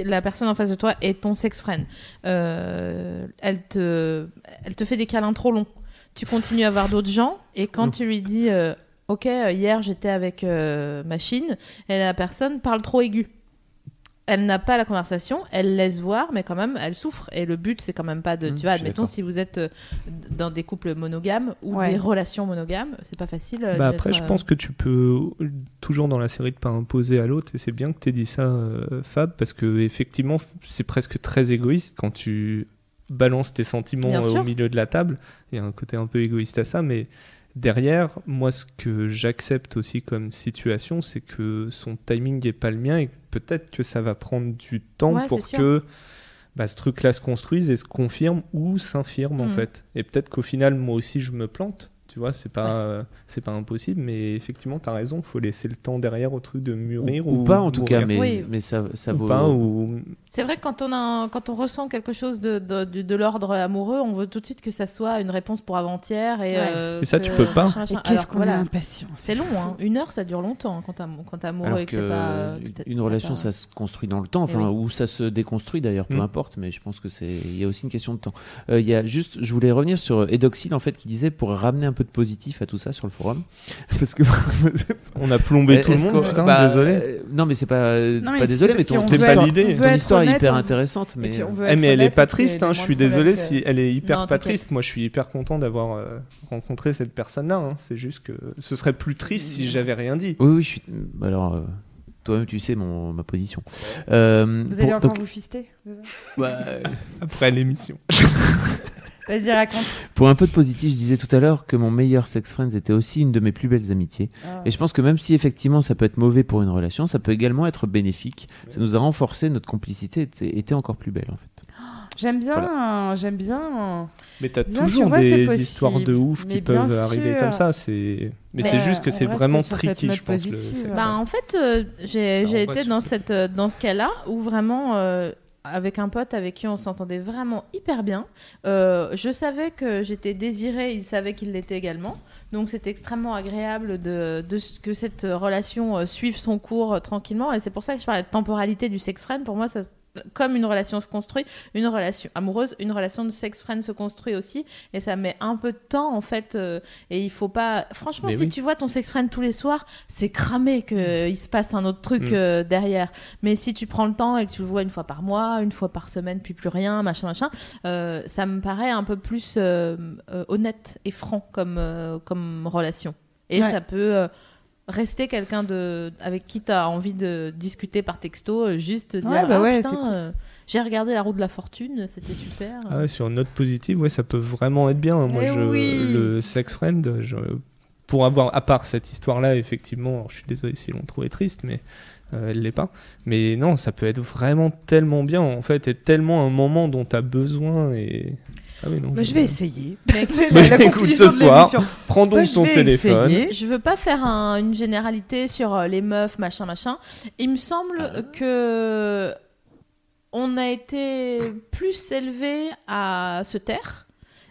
la personne en face de toi est ton sex friend, euh, elle te, elle te fait des câlins trop longs, tu continues à voir d'autres gens et quand tu lui dis, euh, ok, euh, hier j'étais avec euh, machine, et la personne parle trop aigu. Elle n'a pas la conversation, elle laisse voir, mais quand même, elle souffre. Et le but, c'est quand même pas de. Mm, tu vois, admettons, si vous êtes euh, dans des couples monogames ou Ouais. des relations monogames, c'est pas facile. Bah après, je pense que tu peux, toujours dans la série, de pas imposer à l'autre, et c'est bien que tu aies dit ça, euh, Fab, parce que effectivement, c'est presque très égoïste quand tu balances tes sentiments euh, au milieu de la table. Il y a un côté un peu égoïste à ça, mais derrière, moi, ce que j'accepte aussi comme situation, c'est que son timing n'est pas le mien, et peut-être que ça va prendre du temps Ouais, pour que bah, ce truc-là se construise et se confirme ou s'infirme en Mhm. fait. Et peut-être qu'au final, moi aussi, je me plante. Tu vois, c'est pas, euh, c'est pas impossible, mais effectivement, tu as raison, il faut laisser le temps derrière au truc de mûrir. ou, Ou, ou pas, en tout cas, mais, Oui. mais ça, ça Ou vaut. pas, ou... C'est vrai que quand on, a un- quand on ressent quelque chose de, de, de- de l'ordre amoureux, on veut tout de suite que ça soit une réponse pour avant-hier. Et, Ouais. euh, Et ça, que tu peux pas. qu'est-ce qu'on voilà. est impatient. C'est long, hein. une heure ça dure longtemps hein, quand t'es amoureux Alors et que que c'est pas. une relation, pas- ça se construit dans le temps, Eh enfin, oui. ou ça se déconstruit d'ailleurs, peu Mm. importe, mais je pense que c'est, il y a aussi une question de temps. Euh, Il y a juste, je voulais revenir sur Edoxil en fait, qui disait pour ramener un peu de positif à tout ça sur le forum, [LAUGHS] parce que [LAUGHS] On a plombé tout le monde, putain, bah, désolé. euh, non, mais c'est pas, Non, mais pas désolé, c'est mais ton, pas l'idée. ton histoire est hyper on- intéressante, mais Eh, mais elle est pas triste, hein, je suis désolé si elle est hyper Non, pas triste. Moi, je suis hyper content d'avoir euh, rencontré cette personne-là. hein. C'est juste que ce serait plus triste si j'avais rien dit. oui, oui, je suis. Alors. euh, Toi-même, tu sais mon, ma position. Euh, Vous pour- allez encore donc, vous fister bah, [LAUGHS] Après l'émission. Vas-y, raconte. Pour un peu de positif, je disais tout à l'heure que mon meilleur sex friends était aussi une de mes plus belles amitiés. Ah. Et je pense que même si effectivement ça peut être mauvais pour une relation, ça peut également être bénéfique. Ça nous a renforcé, notre complicité était, était encore plus belle en fait. J'aime bien, j'aime bien. Mais t'as Bien, tu toujours vois, c'est des histoires de ouf Mais qui peuvent arriver comme ça. C'est. Mais Mais, c'est juste que c'est vraiment tricky, je pense. le. Bah, en fait, euh, j'ai Bah, j'ai été dans, ce- cette, euh, dans ce cas-là où vraiment, euh, avec un pote avec qui on s'entendait vraiment hyper bien, euh, je savais que j'étais désirée, il savait qu'il l'était également. Donc c'était extrêmement agréable de, de que cette relation euh, suive son cours euh, tranquillement. Et c'est pour ça que je parlais de temporalité du sex friend. Pour moi, ça, comme une relation se construit, une relation amoureuse, une relation de sex friend se construit aussi. Et ça met un peu de temps en fait. euh, et il faut pas. Franchement, Mais si oui. tu vois ton sex friend tous les soirs, c'est cramé qu'il se passe un autre truc Mm. euh, derrière. Mais si tu prends le temps et que tu le vois une fois par mois, une fois par semaine, puis plus rien, machin, machin, euh, ça me paraît un peu plus euh, euh, honnête et franc comme, euh, comme relation. Et Ouais. ça peut euh, rester quelqu'un de avec qui tu as envie de discuter par texto, euh, juste dire Ouais, bah ah, ouais, putain, c'est cool. euh, j'ai regardé la roue de la fortune, c'était super. Ah ouais, sur une note positive, ouais, ça peut vraiment être bien. Moi, Eh je, oui. le sex friend, je, pour avoir, à part cette histoire-là, effectivement, alors, je suis désolé si l'on trouvait triste, mais euh, elle l'est pas. Mais non, ça peut être vraiment tellement bien, en fait, et tellement un moment dont tu as besoin. Et... Ah non, Bah, je vais essayer. Mais écoute, Mais [LAUGHS] La écoute, ce soir, prends donc Bah, je ton téléphone. essayer. Je veux pas faire un- une généralité sur euh, les meufs, machin, machin. Il me semble Ah. que on a été plus élevé à se taire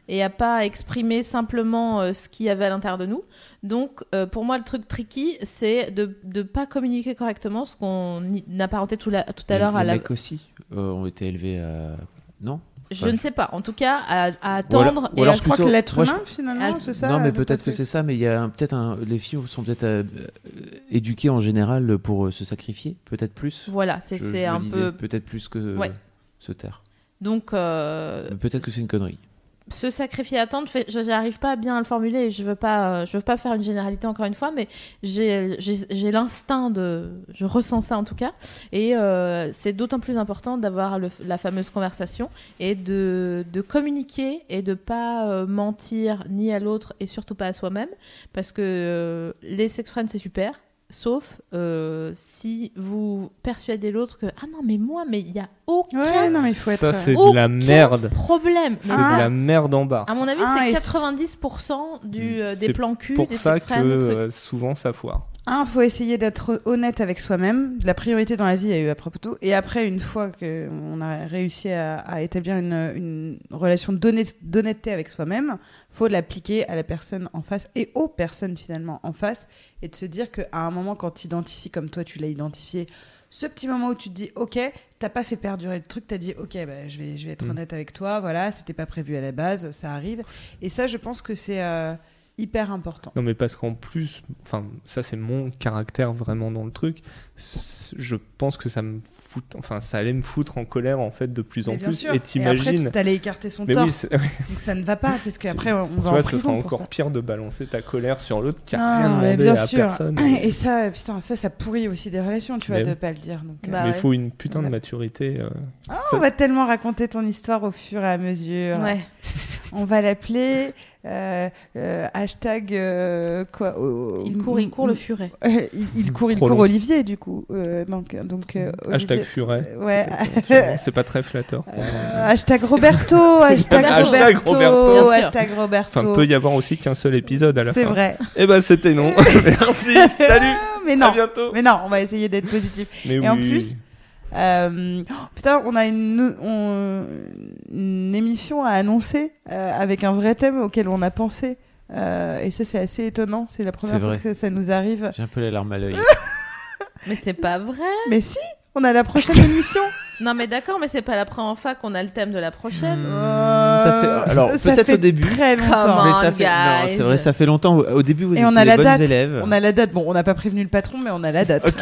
et à pas exprimer simplement euh, ce qu'il y avait à l'intérieur de nous. Donc, euh, pour moi, le truc tricky, c'est de ne pas communiquer correctement, ce qu'on apparentait tout, la- tout à l'heure à les la. mecs aussi euh, ont été élevés à. Non? Je Ouais. ne sais pas. En tout cas, à, à Ou alors- attendre ou et alors à Je crois que plutôt- l'être moi, je- humain, finalement, c'est ça non, mais peut-être que c'est ça, mais il y a peut-être un. Les filles sont peut-être euh, éduquées en général pour euh, se sacrifier, peut-être plus. Voilà, c'est un disais, peu. Peut-être plus que Ouais. se taire. Donc, euh, Peut-être que c'est une connerie. Se sacrifier à attendre, je n'arrive pas à bien le formuler. Je veux pas, euh, je veux pas faire une généralité encore une fois, mais j'ai l'instinct de, je ressens ça en tout cas, et euh, c'est d'autant plus important d'avoir la fameuse conversation et de, de communiquer et de pas euh, mentir ni à l'autre et surtout pas à soi-même, parce que euh, les sex friends c'est super. Sauf euh, si vous persuadez l'autre que ah non mais moi mais il y a aucun Ouais, non, mais il faut être. Ça, c'est de la merde. problème. C'est de la merde en barre. à mon avis, Ah, c'est et 90% du, euh, des C'est plans cul, pour des ça que friends, des trucs. euh, souvent ça foire. Un, faut essayer d'être honnête avec soi-même. La priorité dans la vie a eu à propos de tout. Et après, une fois qu'on a réussi à, à établir une, une relation d'honnêt- d'honnêteté avec soi-même, faut l'appliquer à la personne en face et aux personnes finalement en face. Et de se dire qu'à un moment, quand tu identifies comme toi, tu l'as identifié, ce petit moment où tu te dis, ok, t'as pas fait perdurer le truc, t'as dit, ok, bah, je, vais, je vais être Mm. honnête avec toi, voilà, c'était pas prévu à la base, ça arrive. Et ça, je pense que c'est euh, hyper important. Non, mais parce qu'en plus, enfin, ça c'est mon caractère vraiment dans le truc. Je pense que ça me fout, enfin, ça allait me foutre en colère en fait de plus en Mais plus. sûr. Et après, t'imagines. tu allais écarter son Mais torse. [LAUGHS] oui, Donc ça ne va pas, parce qu'après, on tu va en vois, ce prison sera encore ça. pire de balancer ta colère sur l'autre qui a Non, rien bien à sûr. personne. [LAUGHS] Et ça, putain, ça, ça pourrit aussi des relations, tu vois, Mais de oui. pas le dire. Donc, euh, Bah mais il ouais. faut une putain de maturité. euh, ah, ça- on va tellement raconter ton histoire au fur et à mesure. Ouais. On va l'appeler euh, euh, hashtag euh, quoi euh, Il court, il court le furet. [LAUGHS] il, il court, il Trop court long. Olivier du coup. Euh, donc donc euh, Hashtag Olivier, furet. c'est- Ouais. c'est pas très flatteur. Euh, hashtag Roberto, [LAUGHS] hashtag Hashtag Roberto, Roberto. Hashtag Roberto. Enfin, peut y avoir aussi qu'un seul épisode à la C'est fin. vrai. Eh ben, c'était non. [LAUGHS] Merci. Salut. Mais À non. bientôt. Mais non, on va essayer d'être positif. Mais Et en plus, Euh, oh, putain, on a une, on- une émission à annoncer euh, avec un vrai thème auquel on a pensé. Euh, et ça, c'est assez étonnant. C'est la première fois que ça nous arrive. J'ai un peu les larmes à l'œil. [LAUGHS] Mais c'est pas vrai. Mais si, on a la prochaine [LAUGHS] émission. Non, mais d'accord, mais c'est pas la première fois qu'on a le thème de la prochaine. Euh, Ça fait- alors, ça peut-être fait au début. Très longtemps. Mais ça on, fait, non, c'est vrai, ça fait longtemps. Au début, vous Et étiez on a les la date. élèves. On a la date. Bon, on n'a pas prévenu le patron, mais on a la date. [LAUGHS] [LAUGHS]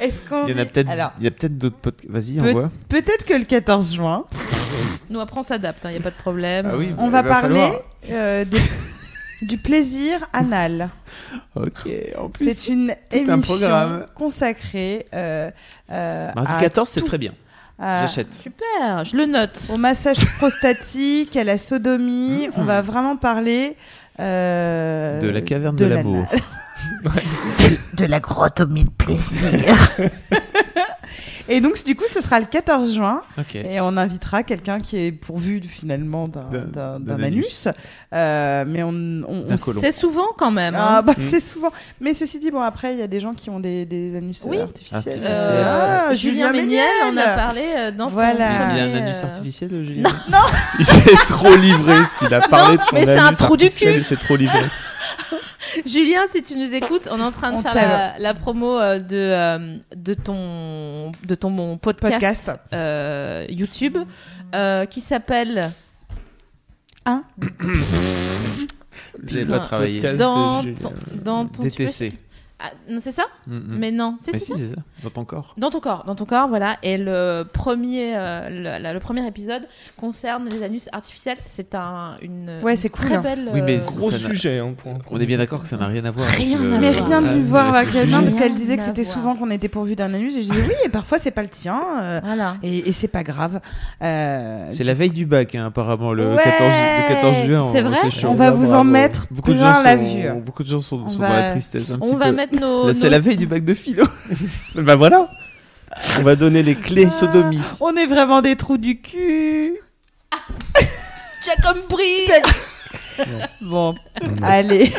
Est-ce qu'on Il y en a peut-être. Alors, Il y a peut-être d'autres podcasts. Vas-y, Peut- envoie. peut-être que le 14 juin, Nous, après, on s'adapte, il n'y a pas de problème. Ah oui. on va va parler falloir. euh, des- du plaisir anal. Ok. En plus. C'est une tout un émission programme. consacrée euh, euh, Mardi à 14, c'est tout. très bien. à- J'achète. Super, je le note. au massage [LAUGHS] prostatique, à la sodomie. On va vraiment parler euh, De la caverne de, l'amour. l'anal. [LAUGHS] de la grottomie de plaisir. [LAUGHS] Et donc, du coup, ce sera le 14 juin. Et on invitera quelqu'un qui est pourvu finalement d'un- D'un- d'un d'un d'un anus. Euh, mais on, on. C'est souvent quand même. Ah, hein. bah, Mm. c'est souvent. Mais ceci dit, bon, après, il y a des gens qui ont des, des anus euh, Oui. artificiels. Ah, Euh, Julien Méniel, on a parlé dans Voilà. son Il y a un anus artificiel, Julien [LAUGHS] Il s'est trop livré s'il a parlé de son mais c'est un trou du artificiel, cul. Il s'est trop livré. [LAUGHS] [LAUGHS] Julien, si tu nous écoutes, on est en train de On faire la, la promo euh, de, euh, de ton, de ton mon podcast, Podcast. euh, YouTube euh, qui s'appelle [COUGHS] J'ai Putain. pas travaillé. Dans ton, Julien. dans ton tu peux- DTC. Ah, non, c'est ça Mm, mm. Mais non, c'est Mais c'est si, ça. c'est ça, dans ton corps. Dans ton corps, dans ton corps, voilà. Et le premier, euh, le, la- le premier épisode concerne les anus artificiels. C'est un, une Ouais, c'est une cool, très hein. belle. Oui, mais euh, Gros sujet. Hein, pour- On est bien d'accord que ça n'a rien à voir. Rien avec le- à Mais voir. rien de lui voir le avec. Non, parce qu'elle disait que c'était souvent qu'on était pourvu d'un anus. Et je disais oui, et parfois c'est pas le tien. euh, Voilà. et et c'est pas grave. Euh, C'est la veille du bac, hein, apparemment, le, Ouais. 14, le 14 juin. C'est vrai chaud. on va vous en mettre Beaucoup de, plein gens la sont, vue. beaucoup de gens sont, dans la tristesse. Un On va mettre nos. Là, c'est nos- la veille du bac de philo. [LAUGHS] Bah voilà. On va donner les clés. sodomie. On est vraiment des trous du cul. [LAUGHS] J'ai compris [LAUGHS] Bon, allez.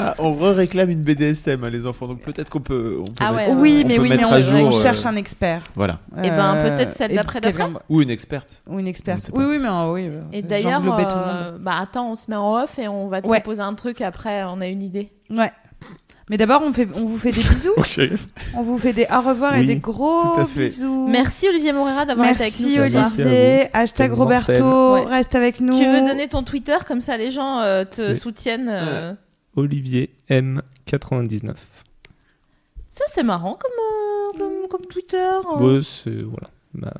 Ah, on réclame une BDSM, hein, les enfants. Donc peut-être qu'on peut, on peut Ah mettre, ouais, oui, on mais peut oui, mais mettre on, à jour. on euh, cherche un expert. Voilà. Eh ben, Euh, peut-être celle et d'après, d'après Ou une experte. Ou une experte. Oui, oui, mais euh, oui. euh, Et d'ailleurs, euh, bah attends, on se met en off et on va te Ouais. proposer un truc après. On a une idée. Ouais. Mais d'abord, on, fait, on vous fait des bisous. [LAUGHS] On vous fait des au revoir et des gros bisous. Merci Olivier Morera d'avoir été avec nous Merci Olivier. Hashtag Roberto. Ouais. Reste avec nous. Tu veux donner ton Twitter comme ça les gens euh, te soutiennent euh. Olivier M99. Ça c'est marrant comme, euh, comme, comme Twitter. hein. Voilà. Bah,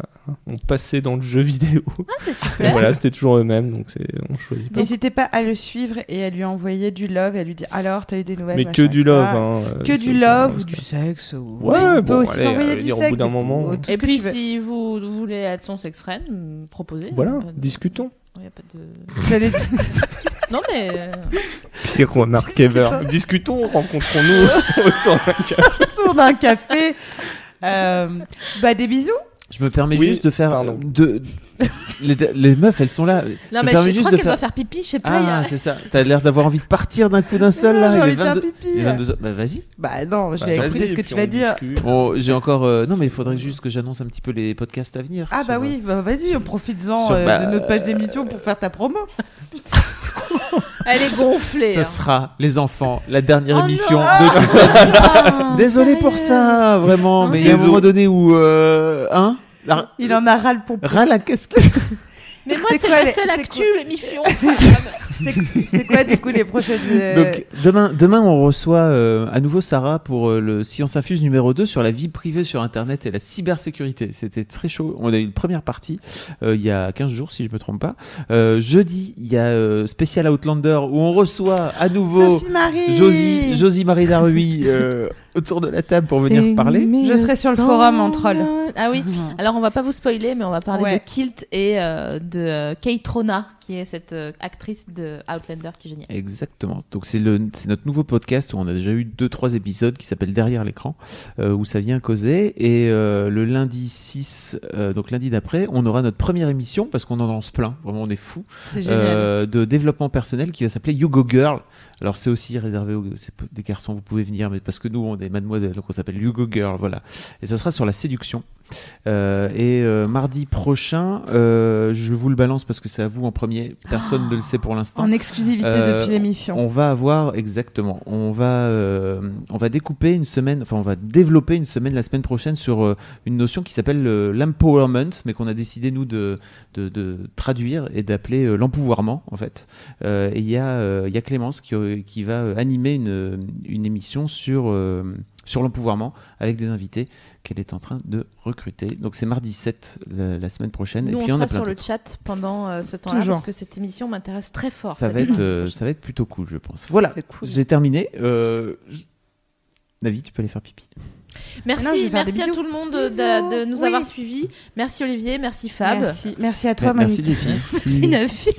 on passait dans le jeu vidéo. Ah c'est [LAUGHS] super. voilà, c'était toujours eux-mêmes, donc on choisit pas. N'hésitez pas à le suivre et à lui envoyer du love et à lui dire alors, t'as eu des nouvelles Mais que du love. Hein, euh, Que du love ou du sexe. Ou... Ouais, on peut bon, aussi t'envoyer allez du au sexe. bout d'un et- moment. ou puis si vous voulez être son sexe friend, proposez. Voilà, pas de- discutons. a pas de... J'allais- [LAUGHS] Non mais euh, Pire remarque ever. Discutons, rencontrons-nous [LAUGHS] autour d'un café. autour d'un café. Euh, bah des bisous. Je me permets Oui, juste de faire. pardon. De, les, les meufs, elles sont là. non me mais je juste crois qu'elle faire- doit faire pipi. Je sais pas. Ah, a- c'est ça. T'as l'air d'avoir envie de partir d'un coup d'un seul là. j'ai il est envie de faire 22 pipi. il est 22 heures. Bah vas-y. Bah non, je Bah, vais vas-y, écouter ce que tu on vas dire. Bon, j'ai encore. euh, Non, mais il faudrait juste que j'annonce un petit peu les podcasts à venir. Ah bah oui, bah vas-y, profites-en euh, bah, de notre page d'émission pour faire ta promo. [LAUGHS] [LAUGHS] Elle est gonflée. Ça hein. sera, les enfants, la dernière Oh émission non. de toute la vie. Ah, [LAUGHS] Désolé pour ça, vraiment. Hein mais il y a un Désolé. moment donné où. Euh, hein la, Il en a ras le pompon. ras la casquette. Mais [LAUGHS] moi C'est c'est quoi ma les- seule c'est actu. C'est quoi du coup les prochaines. euh, Donc demain, demain on reçoit euh, à nouveau Sarah pour euh, le Science Infuse numéro 2 sur la vie privée sur Internet et la cybersécurité. C'était très chaud. On a eu une première partie euh, il y a 15 jours si je me trompe pas. Euh, jeudi, il y a euh, Special Outlander où on reçoit à nouveau Sophie Marie. Josie, Josie Marie Darui autour de la table pour venir parler. Je serai sur le forum en troll. Ah oui. Mhm. Alors on va pas vous spoiler, mais on va parler Ouais. de Kilt et euh, de euh, Kate Rona, qui est cette euh, actrice de Outlander qui est géniale. Exactement. Donc c'est le c'est notre nouveau podcast où on a déjà eu deux trois épisodes qui s'appelle Derrière l'écran euh, où ça vient causer et euh, le lundi 6 euh, donc lundi d'après on aura notre première émission parce qu'on en lance plein vraiment on est fou C'est génial. euh, de développement personnel qui va s'appeler You Go Girl. Alors c'est aussi réservé aux des garçons vous pouvez venir mais parce que nous on est mademoiselle donc on s'appelle You Go Girl voilà et ça sera sur la séduction. Euh, et euh, mardi prochain euh, je vous le balance parce que c'est à vous en premier personne ne le sait pour l'instant. En exclusivité depuis l'émission. On va avoir exactement. On va on va découper une semaine. Enfin, on va développer une semaine la semaine prochaine sur une notion qui s'appelle l'empowerment, mais qu'on a décidé nous de de, de traduire et d'appeler l'empouvoirment en fait. Et il y a il y a Clémence qui qui va animer une une émission sur sur l'empouvoirment avec des invités qu'elle est en train de recruter. Donc c'est mardi 7 la, la semaine prochaine. Nous et puis on on sera sur le chat pendant euh, ce temps-là parce que cette émission m'intéresse très fort. Ça va, être, euh, ça va être plutôt cool, je pense. Voilà, cool. j'ai terminé. Euh... Navi, tu peux aller faire pipi. Merci, Non, merci à tout le monde de, de nous Oui. avoir suivis. Merci Olivier, merci Fab. Merci, merci à toi, Merci filles. Merci Nafi.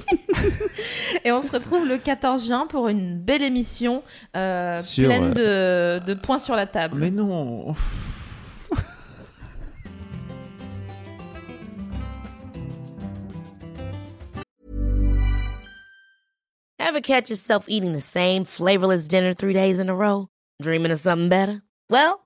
[LAUGHS] Et on se retrouve le 14 juin pour une belle émission euh, Sur, pleine de, de points sur la table. Mais non. [LAUGHS] Ever catch yourself eating the same flavorless dinner three days in a row? Dreaming of something better? Well,